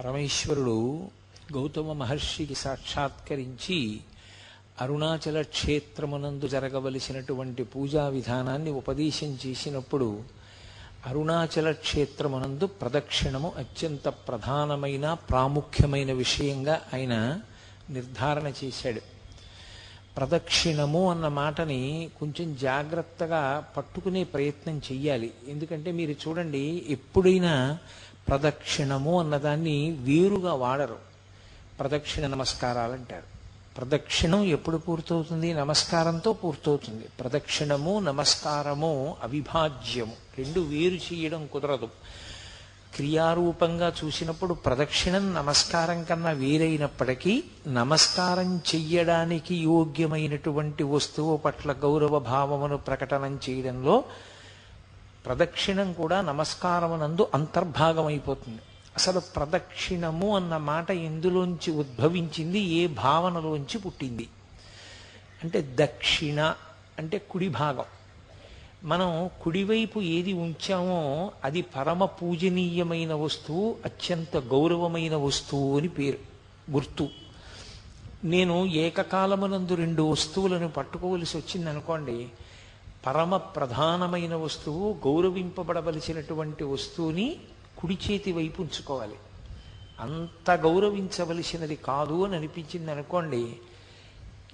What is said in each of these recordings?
పరమేశ్వరుడు గౌతమ మహర్షికి సాక్షాత్కరించి అరుణాచల క్షేత్రమునందు జరగవలసినటువంటి పూజా విధానాన్ని ఉపదేశం చేసినప్పుడు అరుణాచల క్షేత్రమునందు ప్రదక్షిణము అత్యంత ప్రధానమైన ప్రాముఖ్యమైన విషయంగా ఆయన నిర్ధారణ చేశాడు. ప్రదక్షిణము అన్న మాటని కొంచెం జాగ్రత్తగా పట్టుకునే ప్రయత్నం చెయ్యాలి. ఎందుకంటే మీరు చూడండి ఎప్పుడైనా ప్రదక్షిణము అన్నదాన్ని వేరుగా వాడరు. ప్రదక్షిణ నమస్కారాలు అంటారు ప్రదక్షిణం ఎప్పుడు పూర్తవుతుంది? నమస్కారంతో పూర్తవుతుంది. ప్రదక్షిణము నమస్కారము అవిభాజ్యము. రెండు వేరు చేయడం కుదరదు. క్రియారూపంగా చూసినప్పుడు ప్రదక్షిణం నమస్కారం కన్నా వేరైనప్పటికీ నమస్కారం చెయ్యడానికి యోగ్యమైనటువంటి వస్తువు పట్ల గౌరవ భావమును ప్రకటనం చేయడంలో ప్రదక్షిణం కూడా నమస్కారమునందు అంతర్భాగమైపోతుంది. అసలు ప్రదక్షిణము అన్న మాట ఎందులోంచి ఉద్భవించింది? ఏ భావనలోంచి పుట్టింది? అంటే దక్షిణ అంటే కుడి భాగం. మనం కుడివైపు ఏది ఉంచామో అది పరమ పూజనీయమైన వస్తువు అత్యంత గౌరవమైన వస్తువు అని పేరు గుర్తు. నేను ఏకకాలమునందు రెండు వస్తువులను పట్టుకోవలసి వచ్చింది అనుకోండి పరమ ప్రధానమైన వస్తువు గౌరవింపబడవలసినటువంటి వస్తువుని కుడి చేతి వైపు ఉంచుకోవాలి. అంత గౌరవించవలసినది కాదు అని అనిపించింది అనుకోండి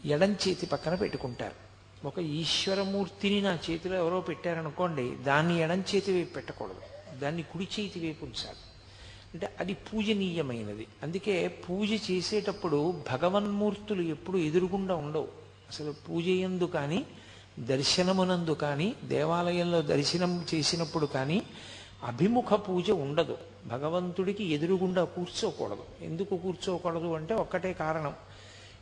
ఎడం చేతి పక్కన పెట్టుకుంటారు. ఒక ఈశ్వరమూర్తిని నా చేతిలో ఎవరో పెట్టారనుకోండి దాన్ని ఎడం చేతి వైపు పెట్టకూడదు. దాన్ని కుడి చేతి వైపు ఉంచాలి. అంటే అది పూజనీయమైనది. అందుకే పూజ చేసేటప్పుడు భగవన్మూర్తులు ఎప్పుడు ఎదురుగుండా ఉండవు. అసలు పూజ ఎందు కానీ దర్శనమునందు కానీ దేవాలయంలో దర్శనం చేసినప్పుడు కానీ అభిముఖ పూజ ఉండదు. భగవంతుడికి ఎదురుగుండా కూర్చోకూడదు. ఎందుకు కూర్చోకూడదు అంటే ఒక్కటే కారణం.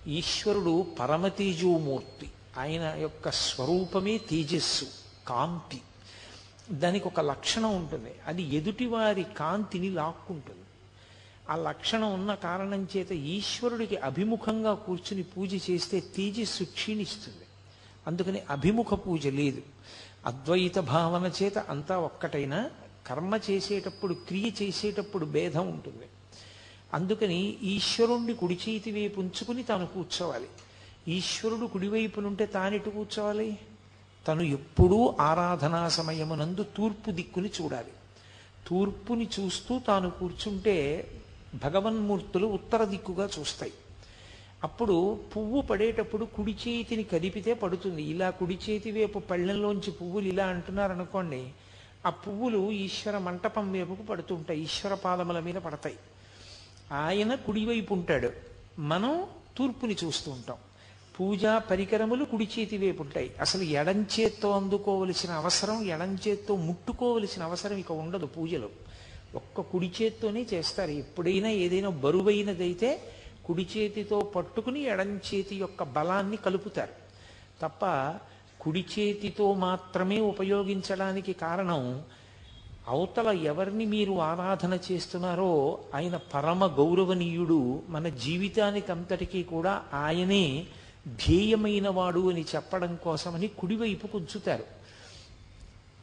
ఈశ్వరుడు పరమతేజోమూర్తి. ఆయన యొక్క స్వరూపమే తేజస్సు కాంతి. దానికి ఒక లక్షణం ఉంటుంది. అది ఎదుటివారి కాంతిని లాక్కుంటుంది. ఆ లక్షణం ఉన్న కారణం చేత ఈశ్వరుడికి అభిముఖంగా కూర్చుని పూజ చేస్తే తేజస్సు క్షీణిస్తుంది. అందుకని అభిముఖ పూజ లేదు. అద్వైత భావన చేత అంతా ఒక్కటైనా కర్మ చేసేటప్పుడు క్రియ చేసేటప్పుడు భేదం ఉంటుంది. అందుకని ఈశ్వరుణ్ణి కుడి చేతి వైపు ఉంచుకుని తాను కూర్చోవాలి. ఈశ్వరుడు కుడివైపునుంటే తానెటు కూర్చోవాలి? తను ఎప్పుడూ ఆరాధనా సమయమునందు తూర్పు దిక్కుని చూడాలి. తూర్పుని చూస్తూ తాను కూర్చుంటే భగవన్మూర్తులు ఉత్తర దిక్కుగా చూస్తాయి. అప్పుడు పువ్వు పడేటప్పుడు కుడి చేతిని కదిపితే పడుతుంది. ఇలా కుడి చేతి వైపు పళ్ళెంలోంచి పువ్వులు ఇలా అంటున్నారనుకోండి ఆ పువ్వులు ఈశ్వర మంటపం వైపుకు పడుతుంటాయి ఈశ్వర పాదముల మీద పడతాయి. ఆయన కుడివైపు ఉంటాడు. మనం తూర్పుని చూస్తూ ఉంటాం. పూజా పరికరములు కుడి చేతి వైపు ఉంటాయి. అసలు ఎడం చేత్తో అందుకోవలసిన అవసరం ఎడం చేత్తో ముట్టుకోవలసిన అవసరం ఇక ఉండదు పూజలో. ఒక్క కుడి చేత్తోనే చేస్తారు. ఎప్పుడైనా ఏదైనా బరువైనదైతే కుడి చేతితో పట్టుకుని ఎడం చేతి యొక్క బలాన్ని కలుపుతారు. తప్ప కుడి చేతితో మాత్రమే ఉపయోగించడానికి కారణం అవతల ఎవరిని మీరు ఆరాధన చేస్తున్నారో ఆయన పరమ గౌరవనీయుడు మన జీవితానికి అంతటికీ కూడా ఆయనే ధ్యేయమైన వాడు అని చెప్పడం కోసమని కుడివైపు ఉంచుతారు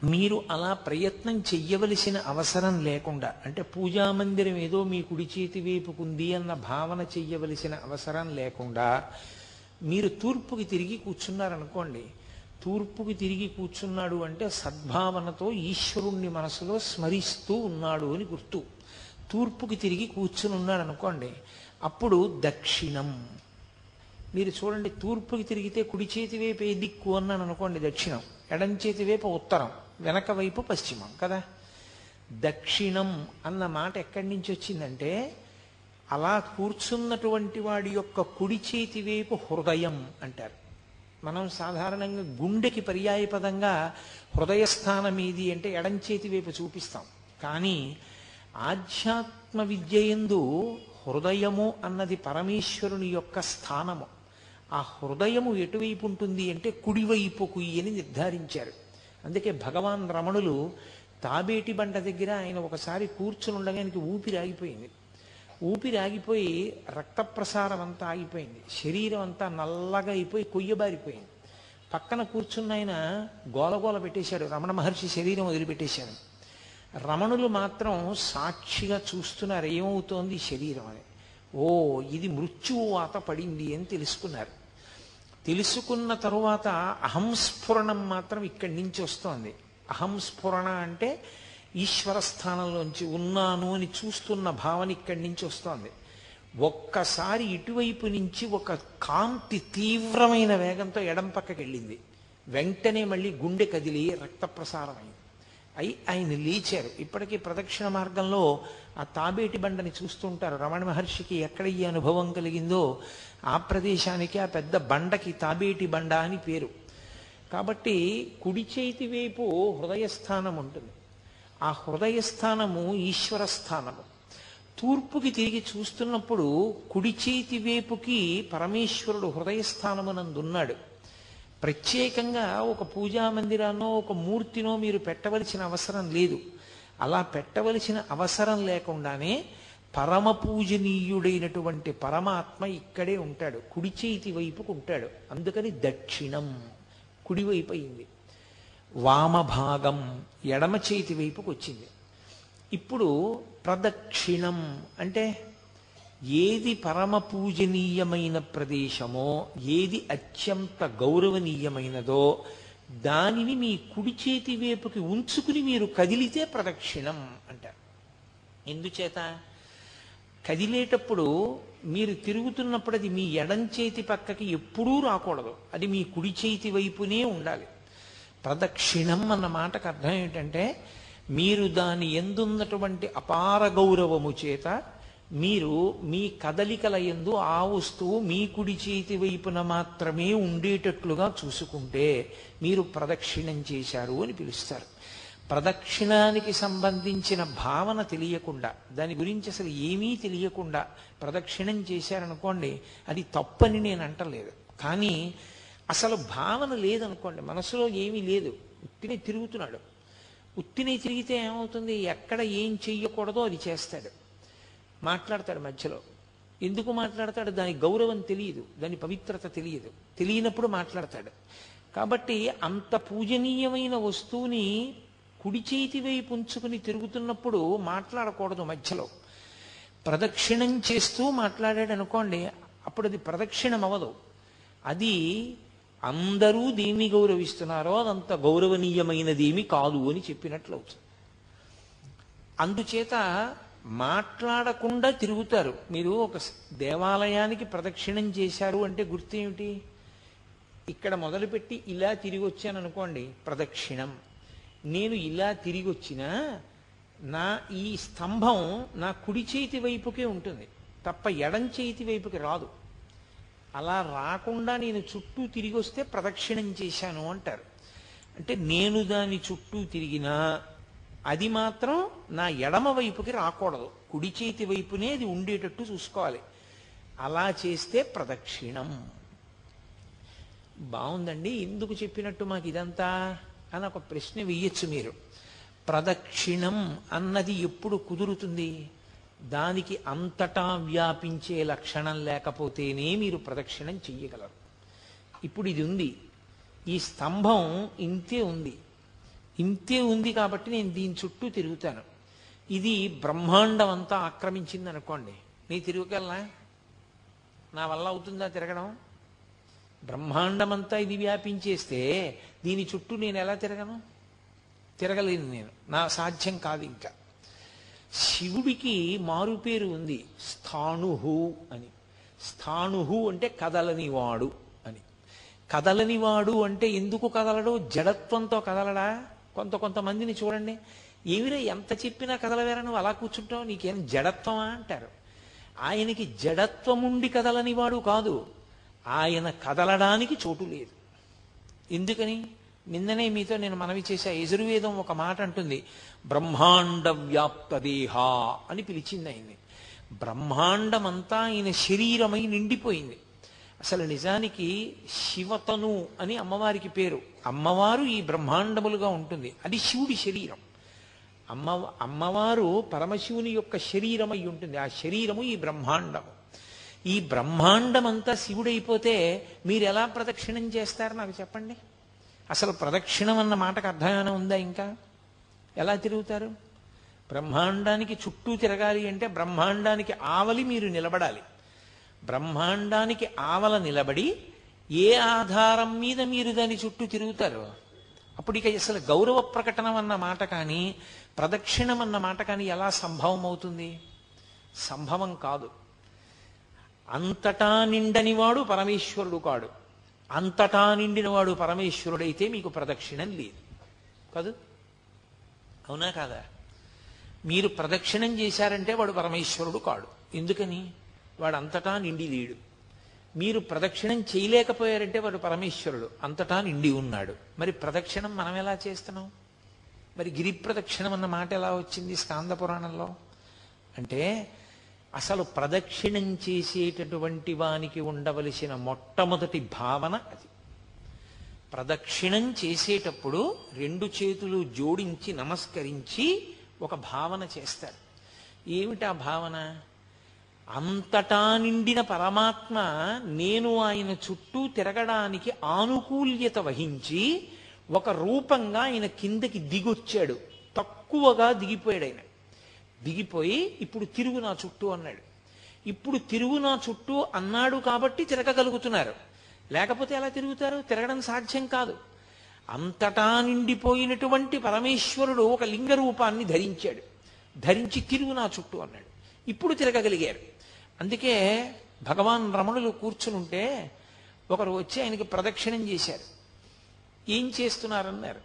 మీరు అలా ప్రయత్నం చెయ్యవలసిన అవసరం లేకుండా అంటే పూజా మందిరం ఏదో మీ కుడి చేతి వైపుకుంది అన్న భావన చెయ్యవలసిన అవసరం లేకుండా మీరు తూర్పుకి తిరిగి కూర్చున్నారనుకోండి తూర్పుకి తిరిగి కూర్చున్నాడు అంటే సద్భావనతో ఈశ్వరుణ్ణి మనసులో స్మరిస్తూ ఉన్నాడు అని గుర్తు. తూర్పుకి తిరిగి కూర్చుని ఉన్నాడు అనుకోండి అప్పుడు దక్షిణం. మీరు చూడండి తూర్పుకి తిరిగితే కుడి చేతి వైపు ఏ దిక్కు అన్నాను అనుకోండి దక్షిణం. ఎడం చేతి వైపు ఉత్తరం. వెనక వైపు పశ్చిమం కదా? దక్షిణం అన్న మాట ఎక్కడి నుంచి వచ్చిందంటే అలా కూర్చున్నటువంటి వాడి యొక్క కుడి చేతి వైపు హృదయం అంటారు. మనం సాధారణంగా గుండెకి పర్యాయపదంగా హృదయస్థానం ఏది అంటే ఎడం చేతి వైపు చూపిస్తాం. కానీ ఆధ్యాత్మ విద్యయందు హృదయము అన్నది పరమేశ్వరుని యొక్క స్థానము. ఆ హృదయము ఎటువైపు ఉంటుంది అంటే కుడివైపుకు అని నిర్ధారించారు. అందుకే భగవాన్ రమణులు తాబేటి బండ దగ్గర ఆయన ఒకసారి కూర్చుని ఉండగా ఆయనకి ఊపిరి ఆగిపోయింది ఊపిరి ఆగిపోయి రక్త ప్రసారం అంతా ఆగిపోయింది. శరీరం అంతా నల్లగా అయిపోయి కొయ్యబారిపోయింది పక్కన కూర్చున్న ఆయన గోలగోల పెట్టేశాడు. రమణ మహర్షి శరీరం వదిలిపెట్టేశాడు. రమణులు మాత్రం సాక్షిగా చూస్తున్నారు ఏమవుతోంది శరీరం అని. ఓ ఇది మృత్యువాత పడింది అని తెలుసుకున్నారు. తెలుసుకున్న తరువాత అహంస్ఫురణం మాత్రం ఇక్కడి నుంచి వస్తోంది. అహంస్ఫురణ అంటే ఈశ్వర స్థానంలోంచి ఉన్నాను అని చూస్తున్న భావన ఇక్కడి నుంచి వస్తోంది. ఒక్కసారి ఇటువైపు నుంచి ఒక కాంతి తీవ్రమైన వేగంతో ఎడం పక్కకి వెళ్ళింది. వెంటనే మళ్ళీ గుండె కదిలి రక్త ప్రసారమైంది అయి ఆయన లేచారు. ఇప్పటికీ ప్రదక్షిణ మార్గంలో ఆ తాబేటి బండని చూస్తుంటారు రమణ మహర్షికి ఎక్కడ ఈ అనుభవం కలిగిందో ఆ ప్రదేశానికి ఆ పెద్ద బండకి తాబేటి బండ అని పేరు. కాబట్టి కుడి చేతి వైపు హృదయస్థానం ఉంటుంది. ఆ హృదయస్థానము ఈశ్వర స్థానము తూర్పుకి తిరిగి చూస్తున్నప్పుడు కుడి చేతి వైపుకి పరమేశ్వరుడు హృదయస్థానమునందున్నాడు. ప్రత్యేకంగా ఒక పూజా మందిరాన్నో ఒక మూర్తినో మీరు పెట్టవలసిన అవసరం లేదు. అలా పెట్టవలసిన అవసరం లేకుండానే పరమ పూజనీయుడైనటువంటి పరమాత్మ ఇక్కడే ఉంటాడు. కుడి చేతి వైపుకు ఉంటాడు. అందుకని దక్షిణం కుడివైపు అయింది వామభాగం ఎడమ చేతి వైపుకు వచ్చింది. ఇప్పుడు ప్రదక్షిణం అంటే ఏది పరమ పూజనీయమైన ప్రదేశమో ఏది అత్యంత గౌరవనీయమైనదో దానిని మీ కుడి చేతి వైపుకి ఉంచుకుని మీరు కదిలితే ప్రదక్షిణం అంటారు. ఎందుచేత? కదిలేటప్పుడు మీరు తిరుగుతున్నప్పుడు అది మీ ఎడం చేతి పక్కకి ఎప్పుడూ రాకూడదు. అది మీ కుడి చేతి వైపునే ఉండాలి. ప్రదక్షిణం అన్న మాటకు అర్థం ఏంటంటే మీరు దాని ఎందున్నటువంటి అపార గౌరవము చేత మీరు మీ కదలికల ఎందు ఆ వస్తువు మీ కుడి చేతి వైపున మాత్రమే ఉండేటట్లుగా చూసుకుంటే మీరు ప్రదక్షిణం చేశారు అని పిలుస్తారు. ప్రదక్షిణానికి సంబంధించిన భావన తెలియకుండా దాని గురించి అసలు ఏమీ తెలియకుండా ప్రదక్షిణం చేశారనుకోండి అది తప్పని నేను అంటలేదు. కానీ అసలు భావన లేదనుకోండి మనసులో ఏమీ లేదు. ఉత్తినే తిరుగుతున్నాడు. ఉత్తిని తిరిగితే ఏమవుతుంది? ఎక్కడ ఏం చెయ్యకూడదో అది చేస్తాడు. మాట్లాడతాడు మధ్యలో. ఎందుకు మాట్లాడతాడు? దాని గౌరవం తెలియదు దాని పవిత్రత తెలియదు. తెలియనప్పుడు మాట్లాడతాడు. కాబట్టి అంత పూజనీయమైన వస్తువుని కుడి చేతి వైపు ఉంచుకుని తిరుగుతున్నప్పుడు మాట్లాడకూడదు మధ్యలో. ప్రదక్షిణం చేస్తూ మాట్లాడాడు అనుకోండి అప్పుడు అది ప్రదక్షిణం అవ్వదు. అది అందరూ దేన్ని గౌరవిస్తున్నారో అదంత గౌరవనీయమైనదేమి కాదు అని చెప్పినట్లు అవుతుంది. అందుచేత మాట్లాడకుండా తిరుగుతారు. మీరు ఒక దేవాలయానికి ప్రదక్షిణం చేశారు అంటే గుర్తు ఏమిటి ఇక్కడ మొదలుపెట్టి ఇలా తిరిగి వచ్చాను అనుకోండి ప్రదక్షిణం. నేను ఇలా తిరిగి వచ్చినా నా ఈ స్తంభం నా కుడి చేతి వైపుకే ఉంటుంది. తప్ప ఎడం చేతి వైపుకి రాదు. అలా రాకుండా నేను చుట్టూ తిరిగి వస్తే ప్రదక్షిణం చేశాను అంటారు. అంటే నేను దాని చుట్టూ తిరిగినా అది మాత్రం నా ఎడమ వైపుకి రాకూడదు. కుడి చేతి వైపునే అది ఉండేటట్టు చూసుకోవాలి. అలా చేస్తే ప్రదక్షిణం. బాగుందండి ఎందుకు చెప్పినట్టు మాకు ఇదంతా అని ఒక ప్రశ్న వెయ్యొచ్చు మీరు. ప్రదక్షిణం అన్నది ఎప్పుడు కుదురుతుంది? దానికి అంతటా వ్యాపించే లక్షణం లేకపోతేనే మీరు ప్రదక్షిణం చెయ్యగలరు. ఇప్పుడు ఇది ఉంది. ఈ స్తంభం ఇంతే ఉంది. ఇంతే ఉంది కాబట్టి నేను దీని చుట్టూ తిరుగుతాను. ఇది బ్రహ్మాండం అంతా ఆక్రమించింది అనుకోండి నీ తిరుగుకెళ్ళా నా వల్ల అవుతుందా తిరగడం? బ్రహ్మాండమంతా ఇది వ్యాపించేస్తే దీని చుట్టూ నేను ఎలా తిరగను? తిరగలేను నేను. నా సాధ్యం కాదు ఇంకా. శివుడికి మారుపేరు ఉంది. స్థాణుహు అని. స్థాణుహు అంటే కదలనివాడు అని. కదలనివాడు అంటే ఎందుకు కదలడు? జడత్వంతో కదలడా? కొంత కొంతమందిని చూడండి. ఏమిరా ఎంత చెప్పినా కదలవేరా? నువ్వు అలా కూర్చుంటావు? నీకేం జడత్వమా? అంటారు. ఆయనకి జడత్వముండి కదలనివాడు కాదు. ఆయన కదలడానికి చోటు లేదు. ఎందుకని? నిన్ననే మీతో నేను మనవి చేశా యజుర్వేదం ఒక మాట అంటుంది. బ్రహ్మాండ వ్యాప్త దేహ అని పిలిచింది ఆయన్ని. బ్రహ్మాండమంతా ఆయన శరీరమై నిండిపోయింది. అసలు నిజానికి శివతను అని అమ్మవారికి పేరు. అమ్మవారు ఈ బ్రహ్మాండములుగా ఉంటుంది. అది శివుడి శరీరం. అమ్మ అమ్మవారు పరమశివుని యొక్క శరీరమై ఉంటుంది. ఆ శరీరము ఈ బ్రహ్మాండము. ఈ బ్రహ్మాండమంతా శివుడైపోతే మీరు ఎలా ప్రదక్షిణం చేస్తారు నాకు చెప్పండి? అసలు ప్రదక్షిణం అన్న మాటకు అర్థమైనా ఉందా ఇంకా? ఎలా తిరుగుతారు? బ్రహ్మాండానికి చుట్టూ తిరగాలి అంటే బ్రహ్మాండానికి ఆవలి మీరు నిలబడాలి. బ్రహ్మాండానికి ఆవల నిలబడి ఏ ఆధారం మీద మీరు దాని చుట్టూ తిరుగుతారు? అప్పుడు ఇక అసలు గౌరవ ప్రకటనం అన్న మాట కానీ ప్రదక్షిణం అన్న మాట కానీ ఎలా సంభవం అవుతుంది సంభవం కాదు. అంతటా నిండనివాడు పరమేశ్వరుడు కాడు. అంతటా నిండినవాడు పరమేశ్వరుడైతే మీకు ప్రదక్షిణం లేదు. కాదు? అవునా కాదా? మీరు ప్రదక్షిణం చేశారంటే వాడు పరమేశ్వరుడు కాడు. ఎందుకని? వాడు అంతటా నిండి లేడు. మీరు ప్రదక్షిణం చేయలేకపోయారంటే వాడు పరమేశ్వరుడు. అంతటా నిండి ఉన్నాడు. మరి ప్రదక్షిణం మనం ఎలా చేస్తున్నాం? మరి గిరి ప్రదక్షిణం అన్న మాట ఎలా వచ్చింది స్కాంద పురాణంలో? అంటే అసలు ప్రదక్షిణం చేసేటటువంటి వానికి ఉండవలసిన మొట్టమొదటి భావన అది. ప్రదక్షిణం చేసేటప్పుడు రెండు చేతులు జోడించి నమస్కరించి ఒక భావన చేస్తారు. ఏమిటి ఆ భావన? అంతటా నిండిన పరమాత్మ నేను ఆయన చుట్టూ తిరగడానికి ఆనుకూల్యత వహించి ఒక రూపంగా ఆయన కిందకి దిగొచ్చాడు. తక్కువగా దిగిపోయాడు ఆయన. దిగిపోయి ఇప్పుడు తిరుగు నా చుట్టూ అన్నాడు. ఇప్పుడు తిరుగు నా చుట్టూ అన్నాడు కాబట్టి తిరగగలుగుతున్నారు. లేకపోతే ఎలా తిరుగుతారు? తిరగడం సాధ్యం కాదు. అంతటా నిండిపోయినటువంటి పరమేశ్వరుడు ఒక లింగ రూపాన్ని ధరించాడు. ధరించి తిరుగు నా చుట్టూ అన్నాడు. ఇప్పుడు తిరగగలిగారు. అందుకే భగవాన్ రమణులు కూర్చునుంటే ఒకరు వచ్చి ఆయనకి ప్రదక్షిణం చేశారు. ఏం చేస్తున్నారన్నారు?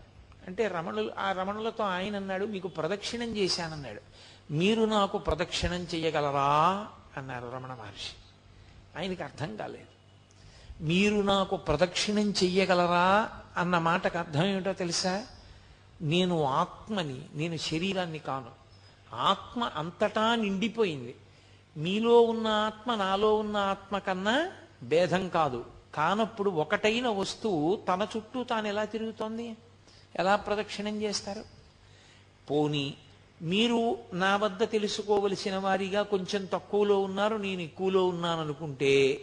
అంటే రమణులు ఆ రమణులతో ఆయన అన్నాడు మీకు ప్రదక్షిణం చేశానన్నాడు. మీరు నాకు ప్రదక్షిణం చేయగలరా? అన్నారు రమణ మహర్షి. ఆయనకి అర్థం కాలేదు. మీరు నాకు ప్రదక్షిణం చెయ్యగలరా? అన్న మాటకు అర్థం ఏమిటో తెలుసా? నేను ఆత్మని నేను శరీరాన్ని కాను. ఆత్మ అంతటా నిండిపోయింది. మీలో ఉన్న ఆత్మ నాలో ఉన్న ఆత్మ కన్నా భేదం కాదు. కానప్పుడు ఒకటైన వస్తువు తన చుట్టూ తాను ఎలా తిరుగుతోంది? ఎలా ప్రదక్షిణం చేస్తారు? పోనీ మీరు నా వద్ద తెలుసుకోవలసిన వారిగా కొంచెం తక్కువలో ఉన్నారు నేను ఎక్కువలో ఉన్నాననుకుంటే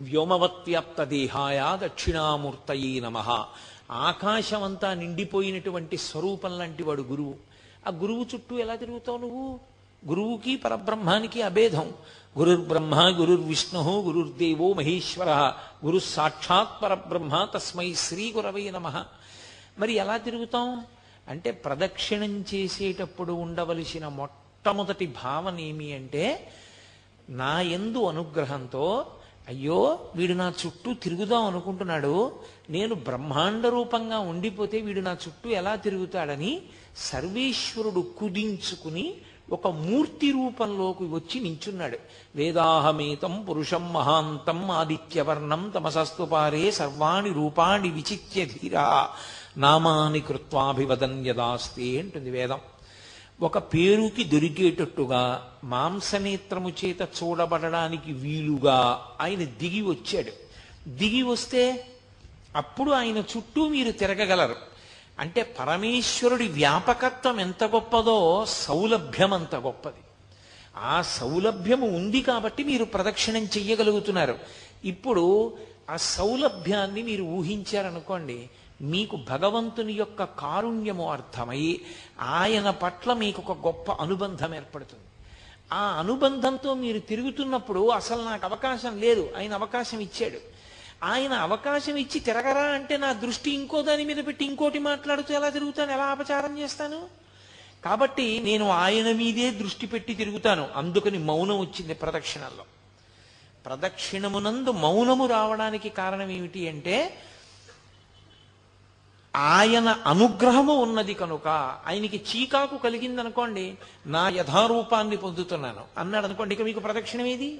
వ్యోమవత్వ్యాప్త దేహాయ దక్షిణామూర్తయీ నమ. ఆకాశమంతా నిండిపోయినటువంటి స్వరూపం లాంటి వాడు గురువు. ఆ గురువు చుట్టూ ఎలా తిరుగుతావు నువ్వు? గురువుకి పరబ్రహ్మానికి అభేదం. గురుర్బ్రహ్మ గురుర్విష్ణు గురుర్దేవో మహేశ్వర గురు సాక్షాత్ పరబ్రహ్మ తస్మై శ్రీ గురవై నమ. మరి ఎలా తిరుగుతాం? అంటే ప్రదక్షిణం చేసేటప్పుడు ఉండవలసిన మొట్టమొదటి భావన ఏమి అంటే నా ఎందు అనుగ్రహంతో అయ్యో వీడు నా చుట్టూ తిరుగుదాం అనుకుంటున్నాడు నేను బ్రహ్మాండ రూపంగా ఉండిపోతే వీడు నా చుట్టూ ఎలా తిరుగుతాడని సర్వేశ్వరుడు కుదించుకుని ఒక మూర్తి రూపంలోకి వచ్చి నించున్నాడు. వేదాహమేతం పురుషం మహాంతం ఆదిత్యవర్ణం తమసస్తు పారే సర్వాణి రూపాణి విచిత్య ధీరా. నామాని కృత్వాభివదన్ యదాస్తే అంటుంది వేదం. ఒక పేరుకి దొరికేటట్టుగా మాంసనేత్రము చేత చూడబడడానికి వీలుగా ఆయన దిగి వచ్చాడు. దిగి వస్తే అప్పుడు ఆయన చుట్టూ మీరు తిరగగలరు. అంటే పరమేశ్వరుడి వ్యాపకత్వం ఎంత గొప్పదో సౌలభ్యం అంత గొప్పది. ఆ సౌలభ్యము ఉంది కాబట్టి మీరు ప్రదక్షిణం చెయ్యగలుగుతున్నారు. ఇప్పుడు ఆ సౌలభ్యాన్ని మీరు ఊహించారనుకోండి మీకు భగవంతుని యొక్క కారుణ్యము అర్థమై ఆయన పట్ల మీకు ఒక గొప్ప అనుబంధం ఏర్పడుతుంది. ఆ అనుబంధంతో మీరు తిరుగుతున్నప్పుడు అసలు నాకు అవకాశం లేదు ఆయన అవకాశం ఇచ్చాడు. ఆయన అవకాశం ఇచ్చి తిరగరా అంటే నా దృష్టి ఇంకో దాని మీద పెట్టి ఇంకోటి మాట్లాడుతూ ఎలా తిరుగుతాను ఎలా అపచారం చేస్తాను? కాబట్టి నేను ఆయన మీదే దృష్టి పెట్టి తిరుగుతాను. అందుకని మౌనం వచ్చింది ప్రదక్షిణల్లో. ప్రదక్షిణమునందు మౌనము రావడానికి కారణం ఏమిటి అంటే ఆయన అనుగ్రహము ఉన్నది కనుక ఆయనకి చీకాకు కలిగిందనుకోండి నా యథారూపాన్ని పొందుతున్నాను. అన్నాడు అనుకోండి ఇక మీకు ప్రదక్షిణం ఏది?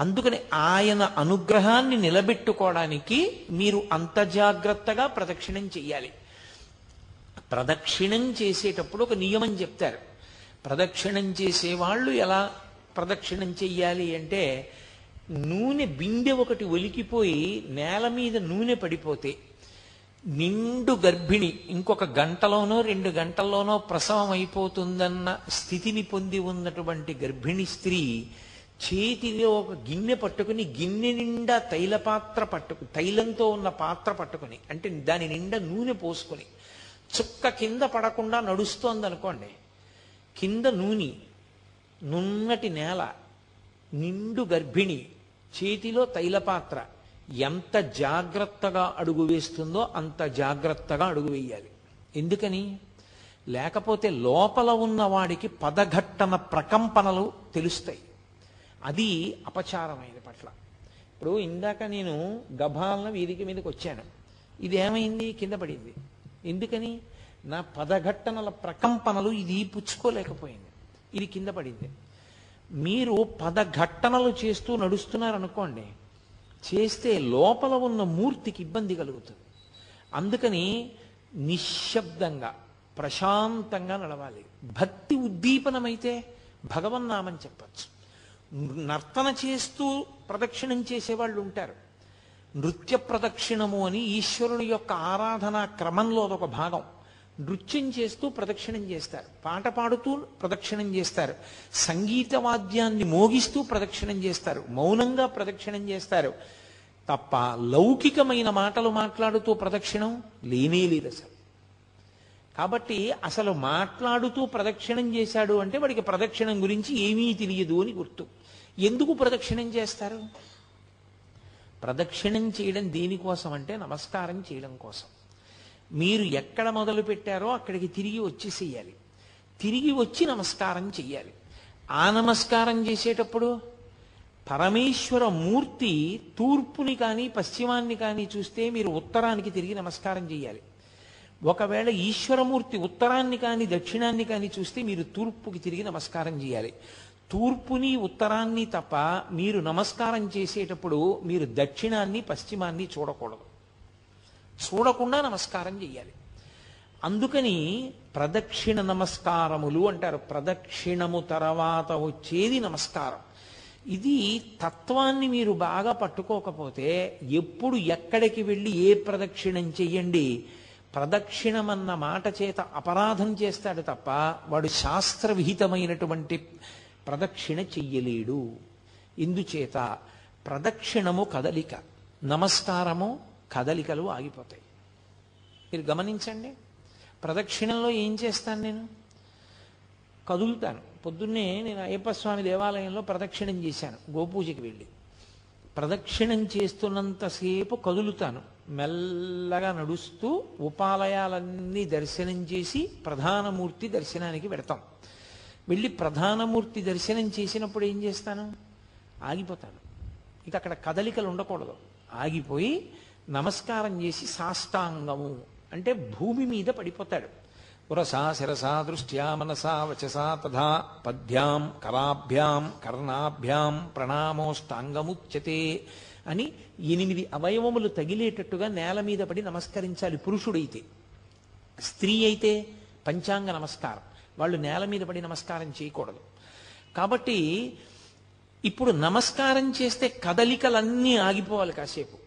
అందుకని ఆయన అనుగ్రహాన్ని నిలబెట్టుకోవడానికి మీరు అంత జాగ్రత్తగా ప్రదక్షిణం చెయ్యాలి. ప్రదక్షిణం చేసేటప్పుడు ఒక నియమం చెప్తారు. ప్రదక్షిణం చేసేవాళ్ళు ఎలా ప్రదక్షిణం చెయ్యాలి అంటే నూనె బిందె ఒకటి ఒలికిపోయి నేల మీద నూనె పడిపోతే నిండు గర్భిణి ఇంకొక గంటలోనో రెండు గంటల్లోనో ప్రసవం అయిపోతుందన్న స్థితిని పొంది ఉన్నటువంటి గర్భిణి స్త్రీ చేతిలో ఒక గిన్నె పట్టుకుని గిన్నె నిండా తైల పాత్ర పట్టుకు తైలంతో ఉన్న పాత్ర పట్టుకుని అంటే దాని నిండా నూనె పోసుకొని చుక్క కింద పడకుండా నడుస్తోంది అనుకోండి కింద నూనె నున్నటి నేల నిండు గర్భిణి చేతిలో తైలపాత్ర ఎంత జాగ్రత్తగా అడుగు వేస్తుందో అంత జాగ్రత్తగా అడుగు వేయాలి. ఎందుకని? లేకపోతే లోపల ఉన్న వాడికి పదఘట్టన ప్రకంపనలు తెలుస్తాయి. అది అపచారమైన పట్ల. ఇప్పుడు ఇందాక నేను గభాలన వీధికి మీదకి వచ్చాను. ఇది ఏమైంది కింద పడింది. ఎందుకని? నా పదఘట్టనల ప్రకంపనలు ఇది పుచ్చుకోలేకపోయింది. ఇది కింద పడింది. మీరు పదఘట్టనలు చేస్తూ నడుస్తున్నారనుకోండి చేస్తే లోపల ఉన్న మూర్తికి ఇబ్బంది కలుగుతుంది. అందుకని నిశ్శబ్దంగా ప్రశాంతంగా నడవాలి. భక్తి ఉద్దీపనమైతే భగవన్నామని చెప్పచ్చు. నర్తన చేస్తూ ప్రదక్షిణం చేసేవాళ్ళు ఉంటారు. నృత్య ప్రదక్షిణము అని ఈశ్వరుని యొక్క ఆరాధనా క్రమంలో అదొక భాగం. నృత్యం చేస్తూ ప్రదక్షిణం చేస్తారు. పాట పాడుతూ ప్రదక్షిణం చేస్తారు. సంగీత వాద్యాన్ని మోగిస్తూ ప్రదక్షిణం చేస్తారు. మౌనంగా ప్రదక్షిణం చేస్తారు. తప్ప లౌకికమైన మాటలు మాట్లాడుతూ ప్రదక్షిణం లేనే లేదు అసలు. కాబట్టి అసలు మాట్లాడుతూ ప్రదక్షిణం చేశాడు అంటే వాడికి ప్రదక్షిణం గురించి ఏమీ తెలియదు అని గుర్తు. ఎందుకు ప్రదక్షిణం చేస్తారు? ప్రదక్షిణం చేయడం దేనికోసం అంటే నమస్కారం చేయడం కోసం. మీరు ఎక్కడ మొదలు పెట్టారో అక్కడికి తిరిగి వచ్చేసేయాలి. తిరిగి వచ్చి నమస్కారం చెయ్యాలి. ఆ నమస్కారం చేసేటప్పుడు పరమేశ్వర మూర్తి తూర్పుని కానీ పశ్చిమాన్ని కానీ చూస్తే మీరు ఉత్తరానికి తిరిగి నమస్కారం చేయాలి ఒకవేళ ఈశ్వరమూర్తి ఉత్తరాన్ని కానీ దక్షిణాన్ని కానీ చూస్తే మీరు తూర్పుకి తిరిగి నమస్కారం చేయాలి తూర్పుని ఉత్తరాన్ని తప్ప మీరు నమస్కారం చేసేటప్పుడు మీరు దక్షిణాన్ని పశ్చిమాన్ని చూడకూడదు. చూడకుండా నమస్కారం చేయాలి అందుకని ప్రదక్షిణ నమస్కారములు అంటారు. ప్రదక్షిణము తర్వాత వచ్చేది నమస్కారం. ఇది తత్వాన్ని మీరు బాగా పట్టుకోకపోతే ఎప్పుడు ఎక్కడికి వెళ్ళి ఏ ప్రదక్షిణం చెయ్యండి? ప్రదక్షిణమన్న మాట చేత అపరాధం చేస్తాడు తప్ప వాడు శాస్త్ర విహితమైనటువంటి ప్రదక్షిణ చెయ్యలేడు. ఇందుచేత ప్రదక్షిణము కదలిక. నమస్కారము కదలికలు ఆగిపోతాయి. మీరు గమనించండి ప్రదక్షిణంలో ఏం చేస్తాను నేను? కదులుతాను. పొద్దున్నే నేను అయ్యప్ప స్వామి దేవాలయంలో ప్రదక్షిణం చేశాను గోపూజకి వెళ్ళి. ప్రదక్షిణం చేస్తున్నంతసేపు కదులుతాను. మెల్లగా నడుస్తూ ఉపాలయాలన్నీ దర్శనం చేసి ప్రధానమూర్తి దర్శనానికి పెడతాం వెళ్ళి ప్రధానమూర్తి దర్శనం చేసినప్పుడు ఏం చేస్తాను? ఆగిపోతాను. ఇక అక్కడ కదలికలు ఉండకూడదు. ఆగిపోయి నమస్కారం చేసి సాష్టాంగము అంటే భూమి మీద పడిపోతాడు. పురసా శిరసా దృష్ట్యా మనసా వచసా తథా పద్భ్యాం కరాభ్యాం కర్ణాభ్యాం ప్రణామోష్టాంగముచ్యతే అని ఎనిమిది అవయవములు తగిలేటట్టుగా నేల మీద పడి నమస్కరించాలి పురుషుడైతే. స్త్రీ అయితే పంచాంగ నమస్కారం. వాళ్ళు నేల మీద పడి నమస్కారం చేయకూడదు. కాబట్టి ఇప్పుడు నమస్కారం చేస్తే కదలికలన్నీ ఆగిపోవాలి కాసేపు.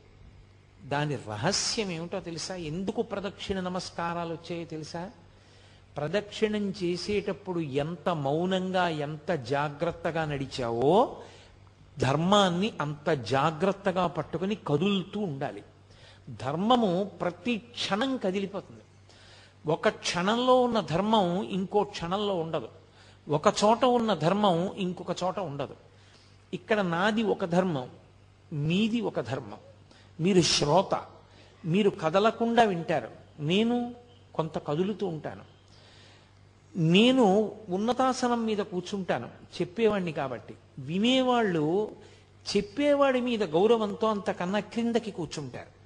దాని రహస్యం ఏమిటో తెలుసా? ఎందుకు ప్రదక్షిణ నమస్కారాలు వచ్చాయో తెలుసా? ప్రదక్షిణం చేసేటప్పుడు ఎంత మౌనంగా ఎంత జాగ్రత్తగా నడిచావో ధర్మాన్ని అంత జాగ్రత్తగా పట్టుకుని కదులుతూ ఉండాలి. ధర్మము ప్రతి క్షణం కదిలిపోతుంది. ఒక క్షణంలో ఉన్న ధర్మం ఇంకో క్షణంలో ఉండదు. ఒక చోట ఉన్న ధర్మం ఇంకొక చోట ఉండదు. ఇక్కడ నాది ఒక ధర్మం మీది ఒక ధర్మం. మీరు శ్రోత మీరు కదలకుండా వింటారు. నేను కొంత కదులుతూ ఉంటాను. నేను ఉన్నతాసనం మీద కూర్చుంటాను చెప్పేవాడిని కాబట్టి. వినేవాళ్ళు చెప్పేవాడి మీద గౌరవంతో అంతకన్నా క్రిందకి కూర్చుంటారు.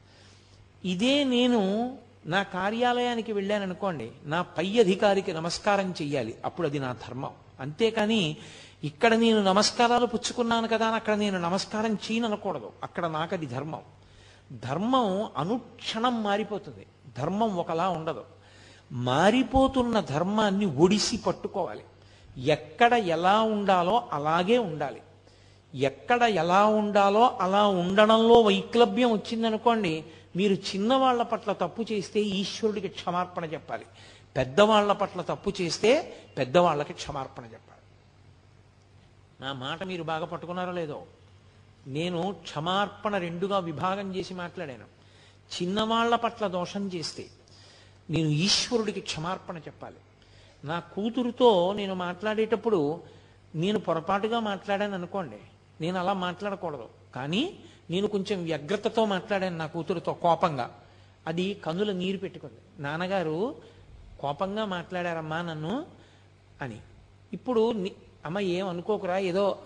ఇదే నేను నా కార్యాలయానికి వెళ్ళాననుకోండి నా పై అధికారికి నమస్కారం చెయ్యాలి. అప్పుడు అది నా ధర్మం. అంతేకాని ఇక్కడ నేను నమస్కారాలు పుచ్చుకున్నాను కదా అని అక్కడ నేను నమస్కారం చేయనకూడదు అక్కడ నాకది ధర్మం. ధర్మం అనుక్షణం మారిపోతుంది. ధర్మం ఒకలా ఉండదు. మారిపోతున్న ధర్మాన్ని ఒడిసి పట్టుకోవాలి. ఎక్కడ ఎలా ఉండాలో అలాగే ఉండాలి. ఎక్కడ ఎలా ఉండాలో అలా ఉండడంలో వైక్లభ్యం వచ్చిందనుకోండి మీరు చిన్నవాళ్ళ పట్ల తప్పు చేస్తే ఈశ్వరుడికి క్షమార్పణ చెప్పాలి. పెద్దవాళ్ళ పట్ల తప్పు చేస్తే పెద్దవాళ్ళకి క్షమార్పణ చెప్పాలి. నా మాట మీరు బాగా పట్టుకున్నారో లేదో? నేను క్షమార్పణ రెండుగా విభాగం చేసి మాట్లాడాను. చిన్నవాళ్ళ పట్ల దోషం చేస్తే నేను ఈశ్వరుడికి క్షమార్పణ చెప్పాలి. నా కూతురుతో నేను మాట్లాడేటప్పుడు నేను పొరపాటుగా మాట్లాడాను అనుకోండి. నేను అలా మాట్లాడకూడదు. కానీ నేను కొంచెం వ్యగ్రతతో మాట్లాడాను నా కూతురుతో కోపంగా. అది కన్నుల నీరు పెట్టుకుంది. నాన్నగారు కోపంగా మాట్లాడారమ్మా నన్ను అని. ఇప్పుడు అమ్మ ఏం అనుకోకురా ఏదో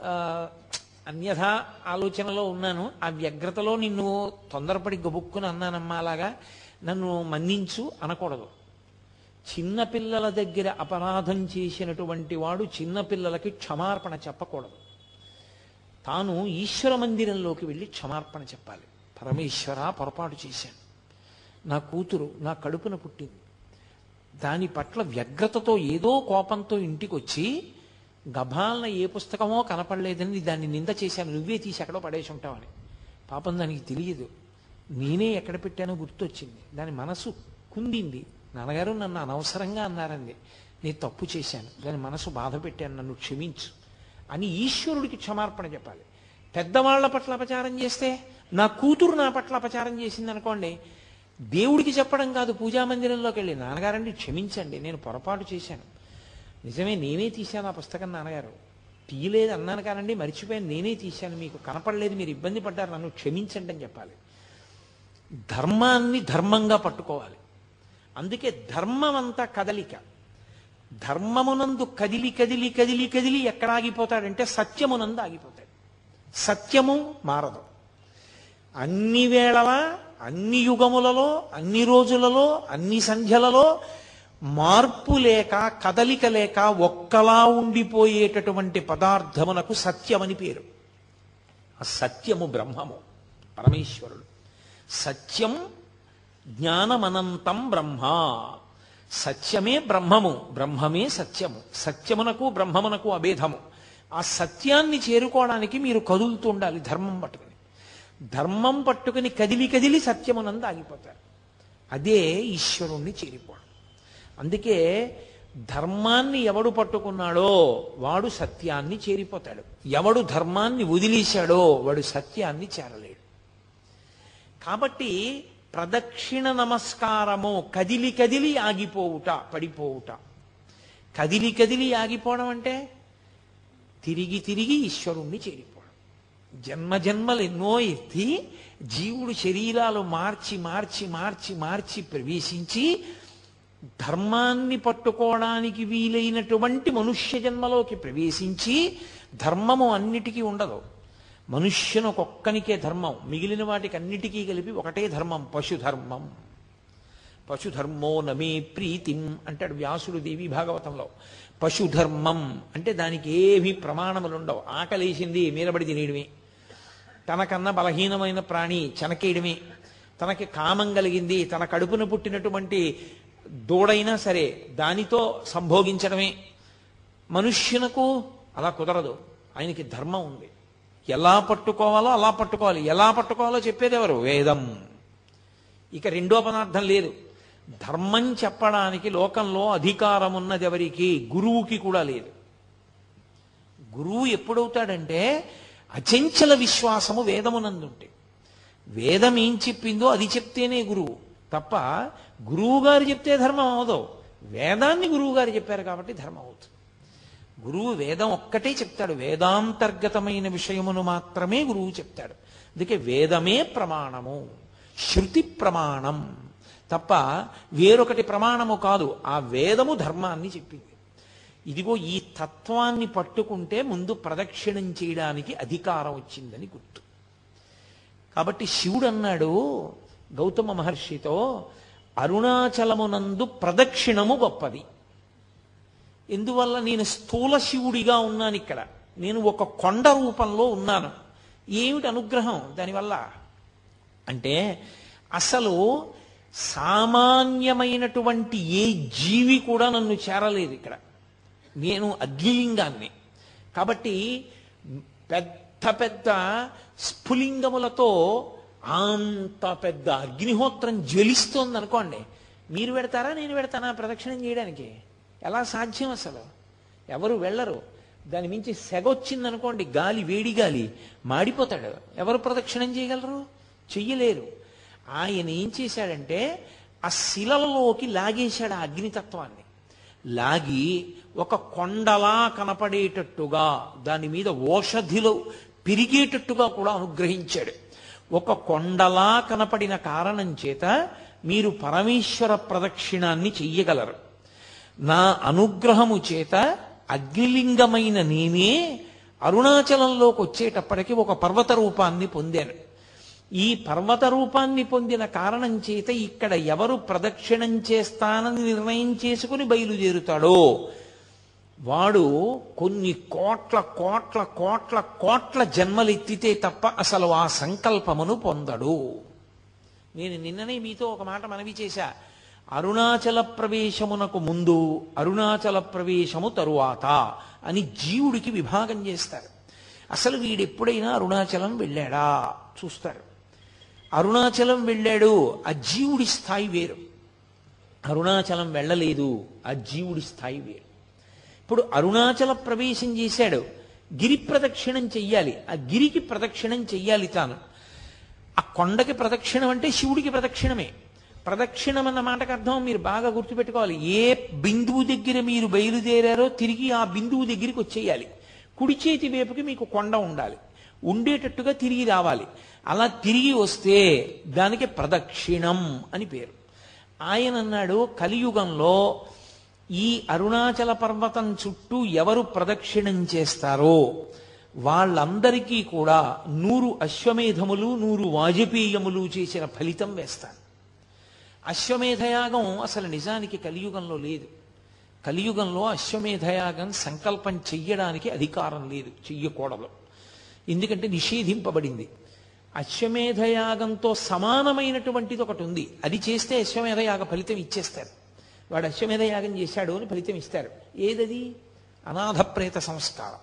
అన్యథా ఆలోచనలో ఉన్నాను. ఆ వ్యగ్రతలో నిన్ను తొందరపడి గబుక్కుని అన్నానమ్మా అలాగా. నన్ను మన్నించు అనకూడదు. చిన్నపిల్లల దగ్గర అపరాధం చేసినటువంటి వాడు చిన్నపిల్లలకి క్షమార్పణ చెప్పకూడదు. తాను ఈశ్వర మందిరంలోకి వెళ్ళి క్షమార్పణ చెప్పాలి. పరమేశ్వర పొరపాటు చేశాను. నా కూతురు నా కడుపున పుట్టింది. దాని పట్ల వ్యగ్రతతో ఏదో కోపంతో ఇంటికి వచ్చి గభాలన ఏ పుస్తకమో కనపడలేదని దాన్ని నింద చేశాను. నువ్వే తీసి ఎక్కడో పడేసి ఉంటావని పాపం దానికి తెలియదు. నేనే ఎక్కడ పెట్టానో గుర్తొచ్చింది. దాని మనసు కుందింది. నాన్నగారు నన్ను అనవసరంగా అన్నారండి నేను తప్పు చేశాను. దాని మనసు బాధ పెట్టాను. నన్ను క్షమించు అని ఈశ్వరుడికి క్షమార్పణ చెప్పాలి. పెద్దవాళ్ళ పట్ల అపచారం చేస్తే నా కూతురు నా పట్ల అపచారం చేసింది అనుకోండి దేవుడికి చెప్పడం కాదు పూజామందిరంలోకి వెళ్ళి నాన్నగారండి క్షమించండి నేను పొరపాటు చేశాను. నిజమే నేనే తీశాను ఆ పుస్తకం నాన్నగారు. తీయలేదు అన్నాను కానండి మర్చిపోయాను నేనే తీశాను మీకు కనపడలేదు మీరు ఇబ్బంది పడ్డారు నన్ను క్షమించండి అని చెప్పాలి. ధర్మాన్ని ధర్మంగా పట్టుకోవాలి. అందుకే ధర్మం అంతా కదలిక. ధర్మమునందు కదిలి కదిలి కదిలి కదిలి ఎక్కడ ఆగిపోతాడంటే సత్యమునందు ఆగిపోతాడు. సత్యము మారదు. అన్ని వేళలా అన్ని యుగములలో అన్ని రోజులలో అన్ని సంధ్యలలో మార్పు లేక కదలిక లేక ఒక్కలా ఉండిపోయేటటువంటి పదార్థమునకు సత్యమని పేరు. ఆ సత్యము బ్రహ్మము పరమేశ్వరుడు. సత్యం జ్ఞానమనంతం బ్రహ్మ. సత్యమే బ్రహ్మము బ్రహ్మమే సత్యము. సత్యమునకు బ్రహ్మమునకు అభేదము. ఆ సత్యాన్ని చేరుకోవడానికి మీరు కదులుతూ ఉండాలి ధర్మం పట్టుకుని. ధర్మం పట్టుకుని కదిలి కదిలి సత్యమునందు ఆగిపోతారు. అదే ఈశ్వరుణ్ణి చేరిపోవడం. అందుకే ధర్మాన్ని ఎవడు పట్టుకున్నాడో వాడు సత్యాన్ని చేరిపోతాడు. ఎవడు ధర్మాన్ని వదిలేశాడో వాడు సత్యాన్ని చేరలేడు. కాబట్టి ప్రదక్షిణ నమస్కారము కదిలి కదిలి ఆగిపోవుట పడిపోవుట. కదిలి కదిలి ఆగిపోవడం అంటే తిరిగి తిరిగి ఈశ్వరుణ్ణి చేరిపోవడం. జన్మ జన్మలు ఎన్నో ఎత్తి జీవుడు శరీరాలు మార్చి మార్చి మార్చి మార్చి ప్రవేశించి ధర్మాన్ని పట్టుకోవడానికి వీలైనటువంటి మనుష్య జన్మలోకి ప్రవేశించి ధర్మము అన్నిటికీ ఉండదు. మనుష్యునకొక్కనికే ధర్మం మిగిలిన వాటికి అన్నిటికీ కలిపి ఒకటే ధర్మం పశుధర్మం. పశుధర్మో నమే ప్రీతిం అంటాడు వ్యాసుడు దేవి భాగవతంలో. పశుధర్మం అంటే దానికి ఏవి ప్రమాణములు ఉండవు. ఆకలేసింది మీరబడి తినేయడమే. తనకన్నా బలహీనమైన ప్రాణి చెనకేయడమే. తనకి కామం కలిగింది తన కడుపున పుట్టినటువంటి దూడైనా సరే దానితో సంభోగించడమే. మనుష్యునకు అలా కుదరదు. ఆయనకి ధర్మం ఉంది. ఎలా పట్టుకోవాలో అలా పట్టుకోవాలి. ఎలా పట్టుకోవాలో చెప్పేది ఎవరు? వేదం. ఇక రెండో పదార్థం లేదు. ధర్మం చెప్పడానికి లోకంలో అధికారం ఉన్నది ఎవరికి గురువుకి కూడా లేదు. గురువు ఎప్పుడవుతాడంటే అచంచల విశ్వాసము వేదమునందుంటే. వేదం ఏం చెప్పిందో అది చెప్తేనే గురువు. తప్ప గురువుగారు చెప్తే ధర్మం అవదు. వేదాన్ని గురువుగారు చెప్పారు కాబట్టి ధర్మం అవుతుంది. గురువు వేదం ఒక్కటే చెప్తాడు. వేదాంతర్గతమైన విషయమును మాత్రమే గురువు చెప్తాడు. అందుకే వేదమే ప్రమాణము శృతి ప్రమాణం. తప్ప వేరొకటి ప్రమాణము కాదు ఆ వేదము ధర్మాన్ని చెప్పింది. ఇదిగో ఈ తత్వాన్ని పట్టుకుంటే ముందు ప్రదక్షిణం చేయడానికి అధికారం వచ్చిందని గుర్తు. కాబట్టి శివుడు అన్నాడు గౌతమ మహర్షితో అరుణాచలమునందు ప్రదక్షిణము గొప్పది. ఎందువల్ల నేను స్థూల శివుడిగా ఉన్నాను ఇక్కడ. నేను ఒక కొండ రూపంలో ఉన్నాను. ఏమిటి అనుగ్రహం? దానివల్ల అంటే అసలు సామాన్యమైనటువంటి ఏ జీవి కూడా నన్ను చేరలేదు ఇక్కడ. నేను అగ్నిలింగాన్ని. కాబట్టి పెద్ద పెద్ద స్ఫులింగములతో అంత పెద్ద అగ్నిహోత్రం జ్వలిస్తోంది అనుకోండి మీరు పెడతారా నేను పెడతానా ప్రదక్షిణం చేయడానికి? ఎలా సాధ్యం అసలు? ఎవరు వెళ్ళరు. దాని మించి సెగొచ్చింది అనుకోండి గాలి వేడి గాలి మాడిపోతాడు. ఎవరు ప్రదక్షిణం చేయగలరు? చెయ్యలేరు. ఆయన ఏం చేశాడంటే ఆ శిలలలోకి లాగేశాడు ఆ అగ్నితత్వాన్ని. లాగి ఒక కొండలా కనపడేటట్టుగా దాని మీద ఓషధిలో పెరిగేటట్టుగా కూడా అనుగ్రహించాడు. ఒక కొండలా కనపడిన కారణం చేత మీరు పరమేశ్వర ప్రదక్షిణాన్ని చెయ్యగలరు. నా అనుగ్రహము చేత అగ్నిలింగమైన నేనే అరుణాచలంలోకి వచ్చేటప్పటికి ఒక పర్వత రూపాన్ని పొందాను. ఈ పర్వత రూపాన్ని పొందిన కారణం చేత ఇక్కడ ఎవరు ప్రదక్షిణం చేస్తానని నిర్ణయం చేసుకుని బయలుదేరుతాడో వాడు కొన్ని కోట్ల కోట్ల కోట్ల కోట్ల జన్మలెత్తితే తప్ప అసలు ఆ సంకల్పమును పొందడు. నేను నిన్ననే మీతో ఒక మాట మనవి చేశా. అరుణాచల ప్రవేశమునకు ముందు అరుణాచల ప్రవేశము తరువాత అని జీవుడికి విభాగం చేస్తారు. అసలు వీడెప్పుడైనా అరుణాచలం వెళ్ళాడా? చూస్తారు. అరుణాచలం వెళ్ళాడు ఆ జీవుడి స్థాయి వేరు. అరుణాచలం వెళ్ళలేదు ఆ జీవుడి స్థాయి వేరు. ఇప్పుడు అరుణాచల ప్రవేశం చేశాడు. గిరి ప్రదక్షిణం చెయ్యాలి. ఆ గిరికి ప్రదక్షిణం చెయ్యాలి తాను. ఆ కొండకి ప్రదక్షిణం అంటే శివుడికి ప్రదక్షిణమే. ప్రదక్షిణం అన్న మాటకు అర్థం మీరు బాగా గుర్తుపెట్టుకోవాలి. ఏ బిందువు దగ్గర మీరు బయలుదేరారో తిరిగి ఆ బిందువు దగ్గరికి వచ్చేయాలి. కుడి చేతి వైపుకి మీకు కొండ ఉండాలి. ఉండేటట్టుగా తిరిగి రావాలి. అలా తిరిగి వస్తే దానికి ప్రదక్షిణం అని పేరు. ఆయన అన్నాడు కలియుగంలో ఈ అరుణాచల పర్వతం చుట్టూ ఎవరు ప్రదక్షిణం చేస్తారో వాళ్ళందరికీ కూడా నూరు అశ్వమేధములు నూరు వాజపేయములు చేసిన ఫలితం వేస్తాను అశ్వమేధయాగం అసలు నిజానికి కలియుగంలో లేదు. కలియుగంలో అశ్వమేధయాగం సంకల్పం చెయ్యడానికి అధికారం లేదు చెయ్యకూడదు. ఎందుకంటే నిషేధింపబడింది. అశ్వమేధయాగంతో సమానమైనటువంటిది ఒకటి ఉంది. అది చేస్తే అశ్వమేధయాగ ఫలితం ఇచ్చేస్తారు. వాడు అశ్వమేధయాగం చేశాడు అని ఫలితం ఇస్తారు. ఏదది? అనాథప్రేత సంస్కారం.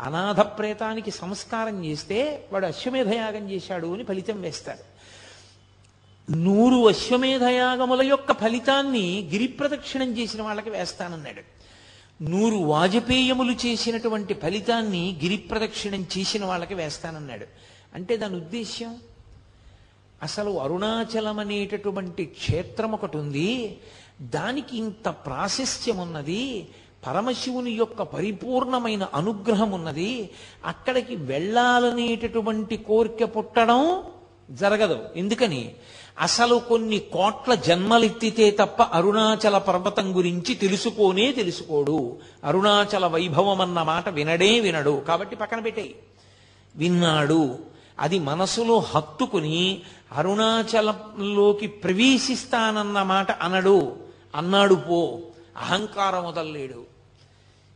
అనాథప్రేతానికి సంస్కారం చేస్తే వాడు అశ్వమేధయాగం చేశాడు అని ఫలితం వేస్తారు. నూరు అశ్వమేధయాగముల యొక్క ఫలితాన్ని గిరిప్రదక్షిణం చేసిన వాళ్ళకి వేస్తానన్నాడు. నూరు వాజపేయములు చేసినటువంటి ఫలితాన్ని గిరిప్రదక్షిణం చేసిన వాళ్ళకి వేస్తానన్నాడు. అంటే దాని ఉద్దేశ్యం? అసలు అరుణాచలం అనేటటువంటి క్షేత్రం ఒకటి ఉంది. దానికి ఇంత ప్రాశస్త్యం ఉన్నది పరమశివుని యొక్క పరిపూర్ణమైన అనుగ్రహం ఉన్నది అక్కడికి వెళ్ళాలనేటటువంటి కోరిక పుట్టడం జరగదు. ఎందుకని? అసలు కొన్ని కోట్ల జన్మలెత్తితే తప్ప అరుణాచల పర్వతం గురించి తెలుసుకోనే తెలుసుకోడు. అరుణాచల వైభవం అన్న మాట వినడే వినడు. కాబట్టి పక్కన పెట్టేయి. విన్నాడు. అది మనసులో హత్తుకుని అరుణాచలంలోకి ప్రవేశిస్తానన్న మాట అనడు. అన్నాడు పో అహంకారం వదలలేడు.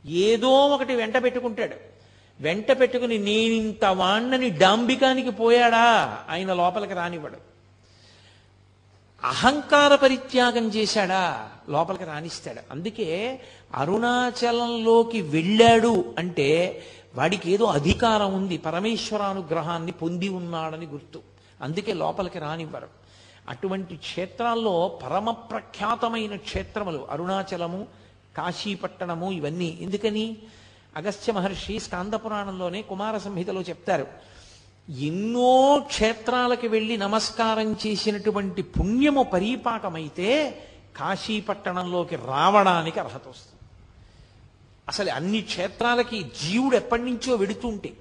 ఏదో ఒకటి వెంట పెట్టుకుంటాడు. వెంట పెట్టుకుని నేనింత వాణ్ణని డాంబికానికి పోయాడా? ఆయన లోపలికి రానివ్వడు. అహంకార పరిత్యాగం చేశాడా? లోపలికి రాణిస్తాడు అందుకే అరుణాచలంలోకి వెళ్ళాడు అంటే వాడికి ఏదో అధికారం ఉంది. పరమేశ్వరానుగ్రహాన్ని పొంది ఉన్నాడని గుర్తు. అందుకే లోపలికి రానివ్వరు. అటువంటి క్షేత్రాల్లో పరమ ప్రఖ్యాతమైన క్షేత్రములు అరుణాచలము కాశీపట్టణము ఇవన్నీ. ఎందుకని? అగస్త్య మహర్షి స్కాంద పురాణంలోనే కుమార సంహితలో చెప్తారు ఎన్నో క్షేత్రాలకు వెళ్ళి నమస్కారం చేసినటువంటి పుణ్యము పరీపాకమైతే కాశీపట్టణంలోకి రావడానికి అర్హత వస్తుంది. అసలు అన్ని క్షేత్రాలకి జీవుడు ఎప్పటి నుంచో వెడుతుంటే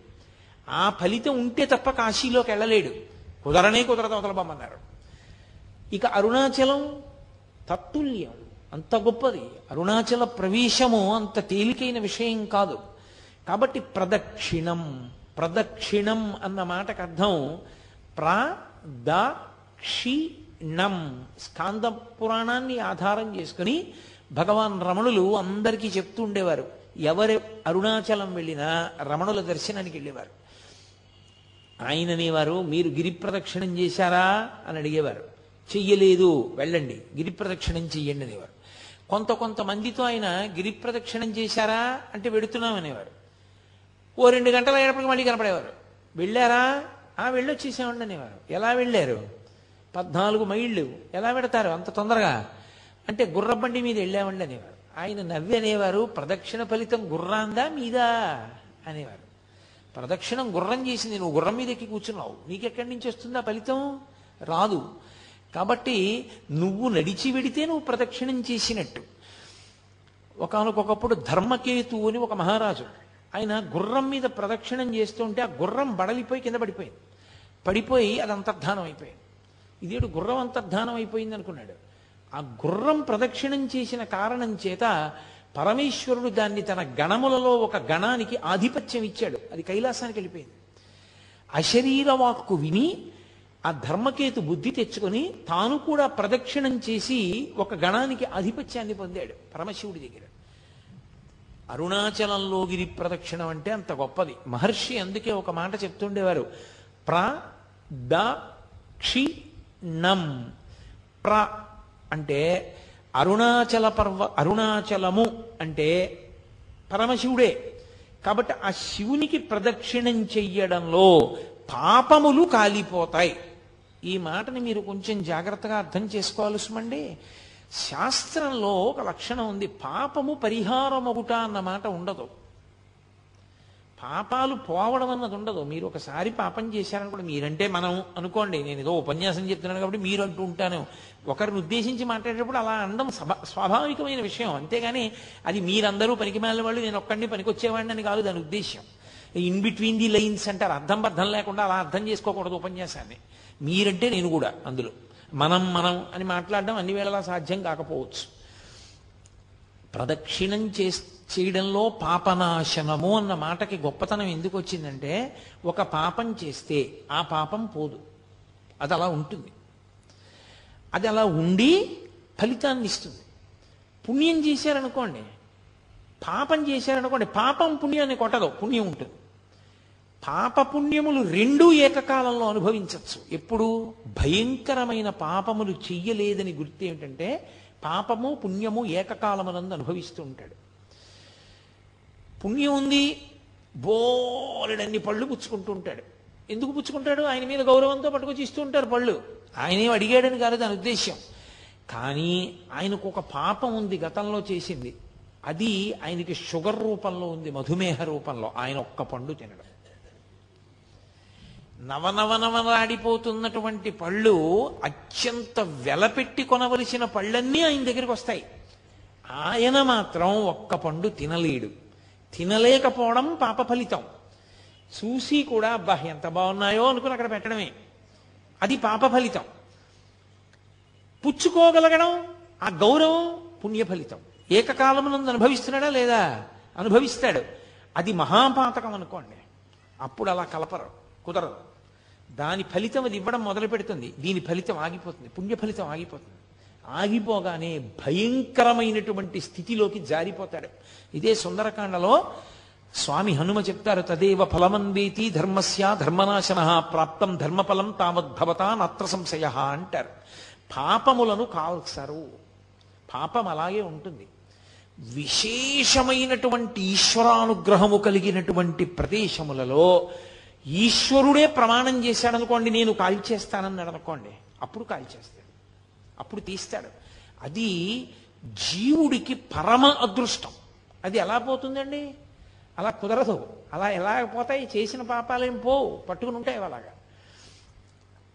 ఆ ఫలితం ఉంటే తప్ప కాశీలోకి వెళ్ళలేడు. కుదరనే కుదరదు అవతలబమ్మన్నారు ఇక అరుణాచలం తత్తుల్యం అంత గొప్పది. అరుణాచల ప్రవేశము అంత తేలికైన విషయం కాదు. కాబట్టి ప్రదక్షిణం ప్రదక్షిణం అన్న మాటకు అర్థం ప్రదక్షిణం. స్కాంద పురాణాన్ని ఆధారం చేసుకుని భగవాన్ రమణులు అందరికీ చెప్తుండేవారు ఎవరు అరుణాచలం వెళ్ళినా రమణుల దర్శనానికి వెళ్ళేవారు. ఆయన అనేవారు మీరు గిరి ప్రదక్షిణం చేశారా? అని అడిగేవారు. చెయ్యలేదు వెళ్ళండి. గిరి ప్రదక్షిణం చెయ్యండి అనేవారు. కొంత కొంతమందితో ఆయన గిరి ప్రదక్షిణం చేశారా అంటే వెడుతున్నాం అనేవారు. ఓ రెండు గంటలు అయినప్పటికీ మళ్ళీ కనపడేవారు. వెళ్ళారా? ఆ వెళ్ళొచ్చేసామండి అనేవారు. ఎలా వెళ్ళారు? పద్నాలుగు మైళ్ళు. ఎలా పెడతారు అంత తొందరగా. అంటే గుర్రబండి మీద వెళ్ళామండి అనేవారు. ఆయన నవ్వి అనేవారు ప్రదక్షిణ ఫలితం గుర్రాందా మీదా? అనేవారు. ప్రదక్షిణం గుర్రం చేసింది. నువ్వు గుర్రం మీద ఎక్కి కూర్చున్నావు. నీకెక్కడి నుంచి వస్తుందా ఫలితం? రాదు. కాబట్టి నువ్వు నడిచి వెడితే నువ్వు ప్రదక్షిణం చేసినట్టు. ఒకనకొకప్పుడు ధర్మకేతు అని ఒక మహారాజు ఆయన గుర్రం మీద ప్రదక్షిణం చేస్తుంటే ఆ గుర్రం బడలిపోయి కింద పడిపోయింది. పడిపోయి అది అంతర్ధానం అయిపోయింది. ఇదేడు గుర్రం అంతర్ధానం అయిపోయింది అనుకున్నాడు. ఆ గుర్రం ప్రదక్షిణం చేసిన కారణం చేత పరమేశ్వరుడు దాన్ని తన గణములలో ఒక గణానికి ఆధిపత్యం ఇచ్చాడు. అది కైలాసానికి వెళ్ళిపోయింది. అశరీర వాక్కు విని ఆ ధర్మకేతు బుద్ధి తెచ్చుకొని తాను కూడా ప్రదక్షిణం చేసి ఒక గణానికి ఆధిపత్యాన్ని పొందాడు పరమశివుడి దగ్గర. అరుణాచలంలో గిరి ప్రదక్షిణం అంటే అంత గొప్పది. మహర్షి అందుకే ఒక మాట చెప్తుండేవారు. ప్ర ద క్షి నం ప్ర అంటే అరుణాచల పర్వ అరుణాచలము అంటే పరమశివుడే. కాబట్టి ఆ శివునికి ప్రదక్షిణం చెయ్యడంలో పాపములు కాలిపోతాయి. ఈ మాటని మీరు కొంచెం జాగ్రత్తగా అర్థం చేసుకోవాలి సుమండి. శాస్త్రంలో ఒక లక్షణం ఉంది. పాపము పరిహారమగుట అన్న మాట ఉండదు. పాపాలు పోవడం అన్నది ఉండదు. మీరు ఒకసారి పాపం చేశారనుకోండి మీరంటే మనం అనుకోండి నేను ఏదో ఉపన్యాసం చెప్తున్నాను కాబట్టి మీరు అంటూ ఉంటాను. ఒకరిని ఉద్దేశించి మాట్లాడేటప్పుడు అలా అనడం స్వాభావికమైన విషయం. అంతేగాని అది మీరందరూ పనికిమాలిన వాళ్ళు నేను ఒక్కడిని పనికొచ్చేవాడిని అని కాదు దాని ఉద్దేశం ఇన్ బిట్వీన్ ది లైన్స్ అంటారు. అర్థం బద్ధం లేకుండా అలా అర్థం చేసుకోకూడదు ఉపన్యాసాన్ని. మీరంటే నేను కూడా అందులో. మనం మనం అని మాట్లాడడం అన్ని వేళలా సాధ్యం కాకపోవచ్చు. ప్రదక్షిణం చే చేయడంలో పాపనాశనము అన్న మాటకి గొప్పతనం ఎందుకు వచ్చిందంటే ఒక పాపం చేస్తే ఆ పాపం పోదు. అది అలా ఉంటుంది. అది అలా ఉండి ఫలితాన్ని ఇస్తుంది. పుణ్యం చేశారనుకోండి పాపం చేశారనుకోండి పాపం పుణ్యాన్ని కొట్టదు పుణ్యం ఉంటుంది. పాప పుణ్యములు రెండూ ఏకకాలంలో అనుభవించవచ్చు. ఎప్పుడు? భయంకరమైన పాపములు చెయ్యలేదని గుర్తు ఏమిటంటే పాపము పుణ్యము ఏకకాలమునందు అనుభవిస్తూ ఉంటాడు. పుణ్యం ఉంది బోలెడన్ని పళ్ళు పుచ్చుకుంటూ ఉంటాడు. ఎందుకు పుచ్చుకుంటాడు? ఆయన మీద గౌరవంతో పట్టుకొచ్చి ఇస్తూ ఉంటారు పళ్ళు. ఆయనేం అడిగాడని కాదు దాని ఉద్దేశ్యం. కానీ ఆయనకు ఒక పాపం ఉంది గతంలో చేసింది. అది ఆయనకి షుగర్ రూపంలో ఉంది మధుమేహ రూపంలో. ఆయన ఒక్క పండు తినడం. నవనవనవలాడిపోతున్నటువంటి పళ్ళు అత్యంత వెలపెట్టి కొనవలసిన పళ్ళన్నీ ఆయన దగ్గరికి వస్తాయి. ఆయన మాత్రం ఒక్క పండు తినలేడు. తినలేకపోవడం పాప ఫలితం. చూసి కూడా అబ్బా ఎంత బాగున్నాయో అనుకుని అక్కడ పెట్టడమే. అది పాప ఫలితం. పుచ్చుకోగలగడం ఆ గౌరవం పుణ్య ఫలితం ఏకకాలమునందు అనుభవిస్తున్నాడా లేదా? అనుభవిస్తాడు. అది మహాపాతకం అనుకోండి. అప్పుడు అలా కలపరు కుదరదు. దాని ఫలితం అది ఇవ్వడం మొదలు పెడుతుంది దీని ఫలితం ఆగిపోతుంది. పుణ్య ఫలితం ఆగిపోతుంది. ఆగిపోగానే భయంకరమైనటువంటి స్థితిలోకి జారిపోతాడు. ఇదే సుందరకాండలో స్వామి హనుమ చెప్తారు తదేవ ఫలమన్వేతి ధర్మస్య ధర్మనాశన ప్రాప్తం ధర్మఫలం తావద్భవతా నత్ర సంశయ అంటారు. పాపములను కాల్సరు పాపం అలాగే ఉంటుంది. విశేషమైనటువంటి ఈశ్వరానుగ్రహము కలిగినటువంటి ప్రదేశములలో ఈశ్వరుడే ప్రమాణం చేశాడనుకోండి నేను కాల్చేస్తానన్నాడు అనుకోండి అప్పుడు కాల్చేస్తాడు అప్పుడు తీస్తాడు. అది జీవుడికి పరమ అదృష్టం. అది ఎలా పోతుందండి? అలా కుదరదు. అలా ఎలా పోతాయి? చేసిన పాపాలేం పోవు. పట్టుకుని ఉంటాయి అలాగా.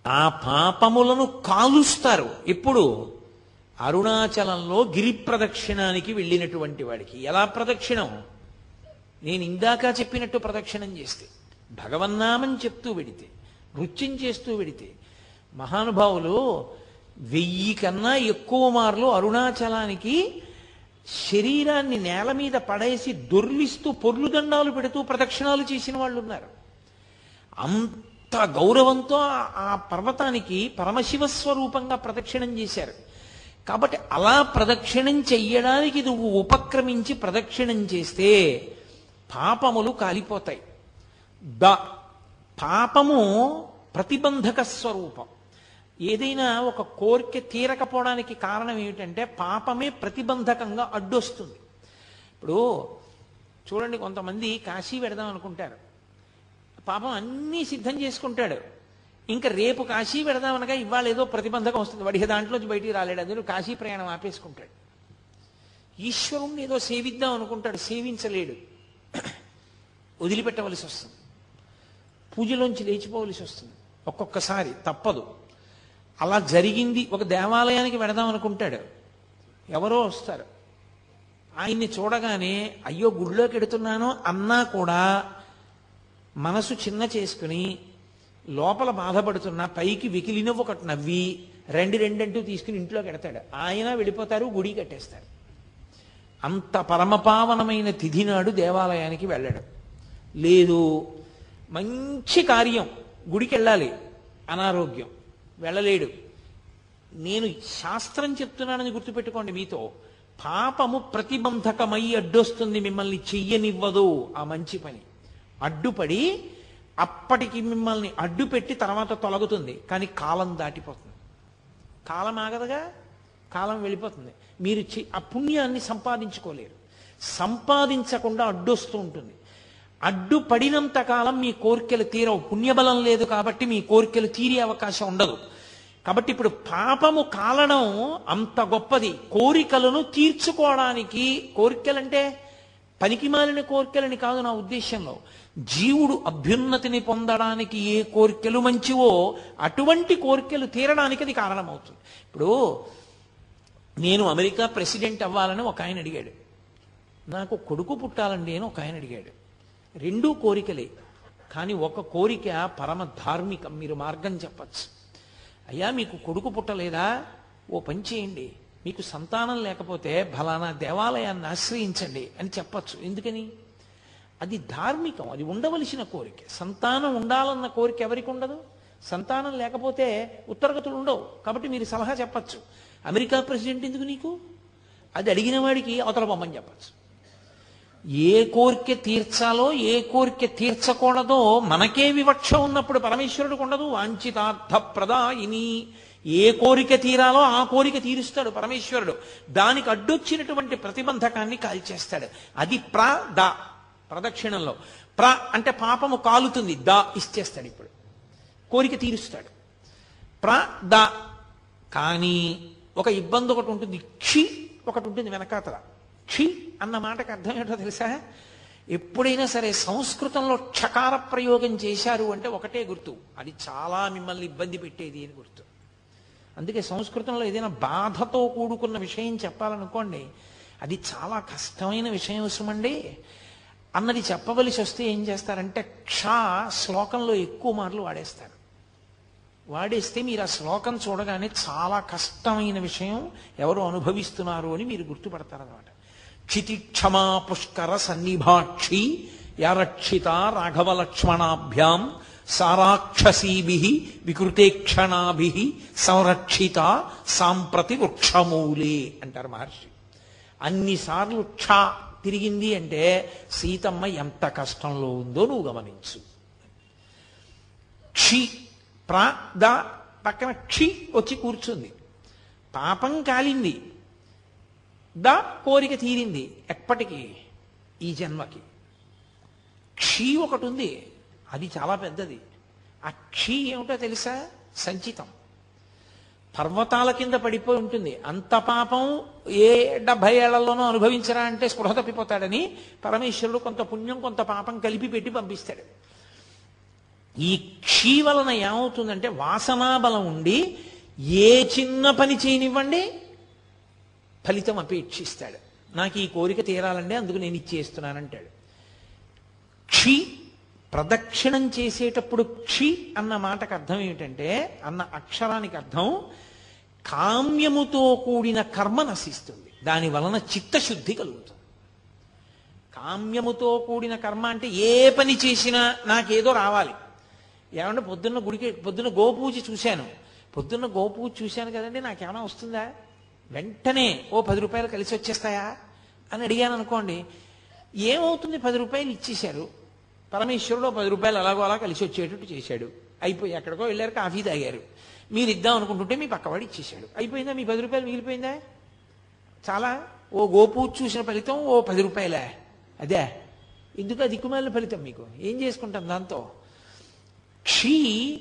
ఆ పాపములను కాలుస్తారు. ఇప్పుడు అరుణాచలంలో గిరి ప్రదక్షిణానికి వెళ్ళినటువంటి వాడికి ఎలా ప్రదక్షిణం? నేను ఇందాక చెప్పినట్టు ప్రదక్షిణం చేస్తే. భగవన్నామం చెప్తూ వెడితే నృత్యం చేస్తూ వెడితే మహానుభావులు వెయ్యి కన్నా ఎక్కువ మార్లు అరుణాచలానికి శరీరాన్ని నేల మీద పడేసి దొర్లిస్తూ పొర్లుదండాలు పెడుతూ ప్రదక్షిణాలు చేసిన వాళ్ళు ఉన్నారు అంత గౌరవంతో ఆ- ఆ పర్వతానికి పరమశివ స్వరూపంగా ప్రదక్షిణం చేశారు. కాబట్టి అలా ప్రదక్షిణం చెయ్యడానికి నువ్వు ఉపక్రమించి ప్రదక్షిణం చేస్తే పాపములు కాలిపోతాయి. ద పాపము ప్రతిబంధక స్వరూపం. ఏదైనా ఒక కోరిక తీరకపోవడానికి కారణం ఏమిటంటే పాపమే ప్రతిబంధకంగా అడ్డొస్తుంది. ఇప్పుడు చూడండి కొంతమంది కాశీ పెడదాం అనుకుంటారు. పాపం అన్నీ సిద్ధం చేసుకుంటాడు. ఇంకా రేపు కాశీ వెడదామనగా ఇవాళ ఏదో ప్రతిబంధకం వస్తుంది. వాడికి దాంట్లోంచి బయటికి రాలేడు. అందులో కాశీ ప్రయాణం ఆపేసుకుంటాడు. ఈశ్వరుణ్ణి ఏదో సేవిద్దాం అనుకుంటాడు. సేవించలేడు. వదిలిపెట్టవలసి వస్తుంది. పూజలోంచి లేచిపోవలసి వస్తుంది. ఒక్కొక్కసారి తప్పదు. అలా జరిగింది. ఒక దేవాలయానికి వెడదాం అనుకుంటాడు. ఎవరో వస్తారు. ఆయన్ని చూడగానే అయ్యో గుళ్ళోకి ఎడుతున్నాను అన్నా కూడా మనసు చిన్న చేసుకుని లోపల బాధపడుతున్న పైకి వికిలిన ఒకటి నవ్వి రెండు రెండంటూ తీసుకుని ఇంట్లోకి ఎడతాడు. ఆయన వెళ్ళిపోతారు గుడి కట్టేస్తారు. అంత పరమపావనమైన తిథి నాడు దేవాలయానికి వెళ్ళాడు. లేదు మంచి కార్యం. గుడికి వెళ్ళాలి అనారోగ్యం. వెళ్ళలేడు. నేను శాస్త్రం చెప్తున్నానని గుర్తుపెట్టుకోండి మీతో. పాపము ప్రతిబంధకమై అడ్డొస్తుంది మిమ్మల్ని చెయ్యనివ్వదు. ఆ మంచి పని. అడ్డుపడి అప్పటికి మిమ్మల్ని అడ్డు పెట్టి తర్వాత తొలగుతుంది. కానీ కాలం దాటిపోతుంది. కాలం ఆగదుగా? కాలం వెళ్ళిపోతుంది. మీరు ఆ పుణ్యాన్ని సంపాదించుకోలేరు. సంపాదించకుండా అడ్డొస్తూ ఉంటుంది. అడ్డుపడినంత కాలం మీ కోరికలు తీరవు. పుణ్యబలం లేదు కాబట్టి మీ కోరికలు తీరే అవకాశం ఉండదు. కాబట్టి ఇప్పుడు పాపము కాలడం అంత గొప్పది. కోరికలను తీర్చుకోవడానికి కోరికలంటే పనికి మాలిన కోరికలని కాదు నా ఉద్దేశంలో జీవుడు అభ్యున్నతిని పొందడానికి ఏ కోరికలు మంచివో అటువంటి కోరికలు తీరడానికి అది కారణమవుతుంది. ఇప్పుడు నేను అమెరికా ప్రెసిడెంట్ అవ్వాలని ఒక ఆయన అడిగాడు. నాకు కొడుకు పుట్టాలండి అని ఒక ఆయన అడిగాడు. రెండూ కోరికలే. కానీ ఒక కోరిక పరమ ధార్మికం మీరు మార్గం చెప్పచ్చు. అయ్యా మీకు కొడుకు పుట్టలేదా? ఓ పని చేయండి. మీకు సంతానం లేకపోతే ఫలానా దేవాలయాన్ని ఆశ్రయించండి అని చెప్పచ్చు. ఎందుకని? అది ధార్మికం అది ఉండవలసిన కోరిక. సంతానం ఉండాలన్న కోరిక ఎవరికి ఉండదు? సంతానం లేకపోతే ఉత్తరగతులు ఉండవు. కాబట్టి మీరు సలహా చెప్పచ్చు. అమెరికా ప్రెసిడెంట్ ఎందుకు నీకు? అది అడిగిన వాడికి అవతల బొమ్మని చెప్పచ్చు. ఏ కోరిక తీర్చాలో ఏ కోరిక తీర్చకూడదో మనకే వివక్ష ఉన్నప్పుడు పరమేశ్వరుడికి ఉండదు. వాంఛితార్థ ప్రదాయిని ఏ కోరిక తీరాలో ఆ కోరిక తీరుస్తాడు పరమేశ్వరుడు. దానికి అడ్డొచ్చినటువంటి ప్రతిబంధకాన్ని కాల్చేస్తాడు. అది ప్ర ద ప్రదక్షిణంలో. ప్ర అంటే పాపము కాలుతుంది. ద ఇచ్చేస్తాడు ఇప్పుడు. కోరిక తీరుస్తాడు. ప్ర ద కానీ ఒక ఇబ్బంది ఒకటి ఉంటుంది. క్షి ఒకటి ఉంటుంది వెనకాతల. క్షి అన్న మాటకు అర్థం ఏంటో తెలుసా? ఎప్పుడైనా సరే సంస్కృతంలో క్షకార ప్రయోగం చేశారు అంటే ఒకటే గుర్తు. అది చాలా మిమ్మల్ని ఇబ్బంది పెట్టేది అని గుర్తు. అందుకే సంస్కృతంలో ఏదైనా బాధతో కూడుకున్న విషయం చెప్పాలనుకోండి అది చాలా కష్టమైన విషయం సుమండి అన్నది చెప్పవలసి వస్తే ఏం చేస్తారంటే క్ష శ్లోకంలో ఎక్కువ మార్లు వాడేస్తారు. వాడేస్తే మీరు ఆ శ్లోకం చూడగానే చాలా కష్టమైన విషయం ఎవరు అనుభవిస్తున్నారు అని మీరు గుర్తుపడతారనమాట క్షితిక్షమా పుష్కర సన్నిభాక్షి యారక్షిత రాఘవ లక్ష్మణాభ్యాం సారాక్షసీభి వికృతేక్షణాభి సంరక్షిత సాంప్రతి వృక్షమూలే అంటారు మహర్షి. అన్నిసార్లు క్ష తిరిగింది అంటే సీతమ్మ ఎంత కష్టంలో ఉందో నువ్వు గమనించు. క్షి ప్రా ద పక్కన క్షి వచ్చి కూర్చుంది. పాపం కాలింది. దా కోరిక తీరింది ఎప్పటికీ ఈ జన్మకి. క్షీ ఒకటి ఉంది అది చాలా పెద్దది. ఆ క్షీ ఏమిటో తెలుసా? సంచితం. పర్వతాల కింద పడిపోయి ఉంటుంది. అంత పాపం ఏ డెబ్బై ఏళ్ళలోనూ అనుభవించరా అంటే స్పృహ తప్పిపోతాడని పరమేశ్వరుడు కొంత పుణ్యం కొంత పాపం కలిపి పెట్టి పంపిస్తాడు. ఈ క్షీ వలన ఏమవుతుందంటే వాసనాబలం ఉండి ఏ చిన్న పని చేయనివ్వండి ఫలితం అపేక్షిస్తాడు నాకు ఈ కోరిక తీరాలండి అందుకు నేను ఇచ్చేస్తున్నానంటాడు. క్షి ప్రదక్షిణం చేసేటప్పుడు క్షి అన్న మాటకు అర్థం ఏమిటంటే అన్న అక్షరానికి అర్థం కామ్యముతో కూడిన కర్మ నశిస్తుంది. దాని వలన చిత్తశుద్ధి కలుగుతుంది. కామ్యముతో కూడిన కర్మ అంటే ఏ పని చేసినా నాకేదో రావాలి. ఏమంటే పొద్దున్న గుడికి పొద్దున్న గోపూజ చూశాను. పొద్దున్న గోపూజ చూశాను కదండి నాకేమైనా వస్తుందా? వెంటనే ఓ పది రూపాయలు కలిసి వచ్చేస్తాయా? అని అడిగాను అనుకోండి ఏమవుతుంది? పది రూపాయలు ఇచ్చేశారు. పరమేశ్వరుడు పది రూపాయలు అలాగో అలా కలిసి వచ్చేటట్టు చేశాడు. అయిపోయి ఎక్కడికో వెళ్ళారు కాఫీ తాగారు. మీరు ఇద్దాం అనుకుంటుంటే మీ పక్కవాడు ఇచ్చేశాడు. అయిపోయిందా? మీ పది రూపాయలు మిగిలిపోయిందా? చాలా. ఓ గోపు చూసిన ఫలితం ఓ పది రూపాయలే. అదే. ఎందుకు? ఆ దిక్కుమాలిన ఫలితం మీకు. ఏం చేసుకుంటాం దాంతో? క్షీ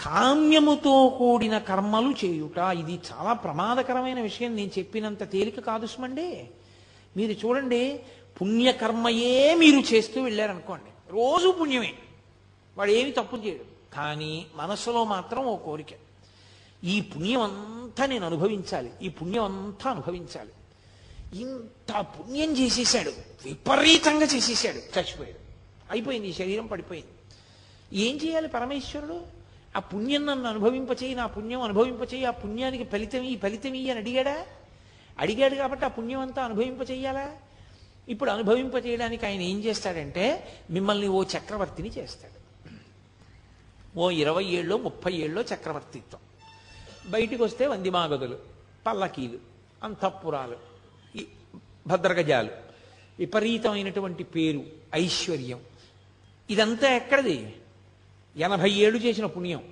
కామ్యముతో కూడిన కర్మలు చేయుట ఇది చాలా ప్రమాదకరమైన విషయం. నేను చెప్పినంత తేలిక కాదు సుమండి. మీరు చూడండి పుణ్యకర్మయే మీరు చేస్తూ వెళ్ళారనుకోండి. రోజు పుణ్యమే. వాడు ఏమి తప్పు చేయడు. కానీ మనసులో మాత్రం ఓ కోరిక. ఈ పుణ్యం అంతా నేను అనుభవించాలి. ఈ పుణ్యం అంతా అనుభవించాలి. ఇంత పుణ్యం చేసేసాడు విపరీతంగా చేసేసాడు చచ్చిపోయాడు. అయిపోయింది. ఈ శరీరం పడిపోయింది. ఏం చేయాలి పరమేశ్వరుడు? ఆ పుణ్యం నన్ను అనుభవింపచేయి నా పుణ్యం అనుభవింపచేయి ఆ పుణ్యానికి ఫలితం ఈ ఫలితం ఈ అని అడిగాడా? అడిగాడు కాబట్టి ఆ పుణ్యం అంతా అనుభవింపచేయాలా? ఇప్పుడు అనుభవింపచేయడానికి ఆయన ఏం చేస్తాడంటే మిమ్మల్ని ఓ చక్రవర్తిని చేస్తాడు. ఓ ఇరవై ఏళ్ళలో ముప్పై ఏళ్ళలో చక్రవర్తిత్వం. బయటికి వస్తే వందిమాగదులు పల్లకీలు అంతఃపురాలు భద్రగజాలు విపరీతమైనటువంటి పేరు ఐశ్వర్యం. ఇదంతా ఎక్కడిది? ఎనభై ఏళ్ళు చేసిన పుణ్యం.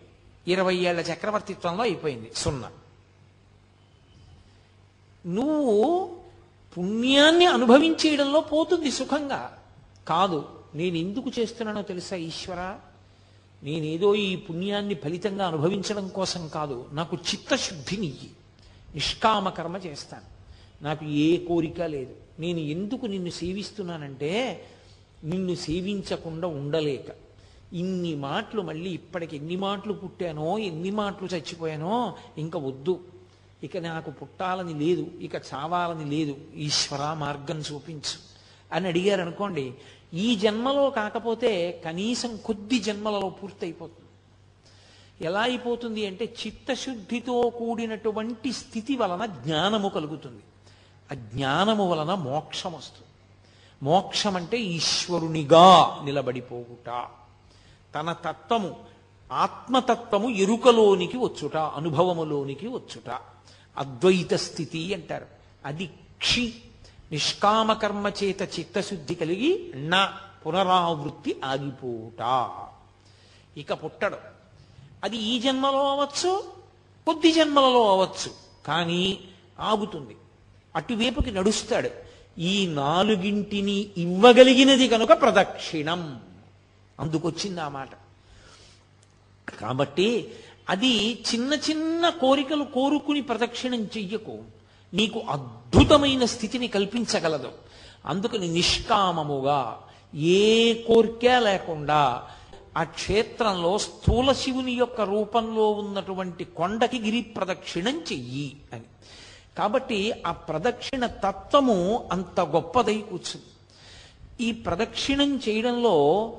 ఇరవై ఏళ్ళ చక్రవర్తిత్వంలో అయిపోయింది సున్నా. నువ్వు పుణ్యాన్ని అనుభవించేయడంలో పోతుంది సుఖంగా. కాదు నేను ఎందుకు చేస్తున్నానో తెలుసా ఈశ్వర? నేనేదో ఈ పుణ్యాన్ని ఫలితంగా అనుభవించడం కోసం కాదు నాకు చిత్తశుద్ధినియ్యి నిష్కామ కర్మ చేస్తాను. నాకు ఏ కోరిక లేదు. నేను ఎందుకు నిన్ను సేవిస్తున్నానంటే నిన్ను సేవించకుండా ఉండలేక. ఇన్ని మాటలు మళ్ళీ ఇప్పటికి ఎన్ని మాటలు పుట్టానో ఎన్ని మాటలు చచ్చిపోయానో ఇంకా వద్దు. ఇక నాకు పుట్టాలని లేదు ఇక చావాలని లేదు. ఈశ్వర మార్గం చూపించు. అని అడిగారు అనుకోండి ఈ జన్మలో కాకపోతే కనీసం కొద్ది జన్మలలో పూర్తయిపోతుంది. ఎలా అయిపోతుంది అంటే చిత్తశుద్ధితో కూడినటువంటి స్థితి వలన జ్ఞానము కలుగుతుంది. ఆ జ్ఞానము వలన మోక్షం వస్తుంది. మోక్షం అంటే ఈశ్వరునిగా నిలబడిపోవుట. తన తత్వము ఆత్మతత్వము ఎరుకలోనికి వచ్చుట అనుభవములోనికి వచ్చుట. అద్వైత స్థితి అంటారు. అది క్షి నిష్కామకర్మ చేత చిత్తశుద్ధి కలిగి నా పునరావృత్తి ఆగిపోట ఇక పుట్టడు. అది ఈ జన్మలో అవ్వచ్చు కొద్ది జన్మలలో అవ్వచ్చు కానీ ఆగుతుంది. అటువైపుకి నడుస్తాడు. ఈ నాలుగింటిని ఇవ్వగలిగినది కనుక ప్రదక్షిణం. అందుకొచ్చింది ఆ మాట. కాబట్టి అది చిన్న చిన్న కోరికలు కోరుకుని ప్రదక్షిణం చెయ్యకు. నీకు అద్భుతమైన స్థితిని కల్పించగలదు. అందుకని నిష్కామముగా ఏ కోరిక లేకుండా ఆ క్షేత్రంలో స్థూల శివుని యొక్క రూపంలో ఉన్నటువంటి కొండకి గిరి ప్రదక్షిణం చెయ్యి అని. కాబట్టి ఆ ప్రదక్షిణ తత్వము అంత గొప్పదై కూర్చుంది. ఈ ప్రదక్షిణం చేయడంలో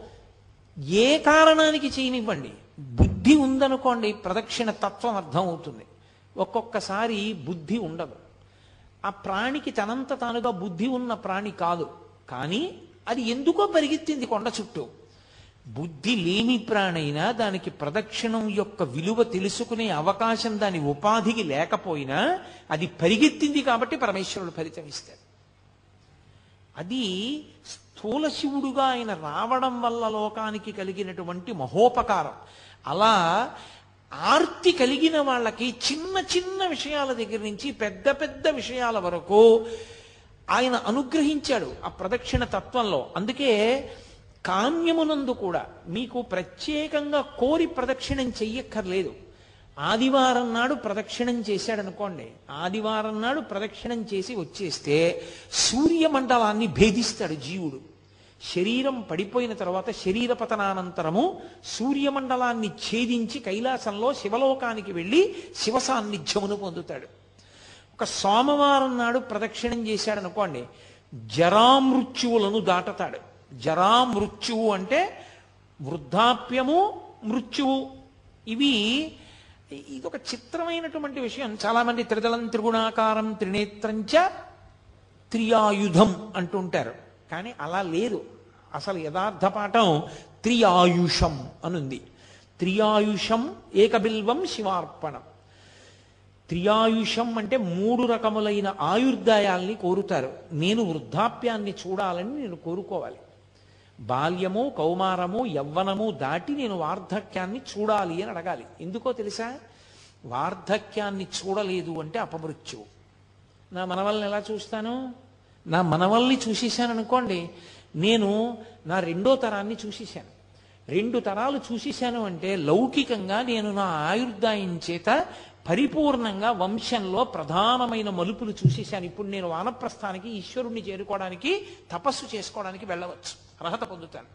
ఏ కారణానికి చేయనివ్వండి. బుద్ధి ఉందనుకోండి ప్రదక్షిణ తత్వం అర్థం అవుతుంది ఒక్కొక్కసారి బుద్ధి ఉండదు. ఆ ప్రాణికి తనంత తానుగా బుద్ధి ఉన్న ప్రాణి కాదు. కానీ అది ఎందుకో పరిగెత్తింది కొండ చుట్టూ. బుద్ధి లేని ప్రాణైనా దానికి ప్రదక్షిణం యొక్క విలువ తెలుసుకునే అవకాశం దాని ఉపాధికి లేకపోయినా అది పరిగెత్తింది కాబట్టి పరమేశ్వరుడు ఫలితం ఇస్తాడు. అది స్థూల శివుడుగా ఆయన రావడం వల్ల లోకానికి కలిగినటువంటి మహోపకారం. అలా ఆర్తి కలిగిన వాళ్ళకి చిన్న చిన్న విషయాల దగ్గర నుంచి పెద్ద పెద్ద విషయాల వరకు ఆయన అనుగ్రహించాడు ఆ ప్రదక్షిణ తత్వంలో. అందుకే కామ్యమునందు కూడా మీకు ప్రత్యేకంగా కోరి ప్రదక్షిణం చెయ్యక్కర్లేదు. ఆదివారం నాడు ప్రదక్షిణం చేశాడనుకోండి ఆదివారం నాడు ప్రదక్షిణం చేసి వచ్చేస్తే సూర్యమండలాన్ని భేదిస్తాడు జీవుడు. శరీరం పడిపోయిన తర్వాత శరీర పతనానంతరము సూర్యమండలాన్ని ఛేదించి కైలాసంలో శివలోకానికి వెళ్ళి శివ సాన్నిధ్యమును పొందుతాడు. ఒక సోమవారం నాడు ప్రదక్షిణం చేశాడనుకోండి జరామృత్యువులను దాటతాడు. జరామృత్యువు అంటే వృద్ధాప్యము మృత్యువు. ఇవి ఇది ఒక చిత్రమైనటువంటి విషయం. చాలామంది త్రిదళం త్రిగుణాకారం త్రినేత్రంచ త్రియాయుధం అంటుంటారు కానీ అలా లేదు. అసలు యథార్థ పాఠం త్రియాయుషం అనుంది. త్రియాయుషం ఏకబిల్వం శివార్పణం. త్రియాయుషం అంటే మూడు రకములైన ఆయుర్దాయాల్ని కోరుతారు. నేను వృద్ధాప్యాన్ని చూడాలని నేను కోరుకోవాలి. బాల్యము కౌమారము యవ్వనము దాటి నేను వార్ధక్యాన్ని చూడాలి అని అడగాలి. ఎందుకో తెలుసా? వార్ధక్యాన్ని చూడలేదు అంటే అపమృత్యువు. నా మనవల్ని ఎలా చూస్తాను? నా మనవల్ని చూసేశాను అనుకోండి నేను నా రెండో తరాన్ని చూసేశాను. రెండు తరాలు చూసేశాను అంటే లౌకికంగా నేను నా ఆయుర్దాయం చేత పరిపూర్ణంగా వంశంలో ప్రధానమైన మలుపులు చూసేశాను. ఇప్పుడు నేను వానప్రస్థానికి ఈశ్వరుణ్ణి చేరుకోవడానికి తపస్సు చేసుకోవడానికి వెళ్ళవచ్చు. అర్హత పొందుతాను.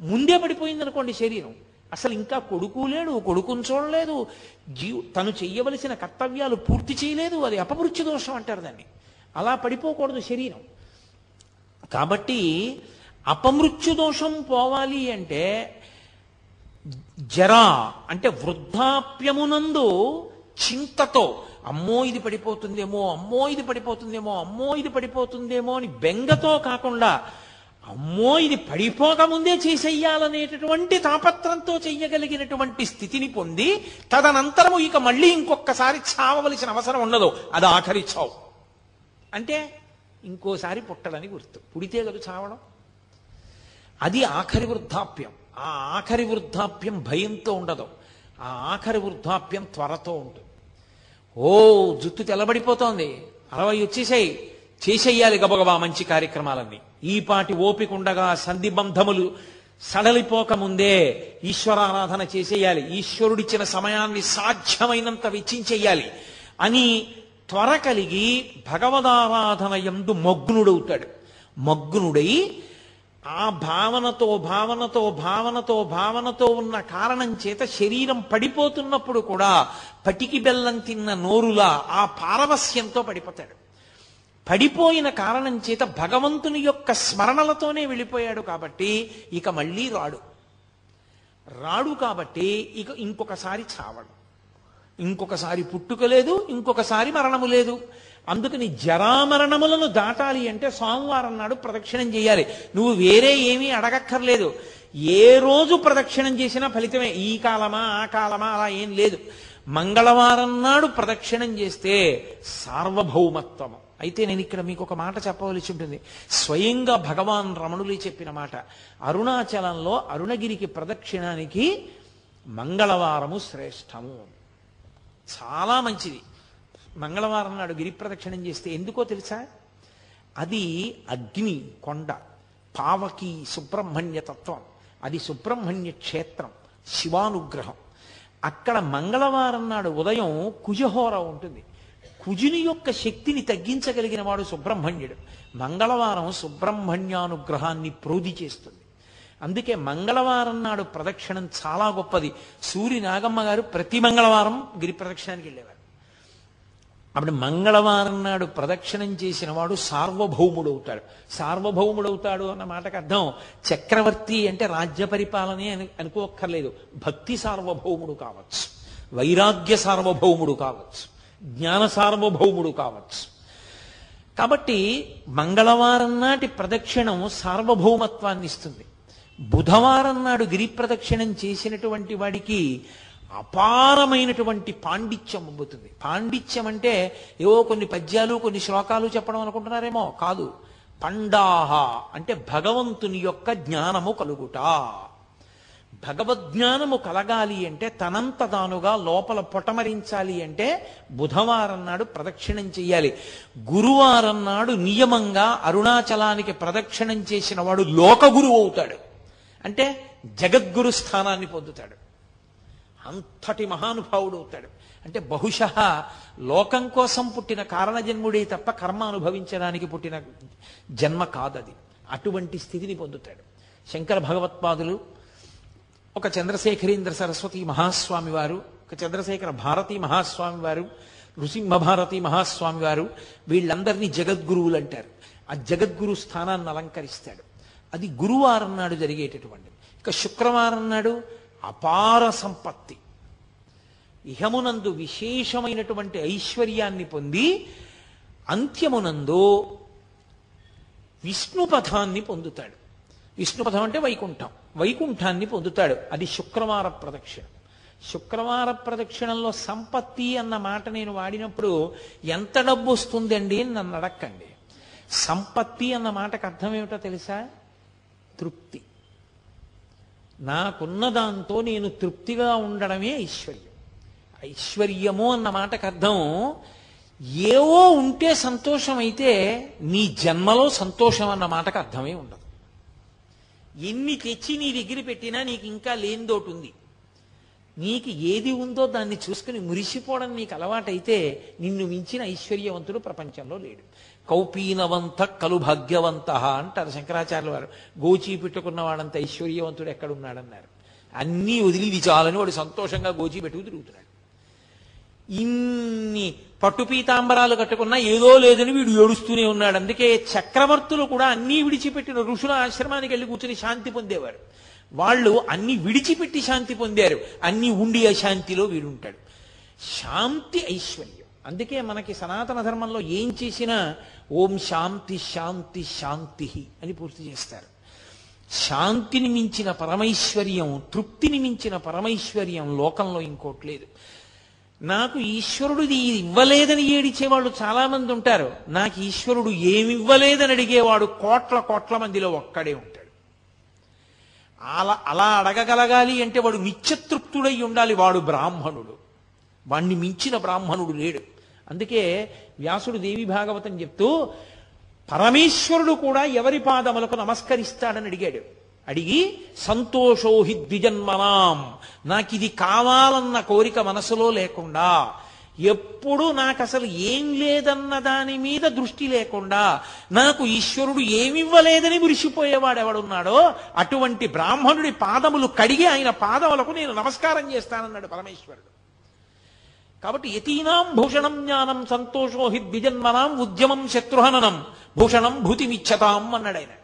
ముందే పడిపోయింది అనుకోండి శరీరం. అసలు ఇంకా కొడుకు లేడు కొడుకును చూడలేదు. జీవు తను చెయ్యవలసిన కర్తవ్యాలు పూర్తి చేయలేదు. అది అపమృత్యు దోషం అంటారు దాన్ని. అలా పడిపోకూడదు శరీరం. కాబట్టి అపమృత్యు దోషం పోవాలి అంటే జరా అంటే వృద్ధాప్యమునందు చింతతో అమ్మో ఇది పడిపోతుందేమో అమ్మో ఇది పడిపోతుందేమో అమ్మో ఇది పడిపోతుందేమో అని బెంగతో కాకుండా అమ్మో ఇది పడిపోకముందే చేసేయాలనేటటువంటి తాపత్రంతో చెయ్యగలిగినటువంటి స్థితిని పొంది తదనంతరము ఇక మళ్ళీ ఇంకొకసారి చావవలసిన అవసరం ఉండదు. అది ఆఖరి చావు. అంటే ఇంకోసారి పుట్టడని గుర్తు. పుడితే కదా చావడం? అది ఆఖరి వృద్ధాప్యం. ఆ ఆఖరి వృద్ధాప్యం భయంతో ఉండదు. ఆ ఆఖరి వృద్ధాప్యం త్వరతో ఉంటుంది. ఓ జుట్టు తెల్లబడిపోతోంది. అరవై వచ్చేసాయి. చేసేయాలి గబగబా మంచి కార్యక్రమాలన్నీ. ఈపాటి ఓపికండగా ఓపిక సడలిపోక సంధిబంధములు సడలిపోకముందే ఈశ్వరారాధన చేసేయాలి. ఈశ్వరుడిచ్చిన సమయాన్ని సాధ్యమైనంత వెచ్చించేయాలి అని త్వర కలిగి భగవదారాధన ఎందు మగ్నుడవుతాడు. మగ్నుడై ఆ భావనతో భావనతో భావనతో భావనతో ఉన్న కారణం చేత శరీరం పడిపోతున్నప్పుడు కూడా పటికి బెల్లం తిన్న నోరులా ఆ పారవస్యంతో పడిపోతాడు. పడిపోయిన కారణం చేత భగవంతుని యొక్క స్మరణలతోనే వెళ్ళిపోయాడు కాబట్టి ఇక మళ్ళీ రాడు. రాడు కాబట్టి ఇక ఇంకొకసారి చావడు ఇంకొకసారి పుట్టుక లేదు ఇంకొకసారి మరణము లేదు. అందుకని జరామరణములను దాటాలి అంటే సోమవారం నాడు ప్రదక్షిణం చేయాలి. నువ్వు వేరే ఏమీ అడగక్కర్లేదు. ఏ రోజు ప్రదక్షిణం చేసినా ఫలితమే. ఈ కాలమా ఆ కాలమా అలా ఏం లేదు. మంగళవారం నాడు ప్రదక్షిణం చేస్తే సార్వభౌమత్వము. అయితే నేను ఇక్కడ మీకు ఒక మాట చెప్పవలసి ఉంటుంది. స్వయంగా భగవాన్ రమణులు చెప్పిన మాట. అరుణాచలంలో అరుణగిరికి ప్రదక్షిణానికి మంగళవారము శ్రేష్టము. చాలా మంచిది. మంగళవారం నాడు గిరిప్రదక్షిణం చేస్తే ఎందుకో తెలుసా? అది అగ్ని కొండ పావకి సుబ్రహ్మణ్య తత్వం. అది సుబ్రహ్మణ్య క్షేత్రం శివానుగ్రహం. అక్కడ మంగళవారం నాడు ఉదయం కుజహోర ఉంటుంది. కుజుని యొక్క శక్తిని తగ్గించగలిగిన వాడు సుబ్రహ్మణ్యుడు. మంగళవారం సుబ్రహ్మణ్యానుగ్రహాన్ని ప్రోధి చేస్తుంది. అందుకే మంగళవారం నాడు ప్రదక్షిణం చాలా గొప్పది. సూరి నాగమ్మ గారు ప్రతి మంగళవారం గిరి ప్రదక్షిణానికి వెళ్ళేవారు. అప్పుడు మంగళవారం నాడు ప్రదక్షిణం చేసిన వాడు సార్వభౌముడు అవుతాడు. అన్న మాటకు అర్థం చక్రవర్తి అంటే రాజ్య పరిపాలనే అని అనుకోక్కర్లేదు. భక్తి సార్వభౌముడు కావచ్చు. వైరాగ్య సార్వభౌముడు కావచ్చు. జ్ఞాన సార్వభౌముడు కావచ్చు. కాబట్టి మంగళవారం నాటి ప్రదక్షిణం సార్వభౌమత్వాన్ని ఇస్తుంది. బుధవారం నాడు గిరి ప్రదక్షిణం చేసినటువంటి వాడికి అపారమైనటువంటి పాండిత్యం అమ్ముతుంది పాండిత్యం అంటే ఏవో కొన్ని పద్యాలు కొన్ని శ్లోకాలు చెప్పడం అనుకుంటున్నారేమో? కాదు. పండాహ అంటే భగవంతుని యొక్క జ్ఞానము కలుగుట. భగవద్జ్ఞానము కలగాలి అంటే తనంత తానుగా లోపల పొటమరించాలి అంటే బుధవారం నాడు ప్రదక్షిణం చెయ్యాలి. గురువారం నాడు నియమంగా అరుణాచలానికి ప్రదక్షిణం చేసిన వాడు లోకగురువు అవుతాడు. అంటే జగద్గురు స్థానాన్ని పొందుతాడు. అంతటి మహానుభావుడు అవుతాడు. అంటే బహుశ లోకం కోసం పుట్టిన కారణజన్ముడే తప్ప కర్మ అనుభవించడానికి పుట్టిన జన్మ కాదది. అటువంటి స్థితిని పొందుతాడు. శంకర భగవత్పాదులు ఒక చంద్రశేఖరేంద్ర సరస్వతి మహాస్వామి వారు ఒక చంద్రశేఖర భారతి మహాస్వామి వారు నృసింహ భారతి మహాస్వామి వారు వీళ్ళందరినీ జగద్గురువులు అంటారు. ఆ జగద్గురు స్థానాన్ని అలంకరిస్తాడు. అది గురువారం నాడు జరిగేటటువంటిది. ఇక శుక్రవారం నాడు అపార సంపత్తి. ఇహమునందు విశేషమైనటువంటి ఐశ్వర్యాన్ని పొంది అంత్యమునందు విష్ణుపథాన్ని పొందుతాడు. విష్ణుపథం అంటే వైకుంఠం. వైకుంఠాన్ని పొందుతాడు. అది శుక్రవార ప్రదక్షిణ. శుక్రవార ప్రదక్షిణంలో సంపత్తి అన్న మాట నేను వాడినప్పుడు ఎంత డబ్బు వస్తుందండి అని నన్ను అడక్కండి. సంపత్తి అన్న మాటకు అర్థం ఏమిటో తెలుసా? తృప్తి. నాకున్న దాంతో నేను తృప్తిగా ఉండడమే ఐశ్వర్యం. ఐశ్వర్యము అన్న మాటకు అర్థం ఏవో ఉంటే సంతోషం అయితే నీ జన్మలో సంతోషం అన్న మాటకు అర్థమే ఉండదు. ఎన్ని తెచ్చి నీ దగ్గర పెట్టినా నీకు ఇంకా లేనిదోటి ఉంది. నీకు ఏది ఉందో దాన్ని చూసుకుని మురిసిపోవడం నీకు అలవాటైతే నిన్ను మించిన ఐశ్వర్యవంతుడు ప్రపంచంలో లేడు. కౌపీనవంత కలు భాగ్యవంత అంటారు శంకరాచార్యుల వారు. గోచీ పెట్టుకున్న వాడంత ఐశ్వర్యవంతుడు ఎక్కడున్నాడన్నారు. అన్నీ వదిలి ఇది చాలని వాడు సంతోషంగా గోచీ పెట్టుకు తిరుగుతున్నాడు. ఇన్ని పట్టు పీతాంబరాలు కట్టుకున్నా ఏదో లేదని వీడు ఏడుస్తూనే ఉన్నాడు. అందుకే చక్రవర్తులు కూడా అన్నీ విడిచిపెట్టిన ఋషుల ఆశ్రమానికి వెళ్ళి కూర్చుని శాంతి పొందేవారు. వాళ్ళు అన్ని విడిచిపెట్టి శాంతి పొందారు. అన్ని ఉండి అశాంతిలో వీడుంటాడు. శాంతి ఐశ్వర్యం. అందుకే మనకి సనాతన ధర్మంలో ఏం చేసినా ఓం శాంతి శాంతి శాంతి అని పూర్తి చేస్తారు. శాంతిని మించిన పరమైశ్వర్యం తృప్తిని మించిన పరమైశ్వర్యం లోకంలో ఇంకోటి లేదు. నాకు ఈశ్వరుడు ఇది ఇవ్వలేదని ఏడిచేవాళ్ళు చాలా మంది ఉంటారు. నాకు ఈశ్వరుడు ఏమి ఇవ్వలేదని అడిగేవాడు కోట్ల కోట్ల మందిలో ఒక్కడే ఉంటాడు. అలా అలా అడగగలగాలి అంటే వాడు నిత్యతృప్తుడై ఉండాలి. వాడు బ్రాహ్మణుడు. వాణ్ణి మించిన బ్రాహ్మణుడు లేడు. అందుకే వ్యాసుడు దేవి భాగవతం చెప్తూ పరమేశ్వరుడు కూడా ఎవరి పాదములకు నమస్కరిస్తాడని అడిగాడు. అడిగి సంతోషోహి ద్విజన్మనాం. నాకు ఇది కావాలన్న కోరిక మనసులో లేకుండా ఎప్పుడు నాకు అసలు ఏం లేదన్న దాని మీద దృష్టి లేకుండా నాకు ఈశ్వరుడు ఏమివ్వలేదని మురిసిపోయేవాడు ఎవడున్నాడో అటువంటి బ్రాహ్మణుడి పాదములు కడిగి ఆయన పాదములకు నేను నమస్కారం చేస్తానన్నాడు పరమేశ్వరుడు. కాబట్టి యతీనాం భూషణం జ్ఞానం సంతోషో హి ద్విజన్మనాం ఉద్యమం శత్రుహననం. భూషణం భూతిమిచ్చతాం అన్నాడు ఆయన.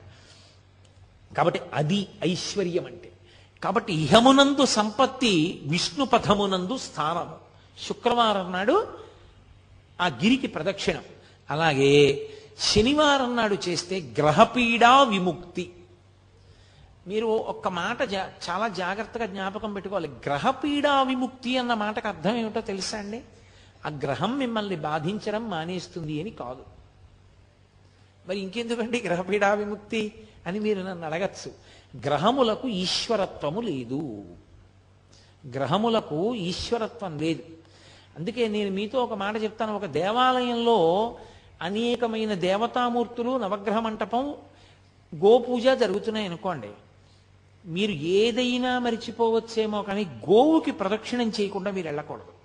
కాబట్టి అది ఐశ్వర్యం అంటే కాబట్టి ఇహమునందు సంపత్తి విష్ణు పథమునందు స్థానము. శుక్రవారం నాడు ఆ గిరికి ప్రదక్షిణం. అలాగే శనివారం నాడు చేస్తే గ్రహపీడా విముక్తి. మీరు ఒక్క మాట జా- చాలా జాగ్రత్తగా జ్ఞాపకం పెట్టుకోవాలి. గ్రహపీడా విముక్తి అన్న మాటకు అర్థం ఏమిటో తెలుసా అండి? ఆ గ్రహం మిమ్మల్ని బాధించడం మానేస్తుంది అని కాదు. మరి ఇంకెందుకండి గ్రహపీడా విముక్తి అని మీరు నన్ను అడగచ్చు. గ్రహములకు ఈశ్వరత్వము లేదు. గ్రహములకు ఈశ్వరత్వం లేదు. అందుకే నేను మీతో ఒక మాట చెప్తాను. ఒక దేవాలయంలో అనేకమైన దేవతామూర్తులు నవగ్రహ మంటపం గోపూజ జరుగుతున్నాయి అనుకోండి మీరు ఏదైనా మరిచిపోవచ్చేమో కానీ గోవుకి ప్రదక్షిణం చేయకుండా మీరు వెళ్ళకూడదు.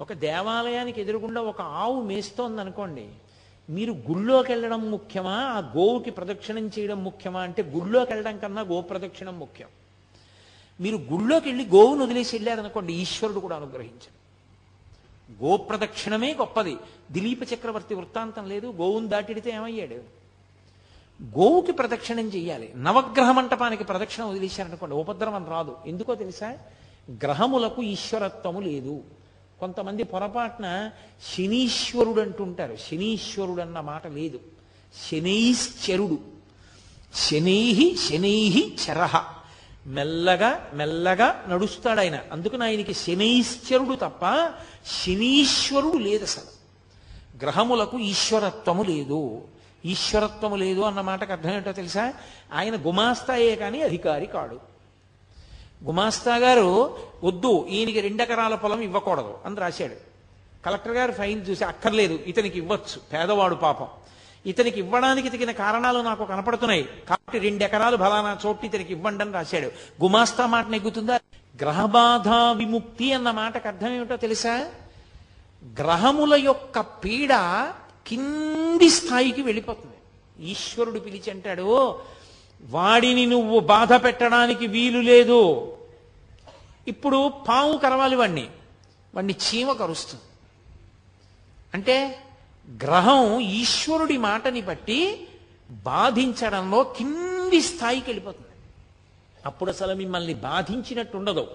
ఒక దేవాలయానికి ఎదురుగుండా ఒక ఆవు మేస్తోందనుకోండి మీరు గుళ్ళోకి వెళ్ళడం ముఖ్యమా? ఆ గోవుకి ప్రదక్షిణం చేయడం ముఖ్యమా? అంటే గుళ్ళోకి వెళ్ళడం కన్నా గో ప్రదక్షిణం ముఖ్యం. మీరు గుళ్ళోకి వెళ్ళి గోవును వదిలేసి వెళ్ళారనుకోండి ఈశ్వరుడు కూడా అనుగ్రహించడు. గో ప్రదక్షిణమే గొప్పది. దిలీప చక్రవర్తి వృత్తాంతం లేదు గోవును దాటిడితే ఏమయ్యాడు? గోవుకి ప్రదక్షిణం చేయాలి నవగ్రహ మంటపానికి ప్రదక్షిణం వదిలేశారనుకోండి. ఉపద్రవం రాదు. ఎందుకో తెలుసా? గ్రహములకు ఈశ్వరత్వము లేదు. కొంతమంది పొరపాటున శనీశ్వరుడు అంటుంటారు శనీశ్వరుడు అన్న మాట లేదు. శనైశ్చరుడు. శనైహి శనైహి చరహ మెల్లగా మెల్లగా నడుస్తాడు ఆయన అందుకని ఆయనకి శనైశ్చరుడు తప్ప శనీశ్వరుడు లేదు అసలు. గ్రహములకు ఈశ్వరత్వము లేదు. ఈశ్వరత్వము లేదు అన్న మాటకు అర్థం ఏంటో తెలుసా? ఆయన గుమాస్తాయే కానీ అధికారి కాడు. గుమాస్తా గారు వద్దు ఈయనకి రెండెకరాల పొలం ఇవ్వకూడదు అని రాశాడు. కలెక్టర్ గారు ఫైన్ చూసి అక్కర్లేదు ఇతనికి ఇవ్వచ్చు పేదవాడు పాపం. ఇతనికి ఇవ్వడానికి తగిన కారణాలు నాకు కనపడుతున్నాయి. కాబట్టి రెండెకరాలు ఫలానా చోటు ఇతనికి ఇవ్వండి అని రాశాడు. గుమాస్తా మాట నెగ్గుతుందా? గ్రహబాధ విముక్తి అన్న మాటకు అర్థం ఏమిటో తెలుసా? గ్రహముల యొక్క పీడ కింది స్థాయికి వెళ్ళిపోతుంది. ఈశ్వరుడు పిలిచి అంటాడు వాడిని నువ్వు బాధ పెట్టడానికి వీలు లేదు. ఇప్పుడు పాము కరవాలి వాణ్ణి. వాణ్ణి చీమ కరుస్తుంది. అంటే గ్రహం ఈశ్వరుడి మాటని బట్టి బాధించడంలో కింది స్థాయికి వెళ్ళిపోతుంది. అప్పుడు అసలు మిమ్మల్ని బాధించినట్టు ఉండదు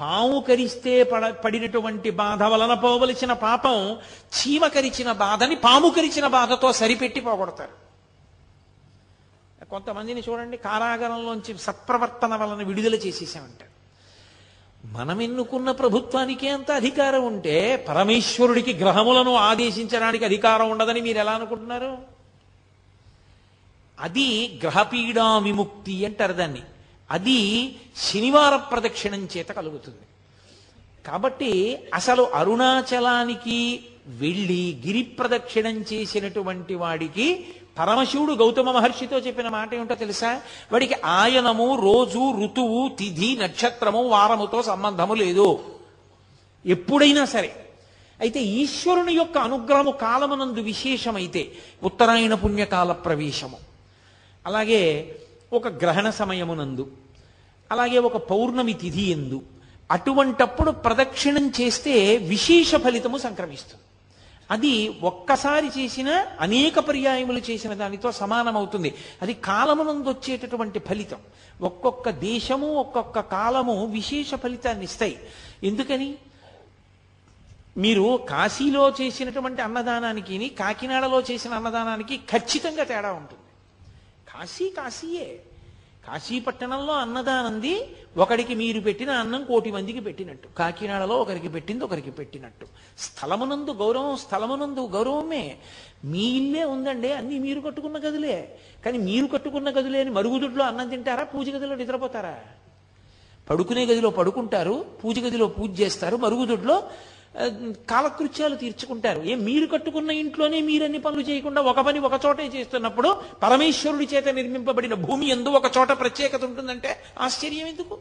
పాము కరిస్తే పడ పడినటువంటి బాధ వలన పోవలసిన పాపం చీమ కరిచిన బాధని పాము కరిచిన బాధతో సరిపెట్టి పోగొడతారు. కొంతమందిని చూడండి కారాగారంలోంచి సత్ప్రవర్తన వలన విడుదల చేసేసామంటారు మనం ఎన్నుకున్న ప్రభుత్వానికే అంత అధికారం ఉంటే పరమేశ్వరుడికి గ్రహములను ఆదేశించడానికి అధికారం ఉండదని మీరు ఎలా అనుకుంటున్నారు? అది గ్రహపీడా విముక్తి అంటారు దాన్ని. అది శనివార ప్రదక్షిణం చేత కలుగుతుంది. కాబట్టి అసలు అరుణాచలానికి వెళ్ళి గిరి ప్రదక్షిణం చేసినటువంటి వాడికి పరమశివుడు గౌతమ మహర్షితో చెప్పిన మాట ఏమిటో తెలుసా? వాడికి ఆయనము రోజు ఋతువు తిథి నక్షత్రము వారముతో సంబంధము లేదు. ఎప్పుడైనా సరే. అయితే ఈశ్వరుని యొక్క అనుగ్రహము కాలమునందు విశేషమైతే ఉత్తరాయణ పుణ్యకాల ప్రవేశము. అలాగే ఒక గ్రహణ సమయమునందు అలాగే ఒక పౌర్ణమి తిథి ఎందు అటువంటప్పుడు ప్రదక్షిణం చేస్తే విశేష ఫలితము సంక్రమిస్తుంది. అది ఒక్కసారి చేసిన అనేక పర్యాయములు చేసిన దానితో సమానమవుతుంది. అది కాలమునందు వచ్చేటటువంటి ఫలితం. ఒక్కొక్క దేశము ఒక్కొక్క కాలము విశేష ఫలితాన్ని ఇస్తాయి. ఎందుకని? మీరు కాశీలో చేసినటువంటి అన్నదానానికి కాకినాడలో చేసిన అన్నదానానికి ఖచ్చితంగా తేడా ఉంటుంది. కాశీ కాశీయే. కాశీపట్టణంలో అన్నదానంది ఒకడికి మీరు పెట్టిన అన్నం కోటి మందికి పెట్టినట్టు. కాకినాడలో ఒకరికి పెట్టింది ఒకరికి పెట్టినట్టు. స్థలమునందు గౌరవం స్థలమునందు గౌరవమే. మీ ఇల్లే ఉందండి అన్ని మీరు కట్టుకున్న గదులే. కానీ మీరు కట్టుకున్న గదులే అని మరుగుదొడ్లో అన్నం తింటారా పూజ గదిలో నిద్రపోతారా? పడుకునే గదిలో పడుకుంటారు పూజ గదిలో పూజ చేస్తారు మరుగుదొడ్లో కాలకృత్యాలు తీర్చుకుంటారు. ఏ మీరు కట్టుకున్న ఇంట్లోనే మీరన్ని పనులు చేయకుండా ఒక పని ఒక చోటే చేస్తున్నప్పుడు పరమేశ్వరుడి చేత నిర్మింపబడిన భూమి ఎందు ఒక చోట ప్రత్యేకత ఉంటుందంటే ఆశ్చర్యం ఎందుకు?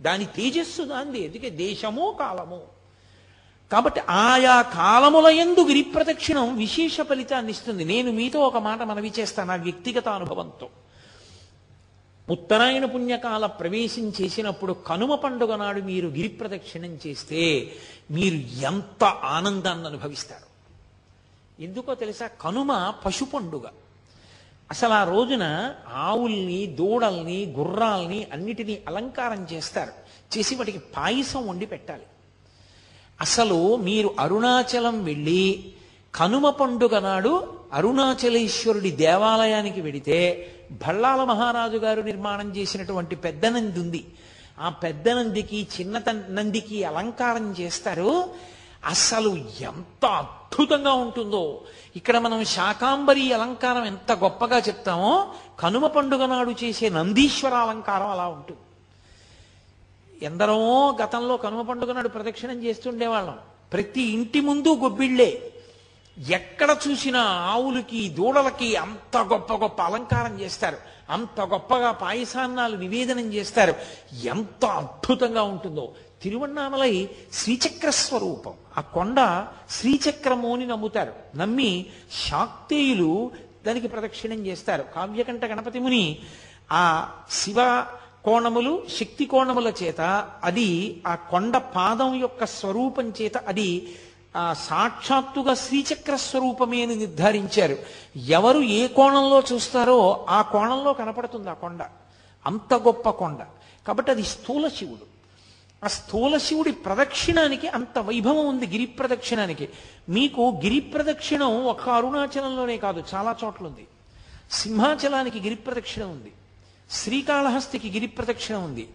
దాని తేజస్సు దాంది. ఎందుకే దేశము కాలము. కాబట్టి ఆయా కాలముల ఎందు గిరి ప్రదక్షిణం విశేష ఫలితాన్ని ఇస్తుంది. నేను మీతో ఒక మాట మనవి చేస్తాను నా వ్యక్తిగత అనుభవంతో. ఉత్తరాయణ పుణ్యకాల ప్రవేశం చేసినప్పుడు కనుమ పండుగ నాడు మీరు గిరి ప్రదక్షిణం చేస్తే మీరు ఎంత ఆనందాన్ని అనుభవిస్తారు. ఎందుకో తెలుసా? కనుమ పశు పండుగ. అసలు ఆ రోజున ఆవుల్ని దూడల్ని గుర్రాల్ని అన్నిటినీ అలంకారం చేస్తారు. చేసి వాటికి పాయసం వండి పెట్టాలి. అసలు మీరు అరుణాచలం వెళ్ళి కనుమ పండుగ నాడు అరుణాచలేశ్వరుడి దేవాలయానికి వెడితే భళ్ళాల మహారాజు గారు నిర్మాణం చేసినటువంటి పెద్ద నంది ఉంది. ఆ పెద్ద నందికి చిన్న నందికి అలంకారం చేస్తారు. అసలు ఎంత అద్భుతంగా ఉంటుందో! ఇక్కడ మనం శాకాంబరి అలంకారం ఎంత గొప్పగా చెప్తామో కనుమ పండుగ నాడు చేసే నందీశ్వర అలంకారం అలా ఉంటుంది. ఎందరో గతంలో కనుమ పండుగ నాడు ప్రదక్షిణం చేస్తుండేవాళ్ళం. ప్రతి ఇంటి ముందు గొబ్బిళ్ళే. ఎక్కడ చూసినా ఆవులకి దూడలకి అంత గొప్ప గొప్ప అలంకారం చేస్తారు. అంత గొప్పగా పాయసాన్నాలు నివేదనం చేస్తారు. ఎంత అద్భుతంగా ఉంటుందో. తిరువన్నామలై శ్రీచక్ర స్వరూపం. ఆ కొండ శ్రీచక్రము అని నమ్ముతారు. నమ్మి శాక్తేయులు దానికి ప్రదక్షిణం చేస్తారు. కావ్యకంఠ గణపతి ముని ఆ శివ కోణములు శక్తి కోణముల చేత అది ఆ కొండ పాదం యొక్క స్వరూపం చేత అది ఆ సాక్షాత్తుగా శ్రీచక్ర స్వరూపమే అని నిర్ధారించారు. ఎవరు ఏ కోణంలో చూస్తారో ఆ కోణంలో కనపడుతుంది ఆ కొండ. అంత గొప్ప కొండ. కాబట్టి అది స్థూల శివుడు. ఆ స్థూల శివుడి ప్రదక్షిణానికి అంత వైభవం ఉంది గిరి ప్రదక్షిణానికి. మీకు గిరి ప్రదక్షిణం ఒక అరుణాచలంలోనే కాదు చాలా చోట్ల ఉంది సింహాచలానికి గిరి ప్రదక్షిణ ఉంది. శ్రీకాళహస్తికి గిరి ప్రదక్షిణ ఉంది.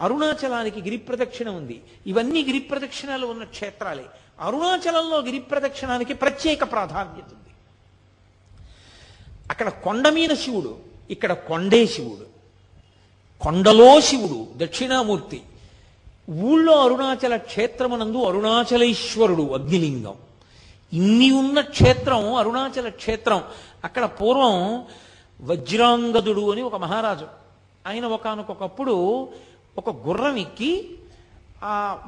అరుణాచలానికి గిరి ప్రదక్షిణ ఉంది. ఇవన్నీ గిరి ప్రదక్షిణాలు ఉన్న క్షేత్రాలే. అరుణాచలంలో గిరి ప్రదక్షిణానికి ప్రత్యేక ప్రాధాన్యత ఉంది. అక్కడ కొండ మీద శివుడు ఇక్కడ కొండే శివుడు. కొండలో శివుడు దక్షిణామూర్తి. ఊళ్ళో అరుణాచల క్షేత్రమునందు అరుణాచలేశ్వరుడు అగ్నిలింగం. ఇన్ని ఉన్న క్షేత్రం అరుణాచల క్షేత్రం. అక్కడ పూర్వం వజ్రాంగదుడు అని ఒక మహారాజు. ఆయన ఒకనకొకప్పుడు ఒక గుర్రం ఎక్కి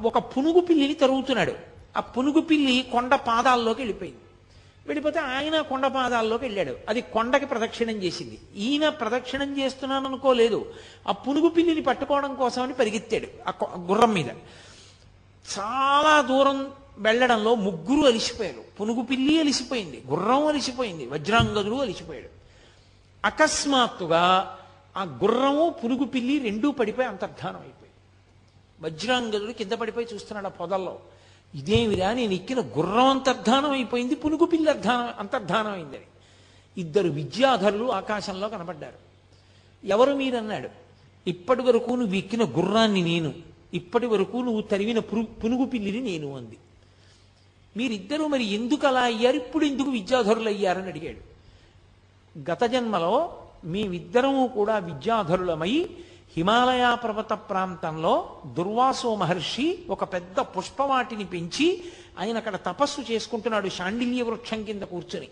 ఒక పునుగు పిల్లిని తరుగుతున్నాడు. ఆ పునుగు పిల్లి కొండ పాదాల్లోకి వెళ్ళిపోయింది. వెళ్ళిపోతే ఆయన కొండ పాదాల్లోకి వెళ్ళాడు. అది కొండకి ప్రదక్షిణం చేసింది. ఈయన ప్రదక్షిణం చేస్తున్నాను అనుకోలేదు ఆ పునుగు పిల్లిని పట్టుకోవడం కోసమని పరిగెత్తాడు ఆ కొ- గుర్రం మీద. చాలా దూరం వెళ్ళడంలో ముగ్గురు అలిసిపోయారు. పునుగు పిల్లి అలిసిపోయింది. గుర్రం అలిసిపోయింది. వజ్రాంగదుడు అలిసిపోయాడు. అకస్మాత్తుగా ఆ గుర్రము పునుగు పిల్లి రెండూ పడిపోయి అంతర్ధానం అయిపోయి వజ్రాంగదుడు కింద పడిపోయి చూస్తున్నాడు ఆ పొదల్లో. ఇదేమిరా నేను ఎక్కిన గుర్రం అంతర్ధానం అయిపోయింది పునుగు పిల్లి అర్ధానం అంతర్ధానం అయిందని ఇద్దరు విద్యాధరులు ఆకాశంలో కనపడ్డారు. ఎవరు మీరన్నాడు? ఇప్పటి వరకు నువ్వు ఎక్కిన గుర్రాన్ని నేను. ఇప్పటి వరకు నువ్వు తరివిన పునుగు పిల్లిని నేను అంది. మీరిద్దరూ మరి ఎందుకు అలా అయ్యారు? ఇప్పుడు ఎందుకు విద్యాధరులు అయ్యారని అడిగాడు. గత జన్మలో మేమిద్దరము కూడా విద్యాధరులమై హిమాలయ పర్వత ప్రాంతంలో దుర్వాసో మహర్షి ఒక పెద్ద పుష్పవాటిని పెంచి ఆయన అక్కడ తపస్సు చేసుకుంటున్నాడు శాండిల్య వృక్షం కింద కూర్చుని.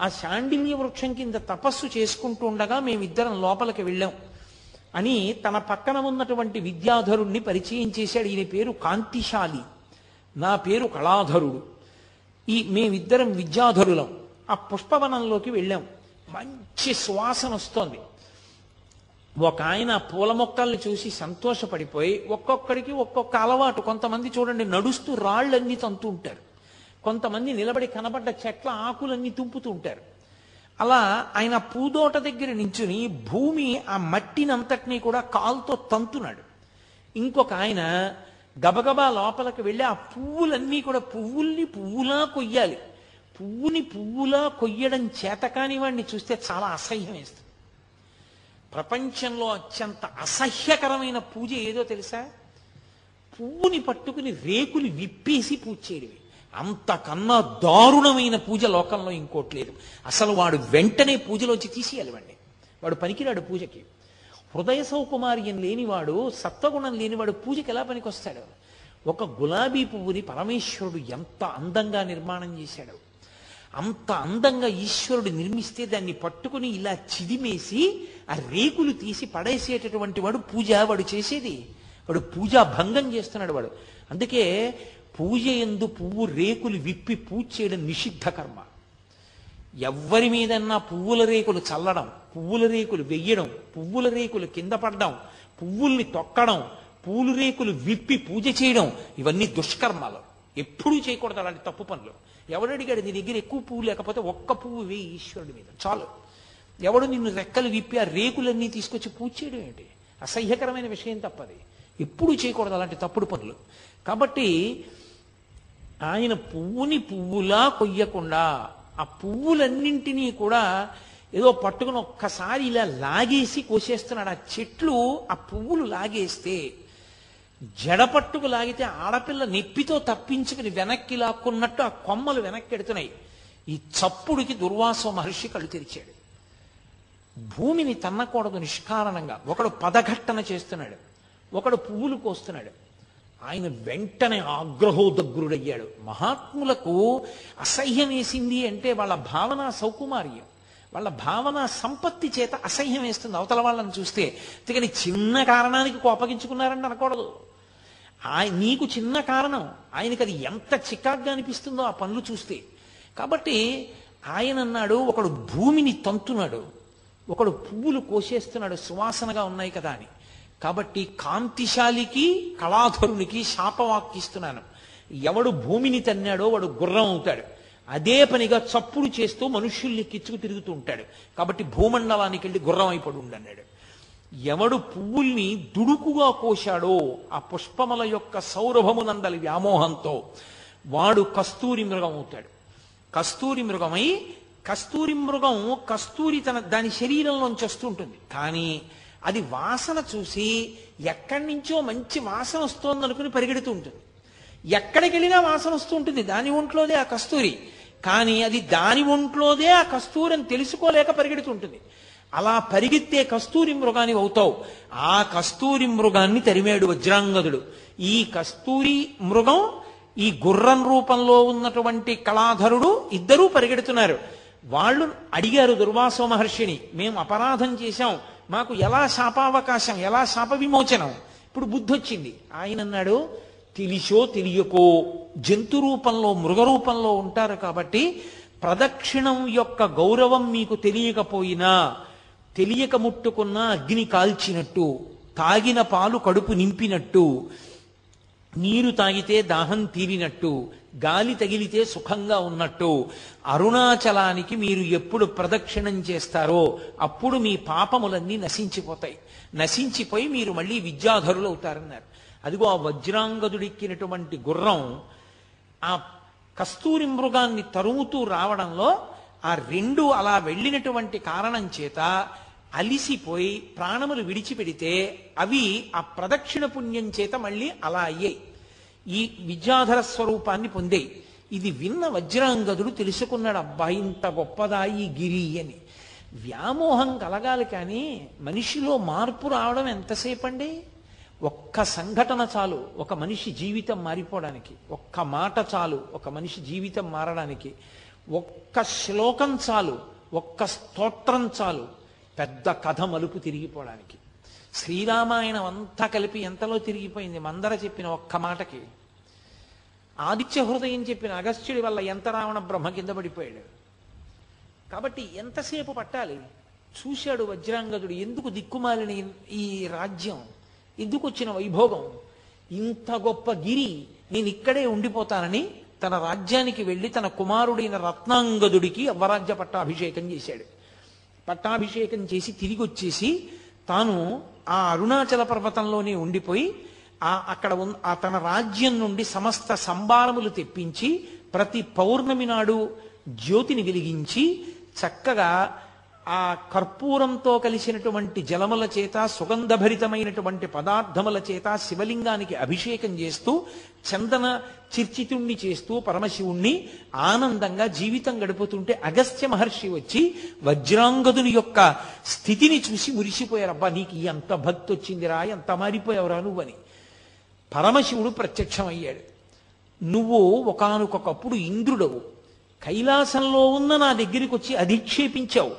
ఆ శాండిల్య వృక్షం కింద తపస్సు చేసుకుంటూ ఉండగా మేమిద్దరం లోపలికి వెళ్ళాం. అని తన పక్కన ఉన్నటువంటి విద్యాధరుణ్ణి పరిచయం చేశాడు. ఈయన పేరు కాంతిశాలి. నా పేరు కళాధరుడు. ఈ మేమిద్దరం విద్యాధరులం. ఆ పుష్పవనంలోకి వెళ్ళాం. మంచి సువాసన వస్తోంది. ఒక ఆయన పూల మొక్కల్ని చూసి సంతోషపడిపోయి ఒక్కొక్కడికి ఒక్కొక్క అలవాటు. కొంతమంది చూడండి నడుస్తూ రాళ్ళన్నీ తంతూ ఉంటారు. కొంతమంది నిలబడి కనబడ్డ చెట్ల ఆకులన్నీ తుంపుతూ ఉంటారు. అలా ఆయన పూదోట దగ్గర నించుని భూమి ఆ మట్టినంతటినీ కూడా కాలుతో తంతున్నాడు. ఇంకొక ఆయన గబగబా లోపలికి వెళ్ళి ఆ పువ్వులన్నీ కూడా పువ్వుల్ని పువ్వులా కొయ్యాలి. పువ్వుని పువ్వులా కొయ్యడం చేతకాని వాడిని చూస్తే చాలా అసహ్యం వేస్తుంది. ప్రపంచంలో అత్యంత అసహ్యకరమైన పూజ ఏదో తెలుసా? పువ్వుని పట్టుకుని రేకులు విప్పేసి పూజ చేయడమే. అంతకన్నా దారుణమైన పూజ లోకంలో ఇంకోటి లేదు. అసలు వాడు వెంటనే పూజలోంచి తీసేయాలి వాడు పనికిరాడు పూజకి. హృదయ సౌకుమార్యం లేనివాడు సత్వగుణం లేనివాడు పూజకి ఎలా పనికొస్తాడు? ఒక గులాబీ పువ్వుని పరమేశ్వరుడు ఎంత అందంగా నిర్మాణం చేశాడు? అంత అందంగా ఈశ్వరుడు నిర్మిస్తే దాన్ని పట్టుకుని ఇలా చిదిమేసి ఆ రేకులు తీసి పడేసేటటువంటి వాడు పూజ వాడు చేసేది. వాడు పూజా భంగం చేస్తున్నాడు వాడు. అందుకే పూజ ఎందు పువ్వు రేకులు విప్పి పూజ చేయడం నిషిద్ధ కర్మ. ఎవ్వరి మీదన్నా పువ్వుల రేకులు చల్లడం పువ్వుల రేకులు వెయ్యడం పువ్వుల రేకులు కింద పడడం పువ్వుల్ని తొక్కడం పూలు రేకులు విప్పి పూజ చేయడం ఇవన్నీ దుష్కర్మాలు. ఎప్పుడూ చేయకూడదు అలాంటి తప్పు పనులు. ఎవడు అడిగాడు నీ దగ్గర ఎక్కువ పువ్వు లేకపోతే ఒక్క పువ్వు వేయి ఈశ్వరుడి మీద. చాలు. ఎవడు నిన్ను రెక్కలు విప్పి ఆ రేకులన్నీ తీసుకొచ్చి పూజ చేయడం ఏంటి? అసహ్యకరమైన విషయం తప్పది. ఎప్పుడూ చేయకూడదు అలాంటి తప్పుడు పనులు. కాబట్టి ఆయన పువ్వుని పువ్వులా కొయ్యకుండా ఆ పువ్వులన్నింటినీ కూడా ఏదో పట్టుకుని ఒక్కసారి ఇలా లాగేసి కోసేస్తున్నాడు. ఆ చెట్లు ఆ పువ్వులు లాగేస్తే జడపట్టుకు లాగితే ఆడపిల్ల నెప్పితో తప్పించుకుని వెనక్కి లాక్కున్నట్టు ఆ కొమ్మలు వెనక్కి ఎడుతున్నాయి ఈ చప్పుడికి దుర్వాస మహర్షి కళ్ళు తెరిచాడు. భూమిని తన్నకూడదు నిష్కారణంగా. ఒకడు పదఘట్టన చేస్తున్నాడు. ఒకడు పువ్వులు కోస్తున్నాడు. ఆయన వెంటనే ఆగ్రహోదగ్రుడయ్యాడు మహాత్ములకు అసహ్యం వేసింది అంటే వాళ్ళ భావన సౌకుమార్యం. వాళ్ళ భావన సంపత్తి చేత అసహ్యం వేస్తుంది అవతల వాళ్ళని చూస్తే. అందుకని చిన్న కారణానికి కోపగించుకున్నారని అనకూడదు. ఆయన నీకు చిన్న కారణం. ఆయనకి అది ఎంత చికాగ్గా అనిపిస్తుందో ఆ పనులు చూస్తే. కాబట్టి ఆయన అన్నాడు ఒకడు భూమిని తంతున్నాడు ఒకడు పువ్వులు కోసేస్తున్నాడు సువాసనగా ఉన్నాయి కదా అని. కాబట్టి కాంతిశాలికి కళాధరునికి శాపవాక్కిస్తున్నాను ఎవడు భూమిని తన్నాడో వాడు గుర్రం అవుతాడు. అదే పనిగా చప్పుడు చేస్తూ మనుష్యుల్ని కిచ్చుకు తిరుగుతూ ఉంటాడు. కాబట్టి భూమండలానికి వెళ్ళి గుర్రం అయిపడి ఉండన్నాడు ఎవడు పువ్వుల్ని దుడుకుగా కోశాడో ఆ పుష్పముల యొక్క సౌరభమునందలి వ్యామోహంతో వాడు కస్తూరి మృగం అవుతాడు. కస్తూరి మృగమై కస్తూరి మృగం కస్తూరి తన దాని శరీరంలోంచి వస్తుంటుంది. కానీ అది వాసన చూసి ఎక్కడి నుంచో మంచి వాసన వస్తోందనుకుని పరిగెడుతూ ఉంటుంది. ఎక్కడికి వెళ్ళినా వాసన వస్తూ ఉంటుంది దాని ఒంట్లోదే ఆ కస్తూరి. కానీ అది దాని ఒంట్లోదే ఆ కస్తూరి అని తెలుసుకోలేక పరిగెడుతుంటుంది అలా పరిగెత్తే కస్తూరి మృగాన్ని అవుతావు. ఆ కస్తూరి మృగాన్ని తరిమాడు వజ్రాంగదుడు. ఈ కస్తూరి మృగం ఈ గుర్రం రూపంలో ఉన్నటువంటి కళాధరుడు ఇద్దరూ పరిగెడుతున్నారు. వాళ్ళు అడిగారు దుర్వాసో మహర్షిని మేము అపరాధం చేశాం. మాకు ఎలా శాపావకాశం ఎలా శాప విమోచనం ఇప్పుడు బుద్ధి వచ్చింది ఆయన అన్నాడు తెలిసో తెలియకో జంతు రూపంలో మృగ రూపంలో ఉంటారు కాబట్టి ప్రదక్షిణం యొక్క గౌరవం మీకు తెలియకపోయినా తెలియక ముట్టుకున్న అగ్ని కాల్చినట్టు తాగిన పాలు కడుపు నింపినట్టు నీరు తాగితే దాహం తీరినట్టు గాలి తగిలితే సుఖంగా ఉన్నట్టు అరుణాచలానికి మీరు ఎప్పుడు ప్రదక్షిణం చేస్తారో అప్పుడు మీ పాపములన్నీ నశించిపోతాయి. నశించిపోయి మీరు మళ్ళీ విద్యాధరులు అవుతారన్నారు అదిగో ఆ వజ్రాంగదుడిక్కినటువంటి గుర్రం ఆ కస్తూరి మృగాన్ని తరుముతూ రావడంలో ఆ రెండు అలా వెళ్ళినటువంటి కారణం చేత అలిసిపోయి ప్రాణములు విడిచిపెడితే అవి ఆ ప్రదక్షిణ పుణ్యం చేత మళ్ళీ అలా అయ్యాయి ఈ విద్యాధర స్వరూపాన్ని పొందాయి ఇది విన్న వజ్రాంగదుడు తెలుసుకున్నాడు అబ్బా ఇంత గొప్పదా ఈ గిరి అని. వ్యామోహం కలగాలి కానీ మనిషిలో మార్పు రావడం ఎంతసేపు అండి ఒక్క సంఘటన చాలు ఒక మనిషి జీవితం మారిపోవడానికి. ఒక్క మాట చాలు ఒక మనిషి జీవితం మారడానికి. ఒక్క శ్లోకం చాలు ఒక్క స్తోత్రం చాలు పెద్ద కథ మలుపు తిరిగిపోవడానికి. శ్రీరామాయణం అంతా కలిపి ఎంతలో తిరిగిపోయింది? మందర చెప్పిన ఒక్క మాటకి. ఆదిత్య హృదయం చెప్పిన అగస్త్యుడి వల్ల ఎంత రావణ బ్రహ్మ కింద పడిపోయాడు? కాబట్టి ఎంతసేపు పట్టాలి? చూశాడు వజ్రాంగదుడు ఎందుకు దిక్కుమాలిన ఈ రాజ్యం? ఎందుకు వచ్చిన వైభోగం? ఇంత గొప్ప గిరి నేను ఇక్కడే ఉండిపోతానని తన రాజ్యానికి వెళ్ళి తన కుమారుడైన రత్నాంగదుడికి అవ్వరాజ్య పట్టాభిషేకం చేశాడు. పట్టాభిషేకం చేసి తిరిగి వచ్చేసి తాను ఆ అరుణాచల పర్వతంలోనే ఉండిపోయి ఆ అక్కడ ఉన్న ఆ తన రాజ్యం నుండి సమస్త సంభారములు తెప్పించి ప్రతి పౌర్ణమి నాడు జ్యోతిని వెలిగించి చక్కగా ఆ కర్పూరంతో కలిసినటువంటి జలముల చేత సుగంధభరితమైనటువంటి పదార్థముల చేత శివలింగానికి అభిషేకం చేస్తూ చందన చిర్చితుణ్ణి చేస్తూ పరమశివుణ్ణి ఆనందంగా జీవితం గడుపుతుంటే అగస్త్య మహర్షి వచ్చి వజ్రాంగదుని యొక్క స్థితిని చూసి మురిసిపోయారబ్బా నీకు ఎంత భక్తి వచ్చిందిరా ఎంత మారిపోయావురా నువ్వని. పరమశివుడు ప్రత్యక్షమయ్యాడు. నువ్వు ఒకానొకప్పుడు ఇంద్రుడవు. కైలాసంలో ఉన్న నా దగ్గరికి వచ్చి అధిక్షేపించావు.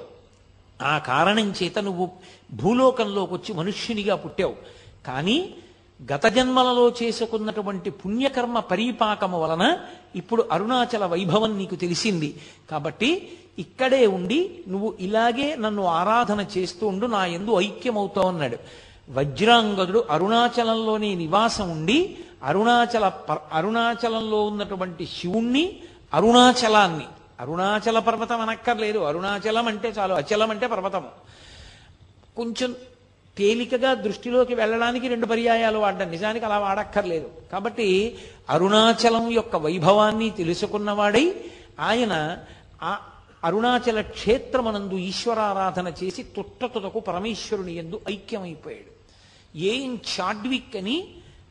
ఆ కారణం చేత నువ్వు భూలోకంలోకి వచ్చి మనుష్యునిగా పుట్టావు. కానీ గత జన్మలలో చేసుకున్నటువంటి పుణ్యకర్మ పరీపాకము వలన ఇప్పుడు అరుణాచల వైభవం నీకు తెలిసింది. కాబట్టి ఇక్కడే ఉండి నువ్వు ఇలాగే నన్ను ఆరాధన చేస్తూ ఉండు నా ఎందు ఐక్యమవుతావు అన్నాడు. వజ్రాంగదుడు అరుణాచలంలోనే నివాసం ఉండి అరుణాచల పర్- అరుణాచలంలో ఉన్నటువంటి శివుణ్ణి అరుణాచలాన్ని అరుణాచల పర్వతం అనక్కర్లేదు. అరుణాచలం అంటే చాలు అచలం అంటే పర్వతము. కొంచెం తేలికగా దృష్టిలోకి వెళ్ళడానికి రెండు పర్యాయాలు వాడడం. నిజానికి అలా వాడక్కర్లేదు. కాబట్టి అరుణాచలం యొక్క వైభవాన్ని తెలుసుకున్నవాడై ఆయన ఆ అరుణాచల క్షేత్రమనందు ఈశ్వరారాధన చేసి తుట్టతుటకు పరమేశ్వరుని ఎందు ఐక్యమైపోయాడు. ఏం చాడ్విక్ అని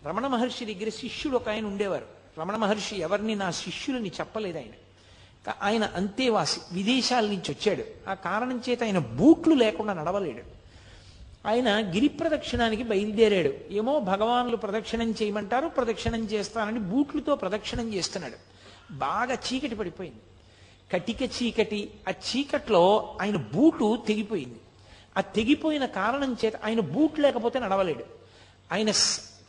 రమణ మహర్షి దగ్గర శిష్యుడు ఒక ఆయన ఉండేవారు. రమణ మహర్షి ఎవరిని నా శిష్యులని చెప్పలేదు ఆయన. ఆయన అంతేవాసి విదేశాల నుంచి వచ్చాడు. ఆ కారణం చేత ఆయన బూట్లు లేకుండా నడవలేడు. ఆయన గిరి ప్రదక్షిణానికి బయలుదేరాడు. ఏమో భగవాన్లు ప్రదక్షిణం చేయమంటారు ప్రదక్షిణం చేస్తానని బూట్లతో ప్రదక్షిణం చేస్తున్నాడు. బాగా చీకటి పడిపోయింది. కటిక చీకటి ఆ చీకట్లో ఆయన బూటు తెగిపోయింది. ఆ తెగిపోయిన కారణం చేత ఆయన బూట్ లేకపోతే నడవలేడు. ఆయన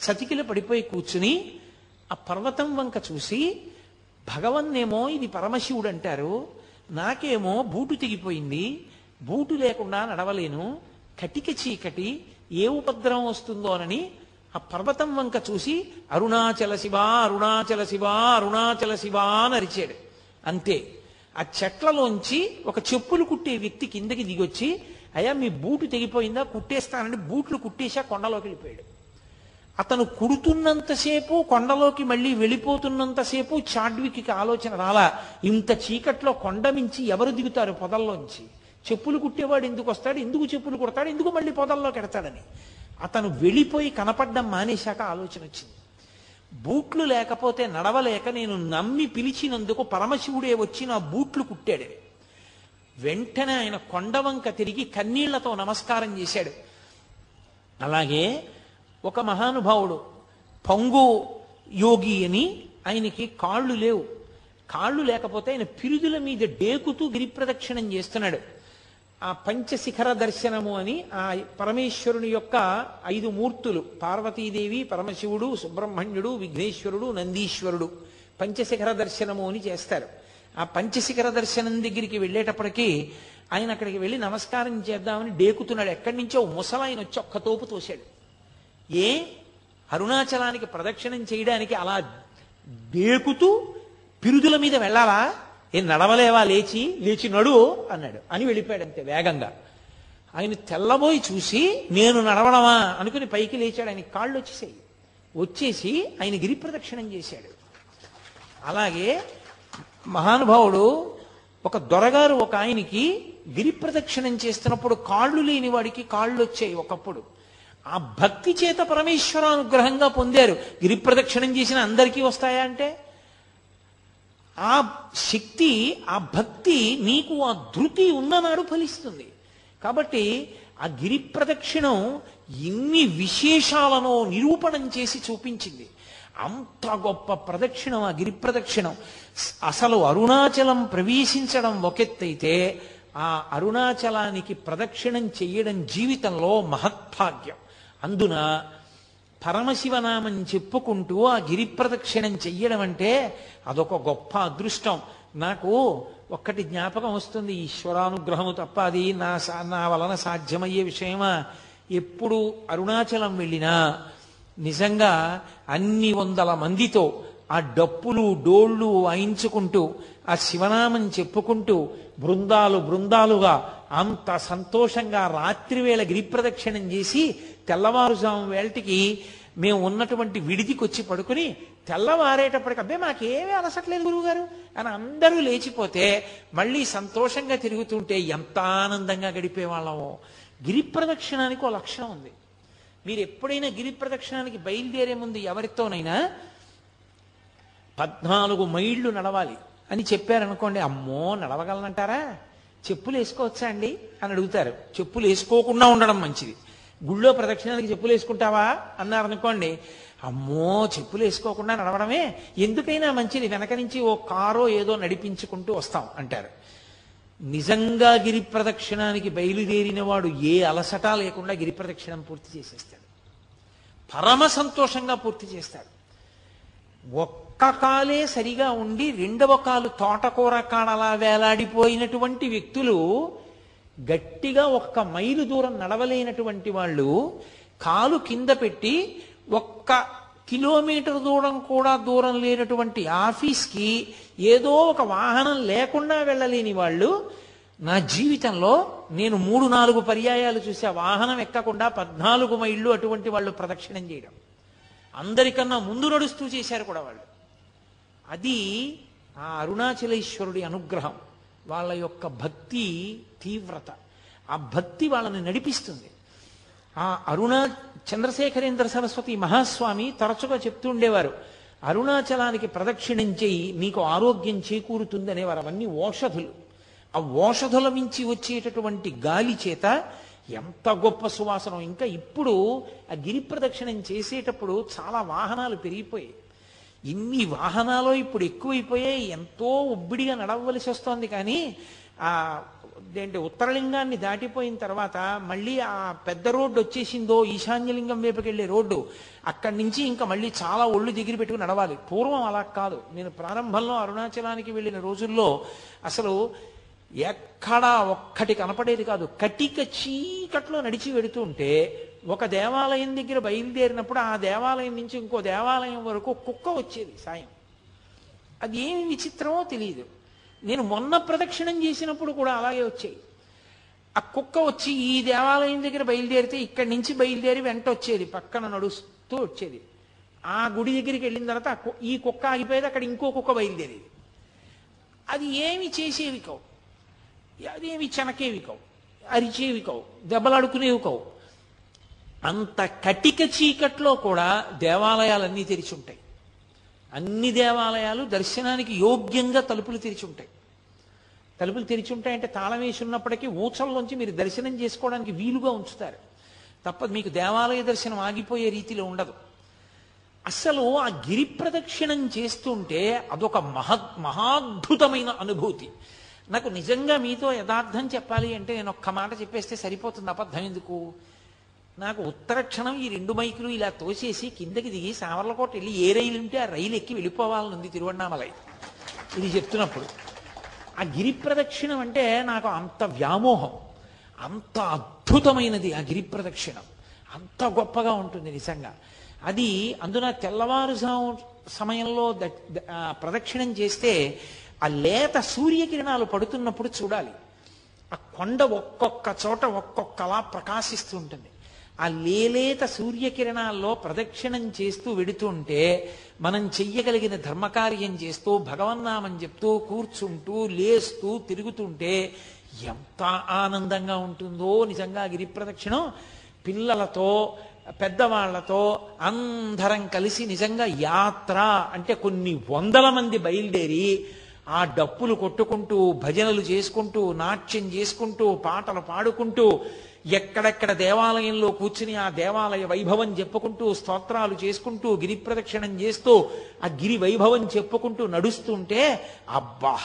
చతికిల పడిపోయి కూర్చుని ఆ పర్వతం వంక చూసి భగవన్నేమో ఇది పరమశివుడు అంటారు. నాకేమో బూటు తెగిపోయింది. బూటు లేకుండా నడవలేను. కటిక చీకటి ఏ ఉపద్రవం వస్తుందోనని ఆ పర్వతం వంక చూసి అరుణాచల శివ అరుణాచల శివ అరుణాచల శివ అని అరిచాడు. అంతే. ఆ చెట్లలోంచి ఒక చెప్పులు కుట్టే వ్యక్తి కిందకి దిగొచ్చి అయ్యా మీ బూటు తెగిపోయిందా? కుట్టేస్తానని బూట్లు కుట్టేసి ఆ కొండలోకి వెళ్ళిపోయాడు. అతను కుడుతున్నంతసేపు కొండలోకి మళ్ళీ వెళ్ళిపోతున్నంతసేపు చాడ్వికి ఆలోచన రాలా. ఇంత చీకట్లో కొండ మించి ఎవరు దిగుతారు పొదల్లోంచి? చెప్పులు కుట్టేవాడు ఎందుకు వస్తాడు? ఎందుకు చెప్పులు కుడతాడు? ఎందుకు మళ్ళీ పొదల్లో కెడతాడని. అతను వెళ్ళిపోయి కనపడ్డం మానేశాక ఆలోచన వచ్చింది. బూట్లు లేకపోతే నడవలేక నేను నమ్మి పిలిచినందుకు పరమశివుడే వచ్చి నా బూట్లు కుట్టాడు. వెంటనే ఆయన కొండవంక తిరిగి కన్నీళ్ళతో నమస్కారం చేశాడు. అలాగే ఒక మహానుభావుడు పంగు యోగి అని ఆయనకి కాళ్ళు లేవు. కాళ్ళు లేకపోతే ఆయన పిరుదుల మీద డేకుతూ గిరిప్రదక్షిణం చేస్తున్నాడు. ఆ పంచశిఖర దర్శనము అని ఆ పరమేశ్వరుని యొక్క ఐదు మూర్తులు పార్వతీదేవి పరమశివుడు సుబ్రహ్మణ్యుడు విఘ్నేశ్వరుడు నందీశ్వరుడు పంచశిఖర దర్శనము అని చేస్తారు. ఆ పంచశిఖర దర్శనం దగ్గరికి వెళ్ళేటప్పటికీ ఆయన అక్కడికి వెళ్ళి నమస్కారం చేద్దామని డేకుతున్నాడు. ఎక్కడి నుంచో ముసలాయన వచ్చి ఒక్క తోపు తోశాడు. ఏ? అరుణాచలానికి ప్రదక్షిణం చేయడానికి అలా డేకుతూ పిరుదుల మీద వెళ్ళాలా? ఏ నడవలేవా లేచి? లేచి నడు అన్నాడు. అని వెళ్ళిపోయాడు అంతే వేగంగా. ఆయన తెల్లబోయి చూసి నేను నడవడమా? అనుకుని పైకి లేచాడు. ఆయన కాళ్ళు వచ్చేసాయి. వచ్చేసి ఆయన గిరి ప్రదక్షిణం చేశాడు. అలాగే మహానుభావుడు ఒక దొరగారు ఒక ఆయనకి గిరి ప్రదక్షిణం చేస్తున్నప్పుడు కాళ్ళు లేని వాడికి కాళ్ళు వచ్చాయి ఒకప్పుడు. ఆ భక్తి చేత పరమేశ్వర అనుగ్రహంగా పొందారు. గిరి ప్రదక్షిణం చేసిన అందరికీ వస్తాయా అంటే? ఆ శక్తి ఆ భక్తి నీకు ఆ ధృతి ఉన్ననాడు ఫలిస్తుంది. కాబట్టి ఆ గిరి ప్రదక్షిణం ఎన్ని విశేషాలను నిరూపణం చేసి చూపించింది. అంత గొప్ప ప్రదక్షిణం ఆ గిరి ప్రదక్షిణం. అసలు అరుణాచలం ప్రవేశించడం ఒకెత్తైతే ఆ అరుణాచలానికి ప్రదక్షిణం చేయడం జీవితంలో మహత్భాగ్యం. అందున పరమశివనామం చెప్పుకుంటూ ఆ గిరి ప్రదక్షిణం చెయ్యడం అంటే అదొక గొప్ప అదృష్టం. నాకు ఒక్కటి జ్ఞాపకం వస్తుంది ఈశ్వరానుగ్రహము తప్ప అది నా సా నా వలన సాధ్యమయ్యే విషయమా? ఎప్పుడు అరుణాచలం వెళ్ళినా నిజంగా అన్ని వందల మందితో ఆ డప్పులు డోళ్ళు వాయించుకుంటూ ఆ శివనామం చెప్పుకుంటూ బృందాలు బృందాలుగా అంత సంతోషంగా రాత్రివేళ గిరిప్రదక్షిణం చేసి తెల్లవారుజాము వేళటికి మేము ఉన్నటువంటి విడిదికి వచ్చి పడుకుని తెల్లవారేటప్పటికి అబ్బే మాకేమీ అలసట్లేదు గురువుగారు అని అందరూ లేచిపోతే మళ్ళీ సంతోషంగా తిరుగుతుంటే ఎంత ఆనందంగా గడిపేవాళ్ళము గిరి ప్రదక్షిణానికి ఓ లక్షణం ఉంది. మీరు ఎప్పుడైనా గిరి ప్రదక్షిణానికి బయలుదేరే ముందు ఎవరితోనైనా పద్నాలుగు మైళ్ళు నడవాలి అని చెప్పారనుకోండి అమ్మో నడవగలనంటారా? చెప్పులు వేసుకోవచ్చా అండి? అని అడుగుతారు. చెప్పులు వేసుకోకుండా ఉండడం మంచిది. గుళ్ళో ప్రదక్షిణానికి చెప్పులు వేసుకుంటావా అన్నారనుకోండి అమ్మో చెప్పులు వేసుకోకుండా నడవడమే. ఎందుకైనా మంచిది వెనక నుంచి ఓ కారో ఏదో నడిపించుకుంటూ వస్తాం అంటారు. నిజంగా గిరి ప్రదక్షిణానికి బయలుదేరిన వాడు ఏ అలసట లేకుండా గిరి ప్రదక్షిణం పూర్తి చేసేస్తాడు. పరమ సంతోషంగా పూర్తి చేస్తాడు. ఒక్క కాలే సరిగా ఉండి రెండవ కాలు తోటకూర కాడలా వేలాడిపోయినటువంటి వ్యక్తులు గట్టిగా ఒక్క మైలు దూరం నడవలేనటువంటి వాళ్ళు కాలు కింద పెట్టి ఒక్క కిలోమీటర్ దూరం కూడా దూరం లేనటువంటి ఆఫీస్కి ఏదో ఒక వాహనం లేకుండా వెళ్ళలేని వాళ్ళు నా జీవితంలో నేను మూడు నాలుగు పర్యాయాలు చూసే వాహనం ఎక్కకుండా పద్నాలుగు మైళ్ళు అటువంటి వాళ్ళు ప్రదక్షిణం చేయడం. అందరికన్నా ముందు నడుస్తూ చేశారు కూడా వాళ్ళు. అది ఆ అరుణాచలేశ్వరుడి అనుగ్రహం. వాళ్ళ యొక్క భక్తి తీవ్రత. ఆ భక్తి వాళ్ళని నడిపిస్తుంది. ఆ అరుణా చంద్రశేఖరేంద్ర సరస్వతి మహాస్వామి తరచుగా చెప్తూ ఉండేవారు అరుణాచలానికి ప్రదక్షిణం చేయి మీకు ఆరోగ్యం చేకూరుతుంది అనేవారు అవన్నీ ఓషధులు. ఆ ఓషధుల మించి వచ్చేటటువంటి గాలి చేత ఎంత గొప్ప సువాసనం. ఇంకా ఇప్పుడు ఆ గిరి ప్రదక్షిణం చేసేటప్పుడు చాలా వాహనాలు పెరిగిపోయాయి. ఇన్ని వాహనాలు ఇప్పుడు ఎక్కువైపోయాయి ఎంతో ఉబ్బిడిగా నడవలసి వస్తోంది కానీ ఆ ఏంటి ఉత్తరలింగాన్ని దాటిపోయిన తర్వాత మళ్ళీ ఆ పెద్ద రోడ్డు వచ్చేసిందో ఈశాన్యలింగం వైపుకి వెళ్ళే రోడ్డు అక్కడి నుంచి ఇంకా మళ్ళీ చాలా ఒళ్ళు దిగిరి పెట్టుకుని నడవాలి. పూర్వం అలా కాదు. నేను ప్రారంభంలో అరుణాచలానికి వెళ్ళిన రోజుల్లో అసలు ఎక్కడా ఒక్కటి కనపడేది కాదు. కటిక చీకట్లో నడిచి వెడుతూ ఉంటే ఒక దేవాలయం దగ్గర బయలుదేరినప్పుడు ఆ దేవాలయం నుంచి ఇంకో దేవాలయం వరకు కుక్క వచ్చేది సాయం. అది ఏమి విచిత్రమో తెలియదు నేను మొన్న ప్రదక్షిణం చేసినప్పుడు కూడా అలాగే వచ్చాయి. ఆ కుక్క వచ్చి ఈ దేవాలయం దగ్గర బయలుదేరితే ఇక్కడి నుంచి బయలుదేరి వెంట వచ్చేది పక్కన నడుస్తూ వచ్చేది. ఆ గుడి దగ్గరికి వెళ్ళిన తర్వాత ఈ కుక్క ఆగిపోయేది అక్కడ ఇంకో కుక్క బయలుదేరేది. అది ఏమి చేసేవి కావు. అదేమి చెనకేవి కావు అరిచేవి కావు దెబ్బలాడుకునేవి కావు. అంత కటిక చీకట్లో కూడా దేవాలయాలన్నీ తెరిచి ఉంటాయి. అన్ని దేవాలయాలు దర్శనానికి యోగ్యంగా తలుపులు తెరిచి ఉంటాయి తలుపులు తెరిచి ఉంటాయంటే తాళం వేసి ఉన్నప్పటికీ ఊచల్లోంచి మీరు దర్శనం చేసుకోవడానికి వీలుగా ఉంచుతారు. తప్ప మీకు దేవాలయ దర్శనం ఆగిపోయే రీతిలో ఉండదు. అసలు ఆ గిరి ప్రదక్షిణం చేస్తుంటే అదొక మహా మహాద్భుతమైన అనుభూతి. నాకు నిజంగా మీతో యథార్థం చెప్పాలి అంటే నేను ఒక్క మాట చెప్పేస్తే సరిపోతుంది అబద్ధం ఎందుకు? నాకు ఉత్తర క్షణం ఈ రెండు మైకులు ఇలా తోసేసి కిందకి దిగి సామర్లకోట వెళ్ళి ఏ రైలు ఉంటే ఆ రైలు ఎక్కి వెళ్ళిపోవాలని ఉంది తిరువన్నామలై. ఇది చెప్తున్నప్పుడు. ఆ గిరి ప్రదక్షిణం అంటే నాకు అంత వ్యామోహం. అంత అద్భుతమైనది ఆ గిరి ప్రదక్షిణం. అంత గొప్పగా ఉంటుంది నిజంగా. అది అందున తెల్లవారు సమయంలో ద- ప్రదక్షిణం చేస్తే ఆ లేత సూర్యకిరణాలు పడుతున్నప్పుడు చూడాలి. ఆ కొండ ఒక్కొక్క చోట ఒక్కొక్కలా ప్రకాశిస్తూ ఉంటుంది. ఆ లేలేత సూర్యకిరణాల్లో ప్రదక్షిణం చేస్తూ వెడుతుంటే మనం చెయ్యగలిగిన ధర్మకార్యం చేస్తూ భగవన్నామని చెప్తూ కూర్చుంటూ లేస్తూ తిరుగుతుంటే ఎంత ఆనందంగా ఉంటుందో నిజంగా గిరి ప్రదక్షిణం పిల్లలతో పెద్దవాళ్ళతో అందరం కలిసి నిజంగా యాత్ర అంటే కొన్ని వందల మంది బయలుదేరి ఆ డప్పులు కొట్టుకుంటూ భజనలు చేసుకుంటూ నాట్యం చేసుకుంటూ పాటలు పాడుకుంటూ ఎక్కడెక్కడ దేవాలయంలో కూర్చుని ఆ దేవాలయ వైభవం చెప్పుకుంటూ స్తోత్రాలు చేసుకుంటూ గిరి ప్రదక్షిణం చేస్తూ ఆ గిరి వైభవం చెప్పుకుంటూ నడుస్తుంటే అబ్బా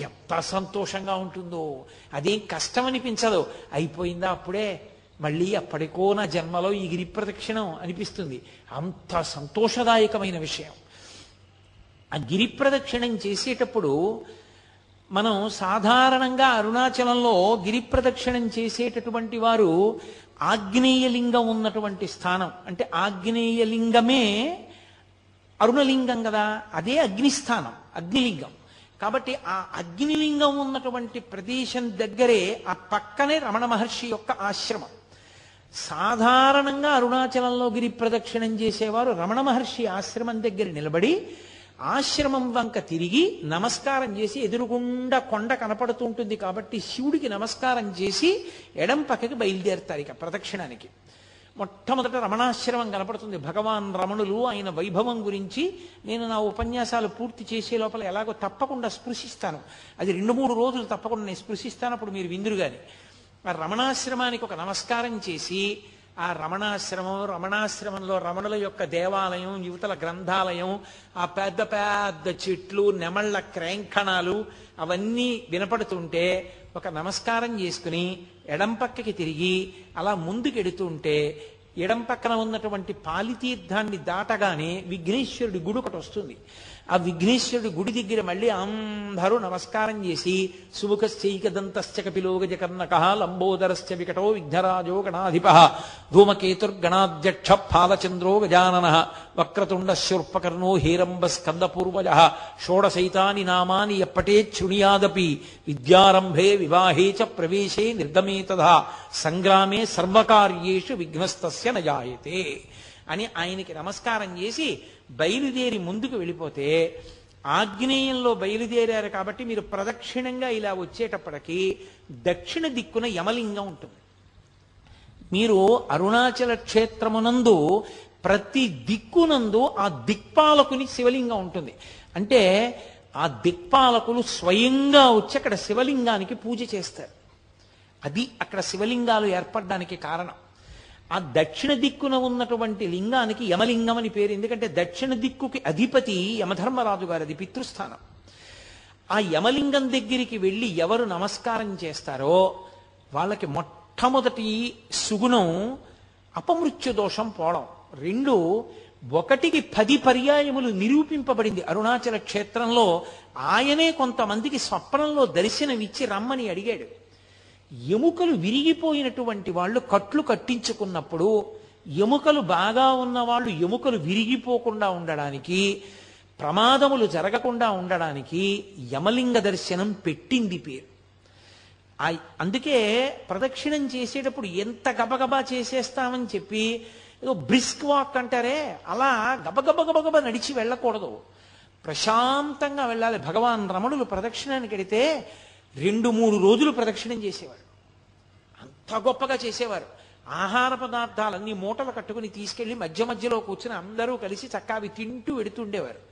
ఎంత సంతోషంగా ఉంటుందో. అదేం కష్టం అనిపించదు అయిపోయిందా అప్పుడే. మళ్ళీ అప్పటికో నా జన్మలో ఈ గిరి ప్రదక్షిణం అనిపిస్తుంది. అంత సంతోషదాయకమైన విషయం. ఆ గిరి ప్రదక్షిణం చేసేటప్పుడు మనం సాధారణంగా అరుణాచలంలో గిరి ప్రదక్షిణం చేసేటటువంటి వారు ఆగ్నేయలింగం ఉన్నటువంటి స్థానం. అంటే ఆగ్నేయలింగమే అరుణలింగం కదా? అదే అగ్నిస్థానం అగ్నిలింగం. కాబట్టి ఆ అగ్నిలింగం ఉన్నటువంటి ప్రదేశం దగ్గరే ఆ పక్కనే రమణ మహర్షి యొక్క ఆశ్రమం. సాధారణంగా అరుణాచలంలో గిరి ప్రదక్షిణం చేసేవారు రమణ మహర్షి ఆశ్రమం దగ్గర నిలబడి ఆశ్రమం వంక తిరిగి నమస్కారం చేసి ఎదురుగుండా కొండ కనపడుతూ ఉంటుంది కాబట్టి శివుడికి నమస్కారం చేసి ఎడం పక్కకి బయలుదేరుతారు ఇక ప్రదక్షిణానికి. మొట్టమొదట రమణాశ్రమం కనపడుతుంది. భగవాన్ రమణులు ఆయన వైభవం గురించి నేను నా ఉపన్యాసాలు పూర్తి చేసే లోపల ఎలాగో తప్పకుండా స్పృశిస్తాను. అది రెండు మూడు రోజులు తప్పకుండా నేను స్పృశిస్తాను. అప్పుడు మీరు విందురు కానీ ఆ రమణాశ్రమానికి ఒక నమస్కారం చేసి ఆ రమణాశ్రమం రమణాశ్రమంలో రమణుల యొక్క దేవాలయం యువతల గ్రంథాలయం ఆ పెద్ద పెద్ద చెట్లు నెమళ్ళ క్రేంఖణాలు అవన్నీ వినపడుతుంటే ఒక నమస్కారం చేసుకుని ఎడం పక్కకి తిరిగి అలా ముందుకెడుతుంటే ఎడం పక్కన ఉన్నటువంటి పాలితీర్థాన్ని దాటగానే విఘ్నేశ్వరుడి గుడి ఒకటి వస్తుంది. ఆ విఘ్నేశ్వరుడి గుడి దగ్గర మళ్ళీ అందరూ నమస్కారం చేసి సుముఖశ్చైకదంతశ్చ కపిలోగజ కర్ణక లంబోదరశ్చ వికటో విఘ్నరాజో గణాధిప ధూమకేతుర్గణాధ్యక్ష ఫాలచంద్రో గజానన వక్రతుండ శూర్పకర్ణో హేరంబ స్కందపూర్వజ షోడశైతాని నామాని ఎప్పటే శృణుయాదపి విద్యారంభే వివాహే చ ప్రవేశే నిర్గమే తథా సంగ్రామే సర్వకార్యేషు విఘ్నస్తస్య నజాయతే అని ఆయనకి నమస్కారం చేసి బయలుదేరి ముందుకు వెళ్ళిపోతే ఆగ్నేయంలో బయలుదేరారు కాబట్టి మీరు ప్రదక్షిణంగా ఇలా వచ్చేటప్పటికి దక్షిణ దిక్కున యమలింగం ఉంటుంది. మీరు అరుణాచల క్షేత్రమునందు ప్రతి దిక్కునందు ఆ దిక్పాలకుని శివలింగం ఉంటుంది. అంటే ఆ దిక్పాలకులు స్వయంగా వచ్చి అక్కడ శివలింగానికి పూజ చేస్తారు. అది అక్కడ శివలింగాలు ఏర్పడడానికి కారణం. ఆ దక్షిణ దిక్కున ఉన్నటువంటి లింగానికి యమలింగం అని పేరు. ఎందుకంటే దక్షిణ దిక్కుకి అధిపతి యమధర్మరాజు గారు అది పితృస్థానం. ఆ యమలింగం దగ్గరికి వెళ్ళి ఎవరు నమస్కారం చేస్తారో వాళ్ళకి మొట్టమొదటి సుగుణం అపమృత్యు దోషం పోవడం. రెండు ఒకటికి పది పర్యాయములు నిరూపింపబడింది అరుణాచల క్షేత్రంలో. ఆయనే కొంతమందికి స్వప్నంలో దర్శనమిచ్చి రమ్మని అడిగాడు. ఎముకలు విరిగిపోయినటువంటి వాళ్ళు కట్లు కట్టించుకున్నప్పుడు ఎముకలు బాగా ఉన్న వాళ్ళు ఎముకలు విరిగిపోకుండా ఉండడానికి ప్రమాదములు జరగకుండా ఉండడానికి యమలింగ దర్శనం పెట్టింది పేరు. అందుకే ప్రదక్షిణం చేసేటప్పుడు ఎంత గబగబా చేసేస్తామని చెప్పి ఏదో బ్రిస్క్ వాక్ అంటారే అలా గబగబ గబగబ నడిచి వెళ్ళకూడదు. ప్రశాంతంగా వెళ్ళాలి. భగవాన్ రమణులు ప్రదక్షిణానికి వెడితే రెండు మూడు రోజులు ప్రదక్షిణం చేసేవారు అంత గొప్పగా చేసేవారు. ఆహార పదార్థాలన్నీ మూటలు కట్టుకుని తీసుకెళ్ళి మధ్య మధ్యలో కూర్చుని అందరూ కలిసి చక్కా అవి తింటూ వెడుతుండేవారు.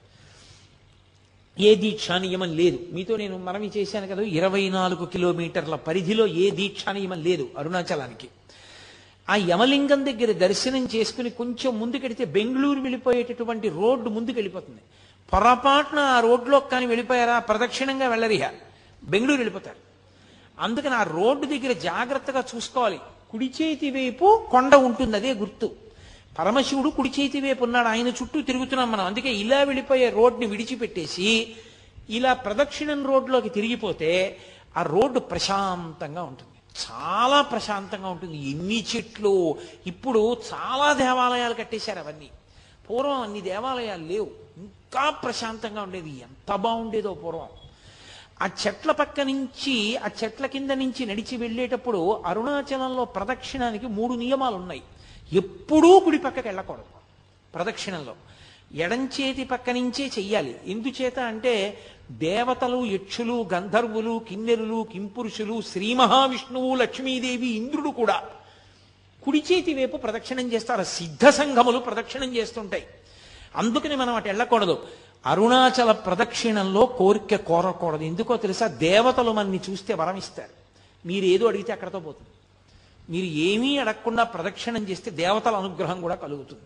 ఏ దీక్షా నియమం లేదు. మీతో నేను మనవి చేశాను కదా ఇరవై నాలుగు కిలోమీటర్ల పరిధిలో ఏ దీక్షా నియమం లేదు అరుణాచలానికి. ఆ యమలింగం దగ్గర దర్శనం చేసుకుని కొంచెం ముందుకెడితే బెంగళూరు వెళ్ళిపోయేటటువంటి రోడ్డు ముందుకు వెళ్ళిపోతుంది పొరపాటున ఆ రోడ్లో కానీ వెళ్ళిపోయారా? ప్రదక్షిణంగా వెళ్ళరిహా. బెంగళూరు వెళ్ళిపోతారు. అందుకని ఆ రోడ్డు దగ్గర జాగ్రత్తగా చూసుకోవాలి. కుడి చేతి వైపు కొండ ఉంటుంది అదే గుర్తు. పరమశివుడు కుడి చేతి వైపు ఉన్నాడు. ఆయన చుట్టూ తిరుగుతున్నాం మనం. అందుకే ఇలా వెళ్ళిపోయే రోడ్ని విడిచిపెట్టేసి ఇలా ప్రదక్షిణం రోడ్లోకి తిరిగిపోతే ఆ రోడ్డు ప్రశాంతంగా ఉంటుంది. చాలా ప్రశాంతంగా ఉంటుంది. ఎన్ని చెట్లు. ఇప్పుడు చాలా దేవాలయాలు కట్టేశారు అవన్నీ. పూర్వం అన్ని దేవాలయాలు లేవు. ఇంకా ప్రశాంతంగా ఉండేది. ఎంత బాగుండేదో పూర్వం. ఆ చెట్ల పక్క నుంచి ఆ చెట్ల కింద నుంచి నడిచి వెళ్ళేటప్పుడు అరుణాచలంలో ప్రదక్షిణానికి మూడు నియమాలు ఉన్నాయి ఎప్పుడూ కుడి పక్కకి వెళ్ళకూడదు ప్రదక్షిణంలో. ఎడంచేతి పక్క నుంచే చెయ్యాలి. ఎందుచేత అంటే దేవతలు యక్షులు గంధర్వులు కిన్నెరులు కింపురుషులు శ్రీ మహావిష్ణువు లక్ష్మీదేవి ఇంద్రుడు కూడా కుడి చేతి వైపు ప్రదక్షిణం చేస్తారు. సిద్ధ సంఘములు ప్రదక్షిణం చేస్తుంటాయి. అందుకని మనం అటు వెళ్ళకూడదు. అరుణాచల ప్రదక్షిణంలో కోరిక కోరకూడదు. ఎందుకో తెలుసా? దేవతలు మనని చూస్తే వరం ఇస్తారు మీరు ఏదో అడిగితే అక్కడతో పోతుంది. మీరు ఏమీ అడగకుండా ప్రదక్షిణం చేస్తే దేవతల అనుగ్రహం కూడా కలుగుతుంది.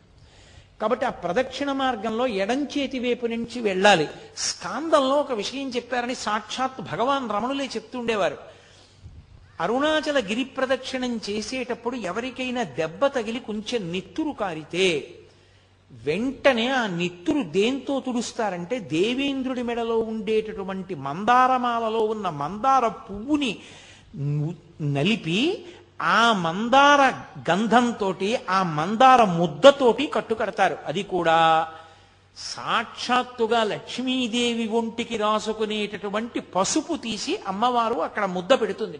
కాబట్టి ఆ ప్రదక్షిణ మార్గంలో ఎడం చేతి వైపు నుంచి వెళ్ళాలి. స్కాందంలో ఒక విషయం చెప్పారని సాక్షాత్ భగవాన్ రమణులే చెప్తుండేవారు. అరుణాచల గిరి ప్రదక్షిణం చేసేటప్పుడు ఎవరికైనా దెబ్బ తగిలి కొంచెం నెత్తురు కారితే వెంటనే ఆ నిత్తురు దేంతో తుడుస్తారంటే దేవేంద్రుడి మెడలో ఉండేటటువంటి మందారమాలలో ఉన్న మందార పువ్వుని నలిపి ఆ మందార గంధంతో ఆ మందార ముద్దతోటి కట్టుకడతారు. అది కూడా సాక్షాత్తుగా లక్ష్మీదేవి ఒంటికి రాసుకునేటటువంటి పసుపు తీసి అమ్మవారు అక్కడ ముద్ద పెడుతుంది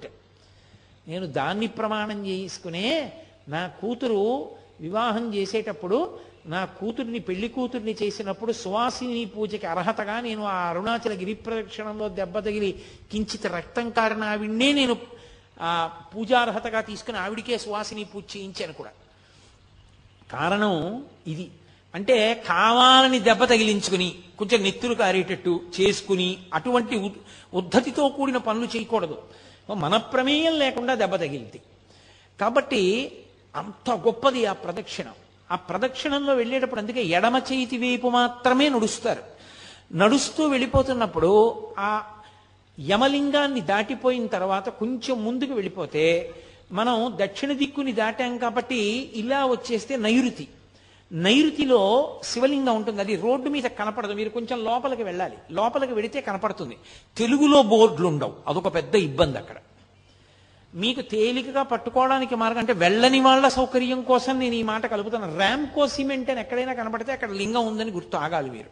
నేను దాన్ని ప్రమాణం చేసుకునే నా కూతురు వివాహం చేసేటప్పుడు నా కూతుర్ని పెళ్ళి కూతుర్ని చేసినప్పుడు సువాసిని పూజకి అర్హతగా నేను ఆ అరుణాచల గిరి ప్రదక్షిణంలో దెబ్బ తగిలి కించిత రక్తం కారిన ఆవిడ్నే నేను ఆ పూజార్హతగా తీసుకుని ఆవిడికే సువాసిని పూజ చేయించాను కూడా. కారణం ఇది. అంటే కావాలని దెబ్బ తగిలించుకుని కొంచెం నెత్తులు కారేటట్టు చేసుకుని అటువంటి ఉద్- ఉద్ధతితో కూడిన పనులు చేయకూడదు. మన ప్రమేయం లేకుండా దెబ్బ తగిలింది. కాబట్టి అంత గొప్పది ఆ ప్రదక్షిణం. ఆ ప్రదక్షిణంలో వెళ్ళేటప్పుడు అందుకే ఎడమ చేతి వైపు మాత్రమే నడుస్తారు. నడుస్తూ వెళ్ళిపోతున్నప్పుడు ఆ యమలింగాన్ని దాటిపోయిన తర్వాత కొంచెం ముందుకు వెళ్ళిపోతే మనం దక్షిణ దిక్కుని దాటాం కాబట్టి ఇలా వచ్చేస్తే నైరుతి. నైరుతిలో శివలింగం ఉంటుంది. అది రోడ్డు మీద కనపడదు. మీరు కొంచెం లోపలికి వెళ్ళాలి. లోపలికి వెళితే కనపడుతుంది. తెలుగులో బోర్డులు ఉండవు అదొక పెద్ద ఇబ్బంది అక్కడ. మీకు తేలికగా పట్టుకోవడానికి మార్గం అంటే వెళ్ళని వాళ్ళ సౌకర్యం కోసం నేను ఈ మాట కలుపుతాను ర్యాంకో సిమెంట్ అని ఎక్కడైనా కనపడితే అక్కడ లింగం ఉందని గుర్తు ఆగాలి మీరు.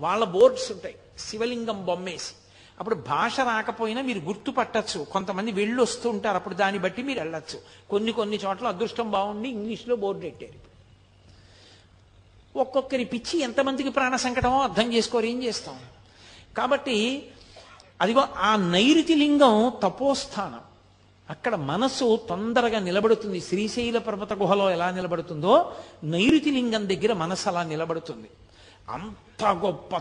వాళ్ళ బోర్డ్స్ ఉంటాయి. శివలింగం బొమ్మేసి. అప్పుడు భాష రాకపోయినా మీరు గుర్తుపట్టచ్చు. కొంతమంది వెళ్ళి వస్తూ ఉంటారు. అప్పుడు దాన్ని బట్టి మీరు వెళ్ళొచ్చు. కొన్ని కొన్ని చోట్ల అదృష్టం బాగుండి ఇంగ్లీష్లో బోర్డు పెట్టారు ఒక్కొక్కరి పిచ్చి ఎంతమందికి ప్రాణ సంకటమో అర్థం చేసుకోరు. ఏం చేస్తాం? కాబట్టి అదిగో ఆ నైరుతి లింగం తపోస్థానం. అక్కడ మనసు తొందరగా నిలబడుతుంది. శ్రీశైల పర్వత గుహలో ఎలా నిలబడుతుందో నైరుతి లింగం దగ్గర మనసు అలా నిలబడుతుంది. అంత గొప్ప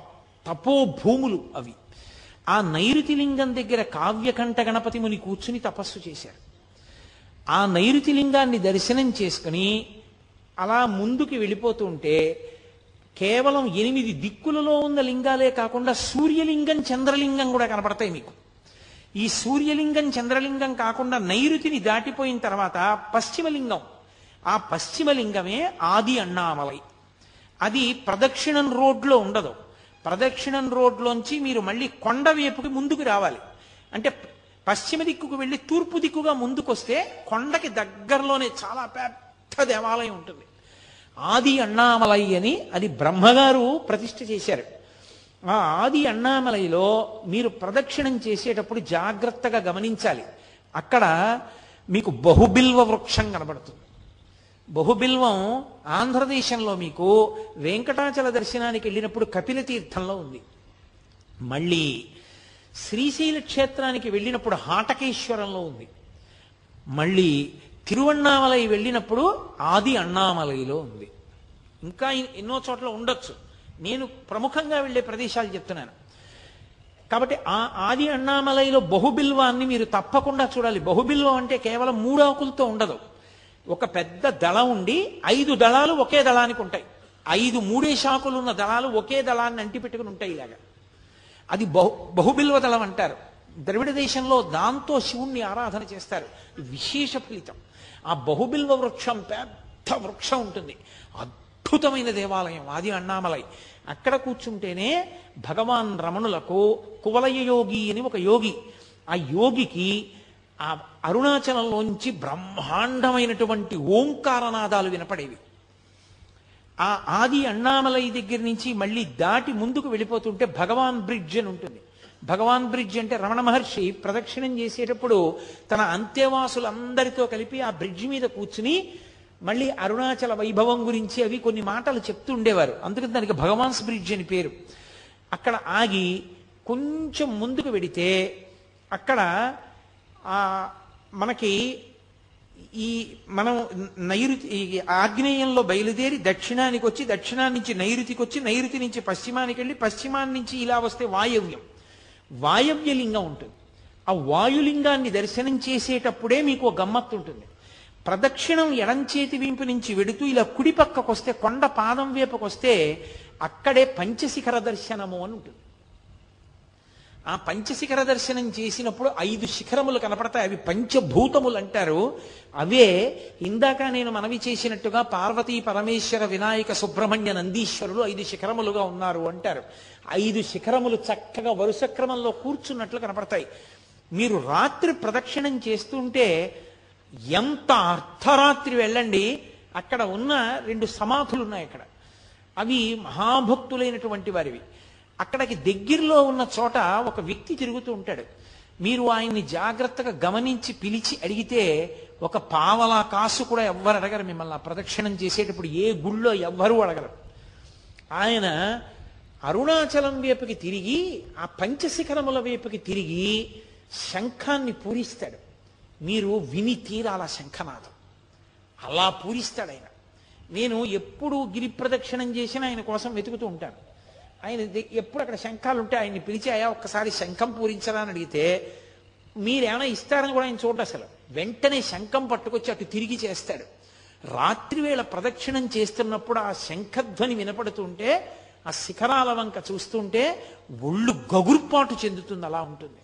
తపో భూములు అవి. ఆ నైరుతి లింగం దగ్గర కావ్యకంఠ గణపతి ముని కూర్చుని తపస్సు చేశారు. ఆ నైరుతి లింగాన్ని దర్శనం చేసుకుని అలా ముందుకు వెళ్ళిపోతుంటే కేవలం ఎనిమిది దిక్కులలో ఉన్న లింగాలే కాకుండా సూర్యలింగం చంద్రలింగం కూడా కనపడతాయి మీకు. ఈ సూర్యలింగం చంద్రలింగం కాకుండా నైరుతిని దాటిపోయిన తర్వాత పశ్చిమలింగం. ఆ పశ్చిమలింగమే ఆది అన్నామలై. అది ప్రదక్షిణం రోడ్లో ఉండదు. ప్రదక్షిణం రోడ్లోంచి మీరు మళ్ళీ కొండ వైపుకి ముందుకు రావాలి. అంటే పశ్చిమ దిక్కుకు వెళ్ళి తూర్పు దిక్కుగా ముందుకొస్తే కొండకి దగ్గరలోనే చాలా పెద్ద దేవాలయం ఉంటుంది. ఆది అన్నామలై అని అది బ్రహ్మగారు ప్రతిష్ఠ చేశారు. ఆ ఆది అన్నామలైలో మీరు ప్రదక్షిణం చేసేటప్పుడు జాగ్రత్తగా గమనించాలి. అక్కడ మీకు బహుబిల్వ వృక్షం కనబడుతుంది. బహుబిల్వం ఆంధ్రదేశంలో మీకు వెంకటాచల దర్శనానికి వెళ్ళినప్పుడు కపిల తీర్థంలో ఉంది. మళ్ళీ శ్రీశైల క్షేత్రానికి వెళ్ళినప్పుడు హాటకేశ్వరంలో ఉంది. మళ్ళీ తిరువണ്ണామలై వెళ్ళినప్పుడు ఆది అన్నామలైలో ఉంది. ఇంకా ఎన్నో చోట్ల ఉండొచ్చు. నేను ప్రముఖంగా వెళ్ళే ప్రదేశాలు చెప్తున్నాను. కాబట్టి ఆ ఆది అన్నామలైలో బహుబిల్వాన్ని మీరు తప్పకుండా చూడాలి. బహుబిల్వం అంటే కేవలం మూడు ఆకులతో ఉండదు. ఒక పెద్ద దళం ఉండి ఐదు దళాలు ఒకే దళానికి ఉంటాయి. ఐదు మూడే శాఖలు ఉన్న దళాలు ఒకే దళాన్ని అంటిపెట్టుకుని ఉంటాయి ఇలాగా. అది బహు బహుబిల్వ దళం అంటారు. ద్రవిడ దేశంలో దాంతో శివుణ్ణి ఆరాధన చేస్తారు. విశేష ఫలితం. ఆ బహుబిల్వ వృక్షం పెద్ద వృక్షం ఉంటుంది. అద్భుతమైన దేవాలయం ఆది అన్నామలై. అక్కడ కూర్చుంటేనే భగవాన్ రమణులకు కువలయ యోగి అని ఒక యోగి. ఆ యోగికి ఆ అరుణాచలంలోంచి బ్రహ్మాండమైనటువంటి ఓంకారనాదాలు వినపడేవి. ఆ ఆది అన్నామలై దగ్గర నుంచి మళ్ళీ దాటి ముందుకు వెళ్ళిపోతుంటే భగవాన్ బ్రిడ్జ్ అని ఉంటుంది. భగవాన్ బ్రిడ్జ్ అంటే రమణ మహర్షి ప్రదక్షిణం చేసేటప్పుడు తన అంత్యవాసులందరితో కలిపి ఆ బ్రిడ్జ్ మీద కూర్చుని మళ్ళీ అరుణాచల వైభవం గురించి అవి కొన్ని మాటలు చెప్తూ ఉండేవారు. అందుకని దానికి భగవాన్స్ బ్రిడ్జ్ అని పేరు. అక్కడ ఆగి కొంచెం ముందుకు వెడితే అక్కడ మనకి ఈ మనం నైరుతి ఆగ్నేయంలో బయలుదేరి దక్షిణానికి వచ్చి దక్షిణాన్ని నుంచి నైరుతికి వచ్చి నైరుతి నుంచి పశ్చిమానికి వెళ్ళి పశ్చిమాన్ని నుంచి ఇలా వస్తే వాయవ్యం. వాయవ్యలింగం ఉంటుంది. ఆ వాయులింగాన్ని దర్శనం చేసేటప్పుడే మీకు గమ్మత్తు ఉంటుంది. ప్రదక్షిణం ఎడంచేతి వీంపు నుంచి వెడుతూ ఇలా కుడి పక్కకు వస్తే కొండ పాదం వైపుకు వస్తే అక్కడే పంచశిఖర దర్శనము అని ఉంటుంది. ఆ పంచశిఖర దర్శనం చేసినప్పుడు ఐదు శిఖరములు కనపడతాయి. అవి పంచభూతములు అంటారు. అవే ఇందాక నేను మనవి చేసినట్టుగా పార్వతీ పరమేశ్వర వినాయక సుబ్రహ్మణ్య నందీశ్వరులు ఐదు శిఖరములుగా ఉన్నారు అంటారు. ఐదు శిఖరములు చక్కగా వరుస క్రమంలో కూర్చున్నట్లు కనపడతాయి. మీరు రాత్రి ప్రదక్షిణం చేస్తుంటే ఎంత అర్ధరాత్రి వెళ్ళండి అక్కడ ఉన్న రెండు సమాధులు ఉన్నాయి అక్కడ. అవి మహాభక్తులైనటువంటి వారివి. అక్కడికి దగ్గరలో ఉన్న చోట ఒక వ్యక్తి తిరుగుతూ ఉంటాడు. మీరు ఆయన్ని జాగ్రత్తగా గమనించి పిలిచి అడిగితే ఒక పావలా కాసు కూడా ఎవ్వరు అడగరు మిమ్మల్ని. ప్రదక్షిణం చేసేటప్పుడు ఏ గుళ్ళో ఎవ్వరూ అడగరు. ఆయన అరుణాచలం వైపుకి తిరిగి ఆ పంచశిఖరముల వైపుకి తిరిగి శంఖాన్ని పూరిస్తాడు. మీరు విని తీరాల శంఖనాథం అలా పూరిస్తాడు ఆయన. నేను ఎప్పుడు గిరి ప్రదక్షిణం చేసినా ఆయన కోసం వెతుకుతూ ఉంటాను. ఆయన ఎప్పుడు అక్కడ శంఖాలు ఉంటే ఆయన్ని పిలిచి అయా ఒక్కసారి శంఖం పూరించరా అని అడిగితే మీరేమైనా ఇస్తారని కూడా ఆయన చూడండి అసలు. వెంటనే శంఖం పట్టుకొచ్చి అటు తిరిగి చేస్తాడు. రాత్రివేళ ప్రదక్షిణం చేస్తున్నప్పుడు ఆ శంఖధ్వని వినపడుతుంటే ఆ శిఖరాల వంక చూస్తుంటే ఒళ్ళు గగుర్పాటు చెందుతుంది అలా ఉంటుంది.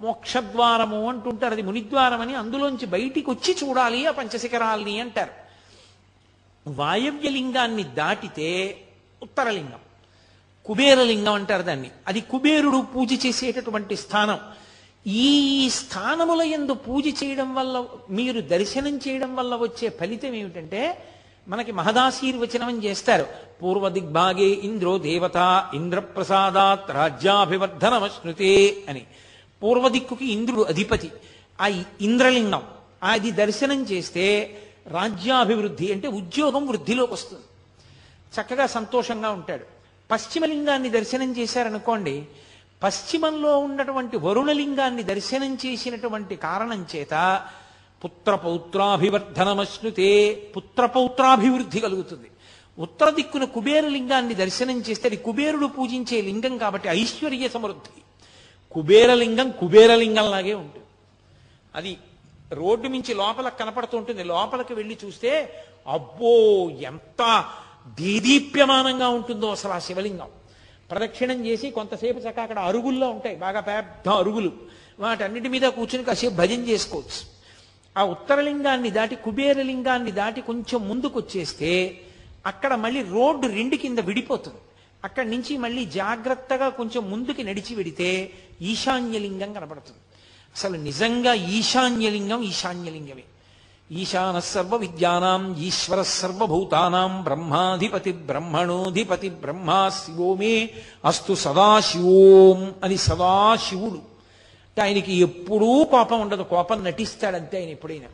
మోక్షద్వారము అంటుంటారు అది మునిద్వారం అని అందులోంచి బయటికి వచ్చి చూడాలి ఆ పంచశిఖరాల్ని అంటారు. వాయవ్యలింగాన్ని దాటితే ఉత్తరలింగం. కుబేరలింగం అంటారు దాన్ని. అది కుబేరుడు పూజ చేసేటటువంటి స్థానం. ఈ స్థానముల యందు పూజ చేయడం వల్ల మీరు దర్శనం చేయడం వల్ల వచ్చే ఫలితం ఏమిటంటే మనకి మహదాశీర్వచనం అని చేస్తారు. పూర్వ దిగ్భాగే ఇంద్రో దేవత ఇంద్రప్రసాదాత్ రాజ్యాభివర్ధనమశ్నుతే అని. పూర్వ దిక్కుకి ఇంద్రుడు అధిపతి. ఆ ఇంద్రలింగం. అది దర్శనం చేస్తే రాజ్యాభివృద్ధి అంటే ఉద్యోగం వృద్ధిలోకి వస్తుంది. చక్కగా సంతోషంగా ఉంటాడు. పశ్చిమలింగాన్ని దర్శనం చేశారనుకోండి పశ్చిమంలో ఉన్నటువంటి వరుణలింగాన్ని దర్శనం చేసినటువంటి కారణం చేత పుత్రపౌత్రాభివర్ధనమశ్నుతే పుత్రపౌత్రాభివృద్ధి కలుగుతుంది. ఉత్తర దిక్కున కుబేరలింగాన్ని దర్శనం చేస్తే అది కుబేరుడు పూజించే లింగం కాబట్టి ఐశ్వర్య సమృద్ధి. కుబేరలింగం కుబేరలింగంలాగే ఉంటుంది. అది రోడ్డు మించి లోపల కనపడుతూ ఉంటుంది. లోపలికి వెళ్ళి చూస్తే అబ్బో ఎంత దేదీప్యమానంగా ఉంటుందో అసలు ఆ శివలింగం. ప్రదక్షిణం చేసి కొంతసేపు చక్క అక్కడ అరుగుల్లో ఉంటాయి. బాగా పెద్ద అరుగులు. వాటన్నిటి మీద కూర్చుని కాసేపు భజన చేసుకోవచ్చు. ఆ ఉత్తరలింగాన్ని దాటి కుబేరలింగాన్ని దాటి కొంచెం ముందుకు వచ్చేస్తే అక్కడ మళ్ళీ రోడ్డు రెండు కింద విడిపోతుంది. అక్కడి నుంచి మళ్ళీ జాగ్రత్తగా కొంచెం ముందుకి నడిచి వెడితే ఈశాన్యలింగం కనపడుతుంది. అసలు నిజంగా ఈశాన్యలింగం ఈశాన్యలింగమే. ఈశాన సర్వ విద్యానాం ఈశ్వర సర్వభూతానాం బ్రహ్మాధిపతి బ్రహ్మణోధిపతి బ్రహ్మా శివోమే అస్తు సదాశివోం అని సదాశివుడు ఆయనకి ఎప్పుడూ కోపం ఉండదు. కోపం నటిస్తాడంతే ఆయన ఎప్పుడైనా.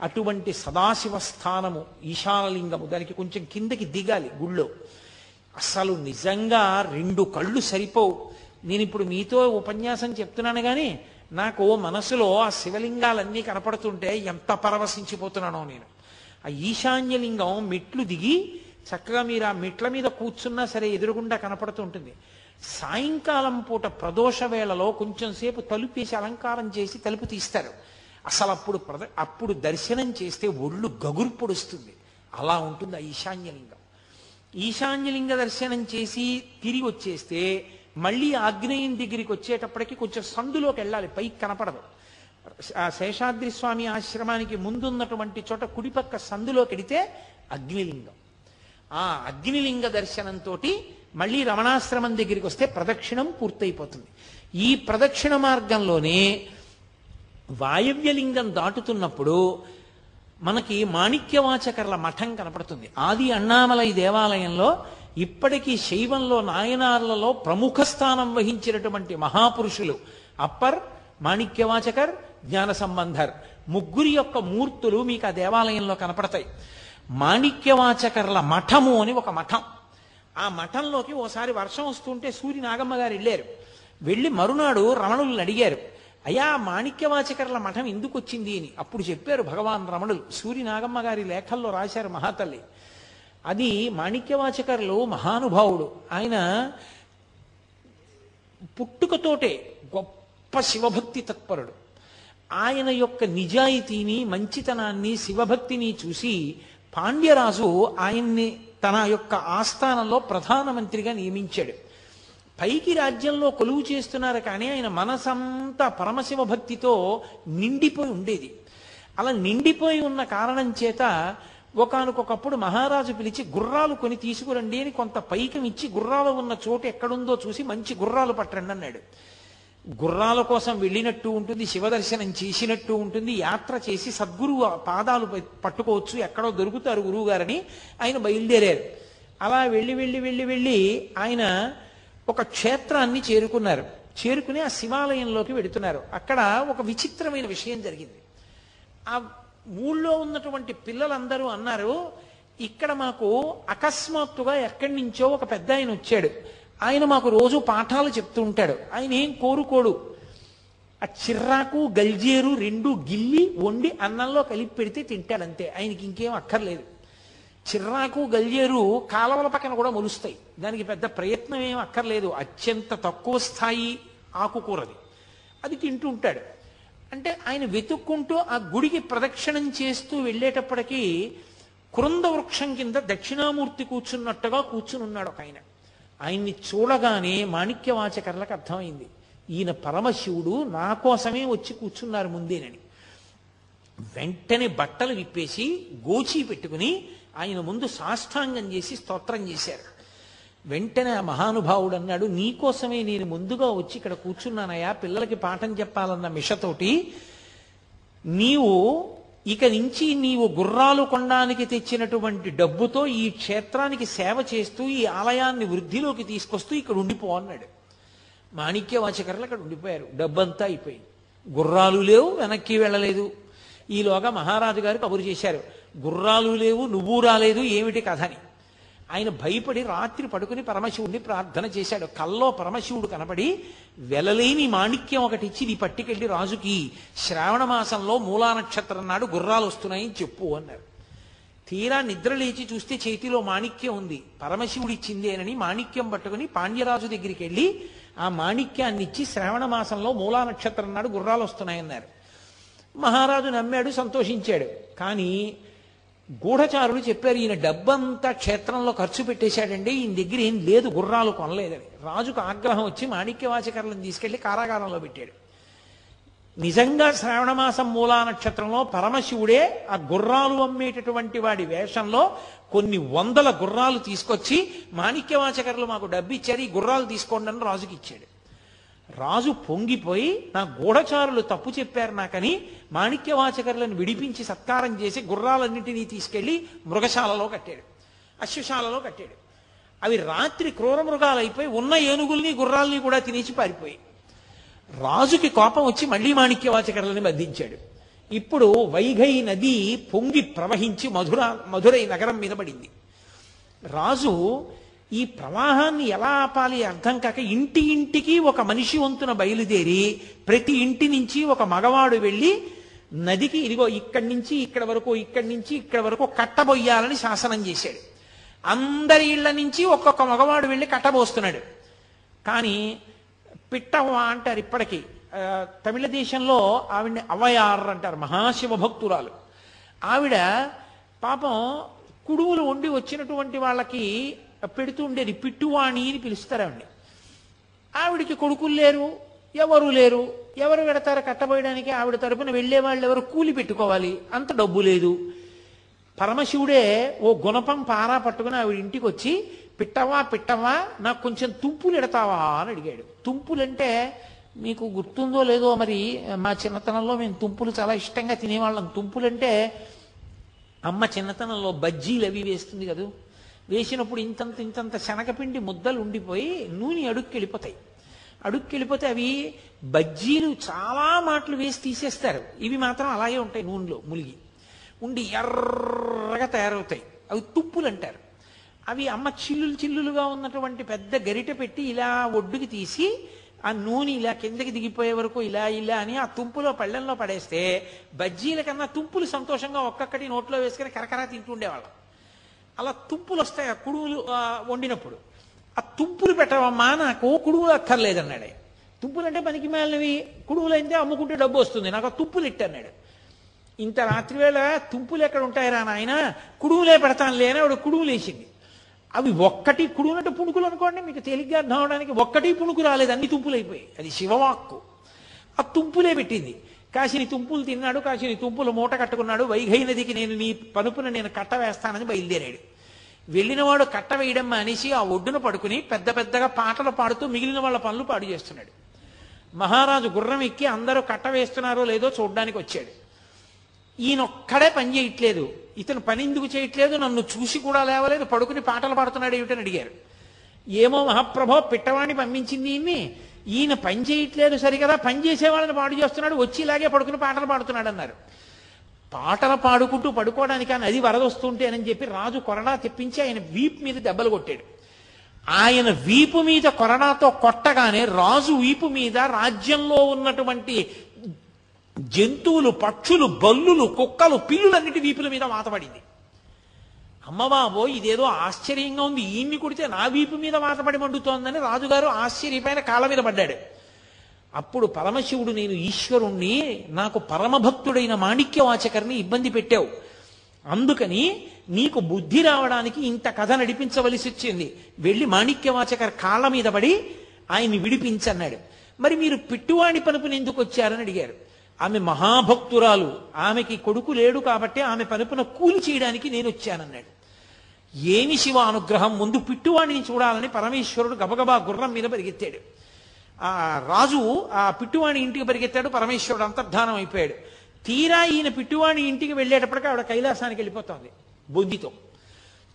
అటువంటి సదాశివ స్థానము ఈశానలింగము దానికి కొంచెం కిందకి దిగాలి గుళ్ళో. అసలు నిజంగా రెండు కళ్ళు సరిపోవు. నేను ఇప్పుడు మీతో ఉపన్యాసం చెప్తున్నాను కానీ నాకు మనసులో ఆ శివలింగాలన్నీ కనపడుతుంటే ఎంత పరవశించిపోతున్నానో నేను. ఆ ఈశాన్యలింగం మెట్లు దిగి చక్కగా మీరు ఆ మెట్ల మీద కూర్చున్నా సరే ఎదురుగుండా కనపడుతుంటుంది సాయంకాలం పూట ప్రదోష వేళలో కొంచెం సేపు తలుపేసి అలంకారం చేసి తలుపు తీస్తారు. అసలు అప్పుడు ప్రద అప్పుడు దర్శనం చేస్తే ఒళ్ళు గగురు పొడుస్తుంది. అలా ఉంటుంది ఆ ఈశాన్యలింగం. ఈశాన్యలింగ దర్శనం చేసి తిరిగి వచ్చేస్తే మళ్ళీ ఆగ్నేయం దగ్గరికి వచ్చేటప్పటికి కొంచెం సందులోకి వెళ్ళాలి. పైకి కనపడదు. ఆ శేషాద్రి స్వామి ఆశ్రమానికి ముందున్నటువంటి చోట కుడిపక్క సందులోకి వెడితే అగ్నిలింగం. ఆ అగ్నిలింగ దర్శనంతో మళ్ళీ రమణాశ్రమం దగ్గరికి వస్తే ప్రదక్షిణం పూర్తయిపోతుంది. ఈ ప్రదక్షిణ మార్గంలోనే వాయవ్యలింగం దాటుతున్నప్పుడు మనకి మాణిక్యవాచకర్ల మఠం కనపడుతుంది. ఆది అన్నామలై దేవాలయంలో ఇప్పటికీ శైవంలో నాయనార్లలో ప్రముఖ స్థానం వహించినటువంటి మహాపురుషులు అప్పర్ మాణిక్యవాచకర్ జ్ఞాన సంబంధర్ ముగ్గురి యొక్క మూర్తులు మీకు ఆ దేవాలయంలో కనపడతాయి. మాణిక్యవాచకర్ల మఠము అని ఒక మఠం. ఆ మఠంలోకి ఓసారి వర్షం వస్తుంటే సూర్య నాగమ్మ గారు వెళ్ళారు. వెళ్ళి మరునాడు రమణులను అడిగారు. అయా మాణిక్యవాచకర్ల మఠం ఎందుకు వచ్చింది అని. అప్పుడు చెప్పారు భగవాన్ రమణులు. సూర్య నాగమ్మ గారి లేఖల్లో రాశారు మహాతల్లి. అది మాణిక్యవాచకర్లు మహానుభావుడు. ఆయన పుట్టుకతోటే గొప్ప శివభక్తి తత్పరుడు. ఆయన యొక్క నిజాయితీని మంచితనాన్ని శివభక్తిని చూసి పాండ్యరాజు ఆయన్ని తన యొక్క ఆస్థానంలో ప్రధానమంత్రిగా నియమించాడు. పైకి రాజ్యంలో కొలువు చేస్తున్నారు కానీ ఆయన మనసంతా పరమశివ భక్తితో నిండిపోయి ఉండేది. అలా నిండిపోయి ఉన్న కారణం చేత ఒకనకొకప్పుడు మహారాజు పిలిచి గుర్రాలు కొని తీసుకురండి అని కొంత పైకం ఇచ్చి గుర్రాలు ఉన్న చోటు ఎక్కడుందో చూసి మంచి గుర్రాలు పట్టండి అన్నాడు. గుర్రాల కోసం వెళ్ళినట్టు ఉంటుంది శివదర్శనం చేసినట్టు ఉంటుంది యాత్ర చేసి సద్గురువు పాదాలు పట్టుకోవచ్చు ఎక్కడో దొరుకుతారు గురువు గారని ఆయన బయలుదేరారు. అలా వెళ్ళి వెళ్ళి వెళ్ళి వెళ్ళి ఆయన ఒక క్షేత్రాన్ని చేరుకున్నారు. చేరుకుని ఆ శివాలయంలోకి వెడుతున్నారు. అక్కడ ఒక విచిత్రమైన విషయం జరిగింది. ఆ ఊళ్ళో ఉన్నటువంటి పిల్లలందరూ అన్నారు ఇక్కడ మాకు అకస్మాత్తుగా ఎక్కడి నుంచో ఒక పెద్ద ఆయన వచ్చాడు. ఆయన మాకు రోజు పాఠాలు చెప్తూ ఉంటాడు. ఆయన ఏం కోరుకోడు. ఆ చిర్రాకు గల్జేరు రెండు గిల్లి వండి అన్నంలో కలిపి పెడితే తింటాడంతే ఆయనకి ఇంకేం అక్కర్లేదు. చిర్రాకు గల్జేరు కాలవల పక్కన కూడా మొలుస్తాయి. దానికి పెద్ద ప్రయత్నం ఏం అక్కర్లేదు. అత్యంత తక్కువ స్థాయి ఆకుకూరది. అది తింటూ ఉంటాడు. అంటే ఆయన వెతుక్కుంటూ ఆ గుడికి ప్రదక్షిణం చేస్తూ వెళ్ళేటప్పటికీ కృంద వృక్షం కింద దక్షిణామూర్తి కూర్చున్నట్టుగా కూర్చుని ఉన్నాడు ఒక ఆయన. ఆయన్ని చూడగానే మాణిక్యవాచకర్లకు అర్థమైంది ఈయన పరమశివుడు నా కోసమే వచ్చి కూర్చున్నారు ముందేనని. వెంటనే బట్టలు విప్పేసి గోచి పెట్టుకుని ఆయన ముందు సాష్టాంగం చేసి స్తోత్రం చేశారు. వెంటనే ఆ మహానుభావుడు అన్నాడు నీకోసమే నేను ముందుగా వచ్చి ఇక్కడ కూర్చున్నానయ్యా పిల్లలకి పాఠం చెప్పాలన్న మిషతోటి నీవు ఇక నుంచి నీవు గుర్రాలు కొనడానికి తెచ్చినటువంటి డబ్బుతో ఈ క్షేత్రానికి సేవ చేస్తూ ఈ ఆలయాన్ని వృద్ధిలోకి తీసుకొస్తూ ఇక్కడ ఉండిపో అన్నాడు. మాణిక్యవాచకర్లు అక్కడ ఉండిపోయారు. డబ్బంతా అయిపోయింది. గుర్రాలు లేవు వెనక్కి వెళ్ళలేదు. ఈలోగా మహారాజు గారు కబురు చేశారు. గుర్రాలు లేవు నువ్వు రాలేదు ఏమిటి కథ అని. ఆయన భయపడి రాత్రి పడుకుని పరమశివుడిని ప్రార్థన చేశాడు. కల్లో పరమశివుడు కనపడి వెలలేని మాణిక్యం ఒకటి ఇచ్చి నీ పట్టుకెళ్ళి రాజుకి. శ్రావణ మాసంలో మూలా నక్షత్రం నాడు గుర్రాలు వస్తున్నాయని చెప్పు అన్నారు. తీరా నిద్ర లేచి చూస్తే చేతిలో మాణిక్యం ఉంది. పరమశివుడు ఇచ్చిందేనని మాణిక్యం పట్టుకుని పాండ్యరాజు దగ్గరికి వెళ్ళి ఆ మాణిక్యాన్ని ఇచ్చి శ్రావణ మాసంలో మూలా నక్షత్రం నాడు గుర్రాలు వస్తున్నాయన్నారు. మహారాజు నమ్మాడు సంతోషించాడు. కానీ గూఢచారులు చెప్పారు ఈయన డబ్బంతా క్షేత్రంలో ఖర్చు పెట్టేశాడండి ఈయన దగ్గర ఏం లేదు గుర్రాలు కొనలేదని. రాజుకు ఆగ్రహం వచ్చి మాణిక్యవాచకర్లను తీసుకెళ్ళి కారాగారంలో పెట్టాడు. నిజంగా శ్రావణమాసం మూలా నక్షత్రంలో పరమశివుడే ఆ గుర్రాలు అమ్మేటటువంటి వాడి వేషంలో కొన్ని వందల గుర్రాలు తీసుకొచ్చి మాణిక్యవాచకర్లు మాకు డబ్బిచ్చారు ఈ గుర్రాలు తీసుకోండి అని రాజుకి ఇచ్చాడు రాజు పొంగిపోయి నా గూఢచారులు తప్పు చెప్పారు నాకని మాణిక్యవాచకర్లను విడిపించి సత్కారం చేసి గుర్రాలన్నింటినీ తీసుకెళ్ళి మృగశాలలో కట్టాడు. అశ్వశాలలో కట్టాడు. అవి రాత్రి క్రూర మృగాలైపోయి ఉన్న ఏనుగుల్ని గుర్రాల్ని కూడా తినేసి పారిపోయి. రాజుకి కోపం వచ్చి మళ్ళీ మాణిక్యవాచకర్లని బంధించాడు. ఇప్పుడు వైఘై నది పొంగి ప్రవహించి మధుర మధురై నగరం మీద పడింది. రాజు ఈ ప్రవాహాన్ని ఎలా ఆపాలి అర్థం కాక ఇంటి ఇంటికి ఒక మనిషి వంతున బయలుదేరి ప్రతి ఇంటి నుంచి ఒక మగవాడు వెళ్ళి నదికి ఇదిగో ఇక్కడి నుంచి ఇక్కడ వరకు ఇక్కడి నుంచి ఇక్కడ వరకు కట్టబొయ్యాలని శాసనం చేశాడు. అందరి ఇళ్ళ నుంచి ఒక్కొక్క మగవాడు వెళ్ళి కట్టబోస్తున్నాడు. కానీ పిట్టవ్వ అంటారు ఇప్పటికీ. తమిళ దేశంలో ఆవిడని అవయార్ అంటారు మహాశివ భక్తురాలు. ఆవిడ పాపం కుడువులు వండి వచ్చినటువంటి వాళ్ళకి పెడుతూ ఉండేది పిట్టువాణి అని పిలుస్తారు ఆవిడ ఆవిడికి కొడుకులు లేరు ఎవరు లేరు ఎవరు పెడతారు కట్టబోయడానికి? ఆవిడ తరపున వెళ్ళే వాళ్ళు ఎవరు? కూలి పెట్టుకోవాలి అంత డబ్బు లేదు. పరమశివుడే ఓ గుణపం పారా పట్టుకుని ఆవిడ ఇంటికి వచ్చి పిట్టవా పిట్టవా నాకు కొంచెం తుంపులు ఎడతావా? అని అడిగాడు. తుంపులంటే మీకు గుర్తుందో లేదో మరి మా చిన్నతనంలో మేము తుంపులు చాలా ఇష్టంగా తినేవాళ్ళం. తుంపులంటే అమ్మ చిన్నతనంలో బజ్జీలు అవి వేస్తుంది కదా. వేసినప్పుడు ఇంతంత ఇంతంత శనగపిండి ముద్దలు ఉండిపోయి నూనె అడుక్కి వెళ్ళిపోతాయి అడుక్కి వెళ్ళిపోతే అవి బజ్జీలు చాలా మాటలు వేసి తీసేస్తారు. ఇవి మాత్రం అలాగే ఉంటాయి నూనెలో ములిగి. ఉండి ఎర్రగా తయారవుతాయి. అవి తుప్పులు అంటారు. అవి అమ్మ చిల్లులు చిల్లులుగా ఉన్నటువంటి పెద్ద గరిట పెట్టి ఇలా ఒడ్డుకి తీసి ఆ నూనె ఇలా కిందకి దిగిపోయే వరకు ఇలా ఇలా అని ఆ తుంపులో పళ్ళెంలో పడేస్తే బజ్జీల కన్నా తుంపులు సంతోషంగా ఒక్కొక్కటి నోట్లో వేసుకుని కరకరా తింటుండేవాళ్ళం అలా తుప్పులు వస్తాయి ఆ కుడుములు వండినప్పుడు. ఆ తుప్పులు పెట్టవమ్మా నాకు కుడుములు అక్కర్లేదన్నాడు తుప్పులు తుంపులు అంటే పనికి మేలినవి కుడుములు అయితే అమ్ముకుంటే డబ్బు వస్తుంది నాకు ఆ తుప్పులు ఇట్టన్నాడు ఇంత రాత్రి వేళ తుంపులు ఎక్కడ ఉంటాయిరా నాయన? కుడుములే పెడతాను లేని ఆవిడ కుడుములు వేసింది. అవి ఒక్కటి కుడునట్టు పుణుకులు అనుకోండి మీకు తేలిగ్గా అర్థం అవడానికి ఒక్కటి పుణుకు రాలేదు అన్ని తుంపులు అయిపోయాయి. అది శివవాక్కు. ఆ తుంపులే పెట్టింది. కాసిని తుంపులు తిన్నాడు కాసిని తుంపులు మూట కట్టుకున్నాడు వైఘై నదికి నేను నీ పనుపున నేను కట్ట వేస్తానని బయలుదేరాడు. వెళ్ళినవాడు కట్ట వేయడం మానేసి ఆ ఒడ్డున పడుకుని పెద్ద పెద్దగా పాటలు పాడుతూ మిగిలిన వాళ్ళ పనులు పాడు చేస్తున్నాడు. మహారాజు గుర్రం ఎక్కి అందరూ కట్ట వేస్తున్నారో లేదో చూడడానికి వచ్చాడు. ఈయన ఒక్కడే పని చేయట్లేదు. ఇతను పని ఎందుకు చేయట్లేదు? నన్ను చూసి కూడా లేవలేదు. పడుకుని పాటలు పాడుతున్నాడు ఏమిటని అడిగారు. ఏమో మహాప్రభో పిట్టవాణ్ణి పంపించింది ఈయన్ని. ఈయన పని చేయట్లేదు సరికదా పని చేసేవాళ్ళని పాడు చేస్తున్నాడు. వచ్చి ఇలాగే పడుకుని పాటలు పాడుతున్నాడు అన్నారు పాటలు పాడుకుంటూ పడుకోవడానికి అది నది వరదొస్తుంటేనని చెప్పి రాజు కొరడా తెప్పించి ఆయన వీపు మీద దెబ్బలు కొట్టాడు. ఆయన వీపు మీద కొరడాతో కొట్టగానే రాజు వీపు మీద రాజ్యంలో ఉన్నటువంటి జంతువులు పక్షులు బల్లులు కుక్కలు పిల్లులన్నిటి వీపుల మీద వాతపడింది అమ్మబాబో ఇదేదో ఆశ్చర్యంగా ఉంది. ఈయన్ని కొడితే నా వీపు మీద వాతపడి మండుతోందని రాజుగారు ఆశ్చర్యపైన కాళ్ళ మీద పడ్డాడు. అప్పుడు పరమశివుడు నేను ఈశ్వరుణ్ణి నాకు పరమభక్తుడైన మాణిక్యవాచకర్ని ఇబ్బంది పెట్టావు. అందుకని నీకు బుద్ధి రావడానికి ఇంత కథ నడిపించవలసి వచ్చింది. వెళ్ళి మాణిక్యవాచకర్ కాళ్ళ మీద పడి ఆయన్ని విడిపించన్నాడు. మరి మీరు పిట్టువాణి పనుపుని ఎందుకు వచ్చారని అడిగారు. ఆమె మహాభక్తురాలు. ఆమెకి కొడుకు లేడు కాబట్టి ఆమె పనుపున కూలి చేయడానికి నేను వచ్చానన్నాడు. ఏమి శివ అనుగ్రహం ముందు పిట్టువాణిని చూడాలని పరమేశ్వరుడు గబగబా గుర్రం మీద పరిగెత్తాడు. ఆ రాజు ఆ పిట్టువాణి ఇంటికి పరిగెత్తాడు పరమేశ్వరుడు అంతర్ధానం అయిపోయాడు. తీరా ఈయన పిట్టువాణి ఇంటికి వెళ్ళేటప్పటికి ఆవిడ కైలాసానికి వెళ్ళిపోతోంది బొందితో.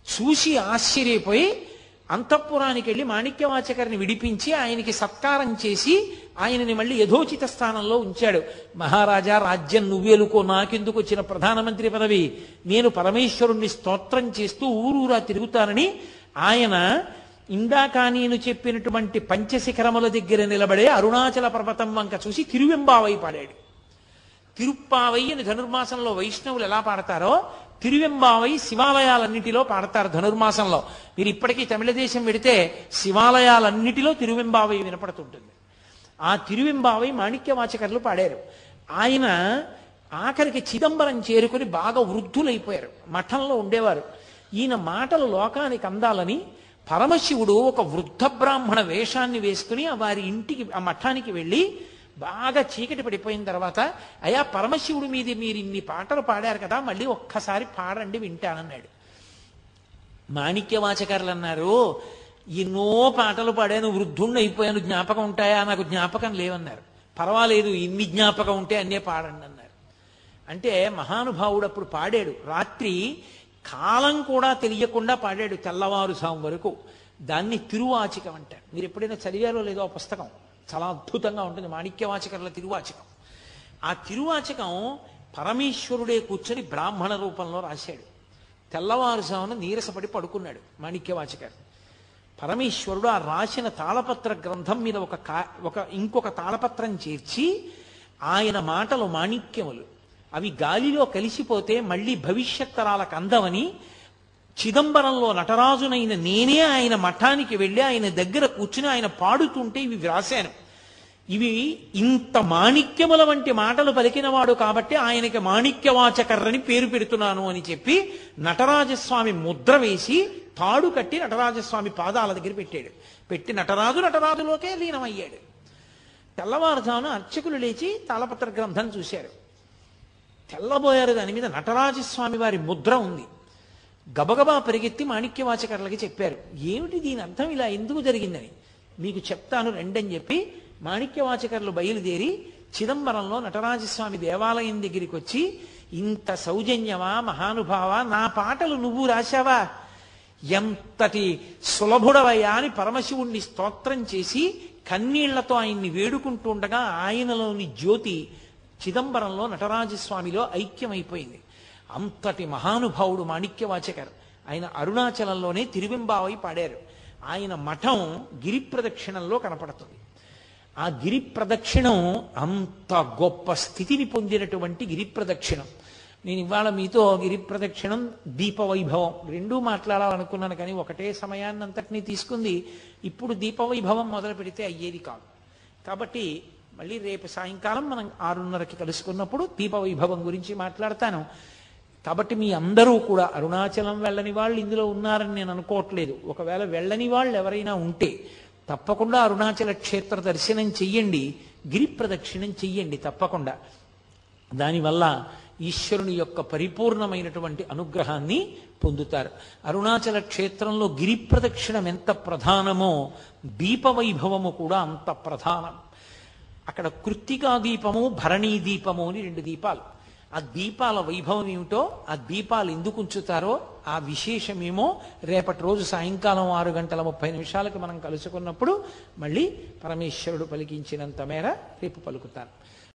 చూసి ఆశ్చర్యపోయి అంతఃపురానికి వెళ్ళి మాణిక్యవాచకరిని విడిపించి ఆయనకి సత్కారం చేసి ఆయనని మళ్ళీ యథోచిత స్థానంలో ఉంచాడు. మహారాజా రాజ్యం నువ్వేలుకో నాకెందుకు వచ్చిన ప్రధానమంత్రి పదవి? నేను పరమేశ్వరుణ్ణి స్తోత్రం చేస్తూ ఊరూరా తిరుగుతానని ఆయన ఇందాక నేను చెప్పినటువంటి పంచశిఖరముల దగ్గర నిలబడే అరుణాచల పర్వతం వంక చూసి తిరువెంబావై పాడాడు. తిరుప్పావై అని ధనుర్మాసంలో వైష్ణవులు ఎలా పాడతారో తిరువెంబావై శివాలయాలన్నిటిలో పాడతారు ధనుర్మాసంలో. మీరు ఇప్పటికీ తమిళ దేశం వెడితే శివాలయాలన్నిటిలో తిరువెంబావై వినపడుతుంటుంది. ఆ తిరువెంబావై మాణిక్యవాచకర్లు పాడారు. ఆయన ఆఖరికి చిదంబరం చేరుకుని బాగా వృద్ధులైపోయారు. మఠంలో ఉండేవారు. ఈయన మాటలు లోకానికి అందాలని పరమశివుడు ఒక వృద్ధ బ్రాహ్మణ వేషాన్ని వేసుకుని ఆ వారి ఇంటికి ఆ మఠానికి వెళ్ళి బాగా చీకటి పడిపోయిన తర్వాత అయా పరమశివుడి మీద మీరు ఇన్ని పాటలు పాడారు కదా మళ్ళీ ఒక్కసారి పాడండి వింటానన్నాడు. మాణిక్యవాచకారులు అన్నారు ఎన్నో పాటలు పాడాను వృద్ధుణ్ణి అయిపోయాను జ్ఞాపకం ఉంటాయా? నాకు జ్ఞాపకం లేవన్నారు. పర్వాలేదు ఇన్ని జ్ఞాపకం ఉంటే అన్నే పాడండి అన్నారు. అంటే మహానుభావుడు అప్పుడు పాడాడు రాత్రి కాలం కూడా తెలియకుండా పాడాడు తెల్లవారుజాము వరకు. దాన్ని తిరువాచికం అంటారు. మీరు ఎప్పుడైనా చదివారో లేదో ఆ పుస్తకం? చాలా అద్భుతంగా ఉంటుంది. మాణిక్యవాచకర్ల తిరువాచకం. ఆ తిరువాచకం పరమేశ్వరుడే కూర్చొని బ్రాహ్మణ రూపంలో రాశాడు. తెల్లవారుజామున నీరసపడి పడుకున్నాడు మాణిక్యవాచకర్. పరమేశ్వరుడు ఆ రాసిన తాళపత్ర గ్రంథం మీద ఒక కా ఒక ఇంకొక తాళపత్రం చేర్చి ఆయన మాటలు మాణిక్యములు. అవి గాలిలో కలిసిపోతే మళ్ళీ భవిష్యత్ తరాలకు అందవని చిదంబరంలో నటరాజునైన నేనే ఆయన మఠానికి వెళ్ళి ఆయన దగ్గర కూర్చుని ఆయన పాడుతుంటే ఇవి వ్రాశాను. ఇవి ఇంత మాణిక్యముల వంటి మాటలు పలికినవాడు కాబట్టి ఆయనకి మాణిక్యవాచకర్రని పేరు పెడుతున్నాను అని చెప్పి నటరాజస్వామి ముద్ర వేసి తాడు కట్టి నటరాజస్వామి పాదాల దగ్గర పెట్టాడు. పెట్టి నటరాజు నటరాజులోకే లీనమయ్యాడు. తెల్లవారుజామున అర్చకులు లేచి తాళపత్ర గ్రంథం చూశారు. తెల్లబోయారు. దాని మీద నటరాజస్వామి వారి ముద్ర ఉంది. గబగబా పరిగెత్తి మాణిక్యవాచకర్లకి చెప్పారు. ఏమిటి దీని అర్థం? ఇలా ఎందుకు జరిగిందని. మీకు చెప్తాను రెండని చెప్పి మాణిక్యవాచకర్లు బయలుదేరి చిదంబరంలో నటరాజస్వామి దేవాలయం దగ్గరికి వచ్చి ఇంత సౌజన్యమా మహానుభావా నా పాటలు నువ్వు రాశావా? ఎంతటి సులభుడవయ్యా అని పరమశివుణ్ణి స్తోత్రం చేసి కన్నీళ్ళతో ఆయన్ని వేడుకుంటూ ఉండగా ఆయనలోని జ్యోతి చిదంబరంలో నటరాజస్వామిలో ఐక్యమైపోయింది. అంతటి మహానుభావుడు మాణిక్యవాచకర్. ఆయన అరుణాచలంలోనే తిరువింబావై పాడారు. ఆయన మఠం గిరి ప్రదక్షిణంలో కనపడుతుంది. ఆ గిరి ప్రదక్షిణం అంత గొప్ప స్థితిని పొందినటువంటి గిరి ప్రదక్షిణం. నేను ఇవాళ మీతో గిరి ప్రదక్షిణం దీపవైభవం రెండూ మాట్లాడాలనుకున్నాను కానీ ఒకటే సమయాన్ని అంతటినీ తీసుకుంది. ఇప్పుడు దీపవైభవం మొదలు పెడితే అయ్యేది కాదు. కాబట్టి మళ్ళీ రేపు సాయంకాలం మనం ఆరున్నరకి కలుసుకున్నప్పుడు దీపవైభవం గురించి మాట్లాడతాను. కాబట్టి మీ అందరూ కూడా అరుణాచలం వెళ్ళని వాళ్ళు ఇందులో ఉన్నారని నేను అనుకోవట్లేదు. ఒకవేళ వెళ్ళని వాళ్ళు ఎవరైనా ఉంటే తప్పకుండా అరుణాచల క్షేత్ర దర్శనం చెయ్యండి. గిరి ప్రదక్షిణం చెయ్యండి తప్పకుండా. దానివల్ల ఈశ్వరుని యొక్క పరిపూర్ణమైనటువంటి అనుగ్రహాన్ని పొందుతారు. అరుణాచల క్షేత్రంలో గిరి ప్రదక్షిణం ఎంత ప్రధానమో దీపవైభవము కూడా అంత ప్రధానం. అక్కడ కృత్తికా దీపము భరణీ దీపము అని రెండు దీపాలు. ఆ దీపాల వైభవం ఏమిటో ఆ దీపాలు ఎందుకు ఉంచుతారో ఆ విశేషమేమో రేపటి రోజు సాయంకాలం ఆరు గంటల ముప్పై నిమిషాలకు మనం కలుసుకున్నప్పుడు మళ్ళీ పరమేశ్వరుడు పలికించినంత మేర రేపు పలుకుతారు.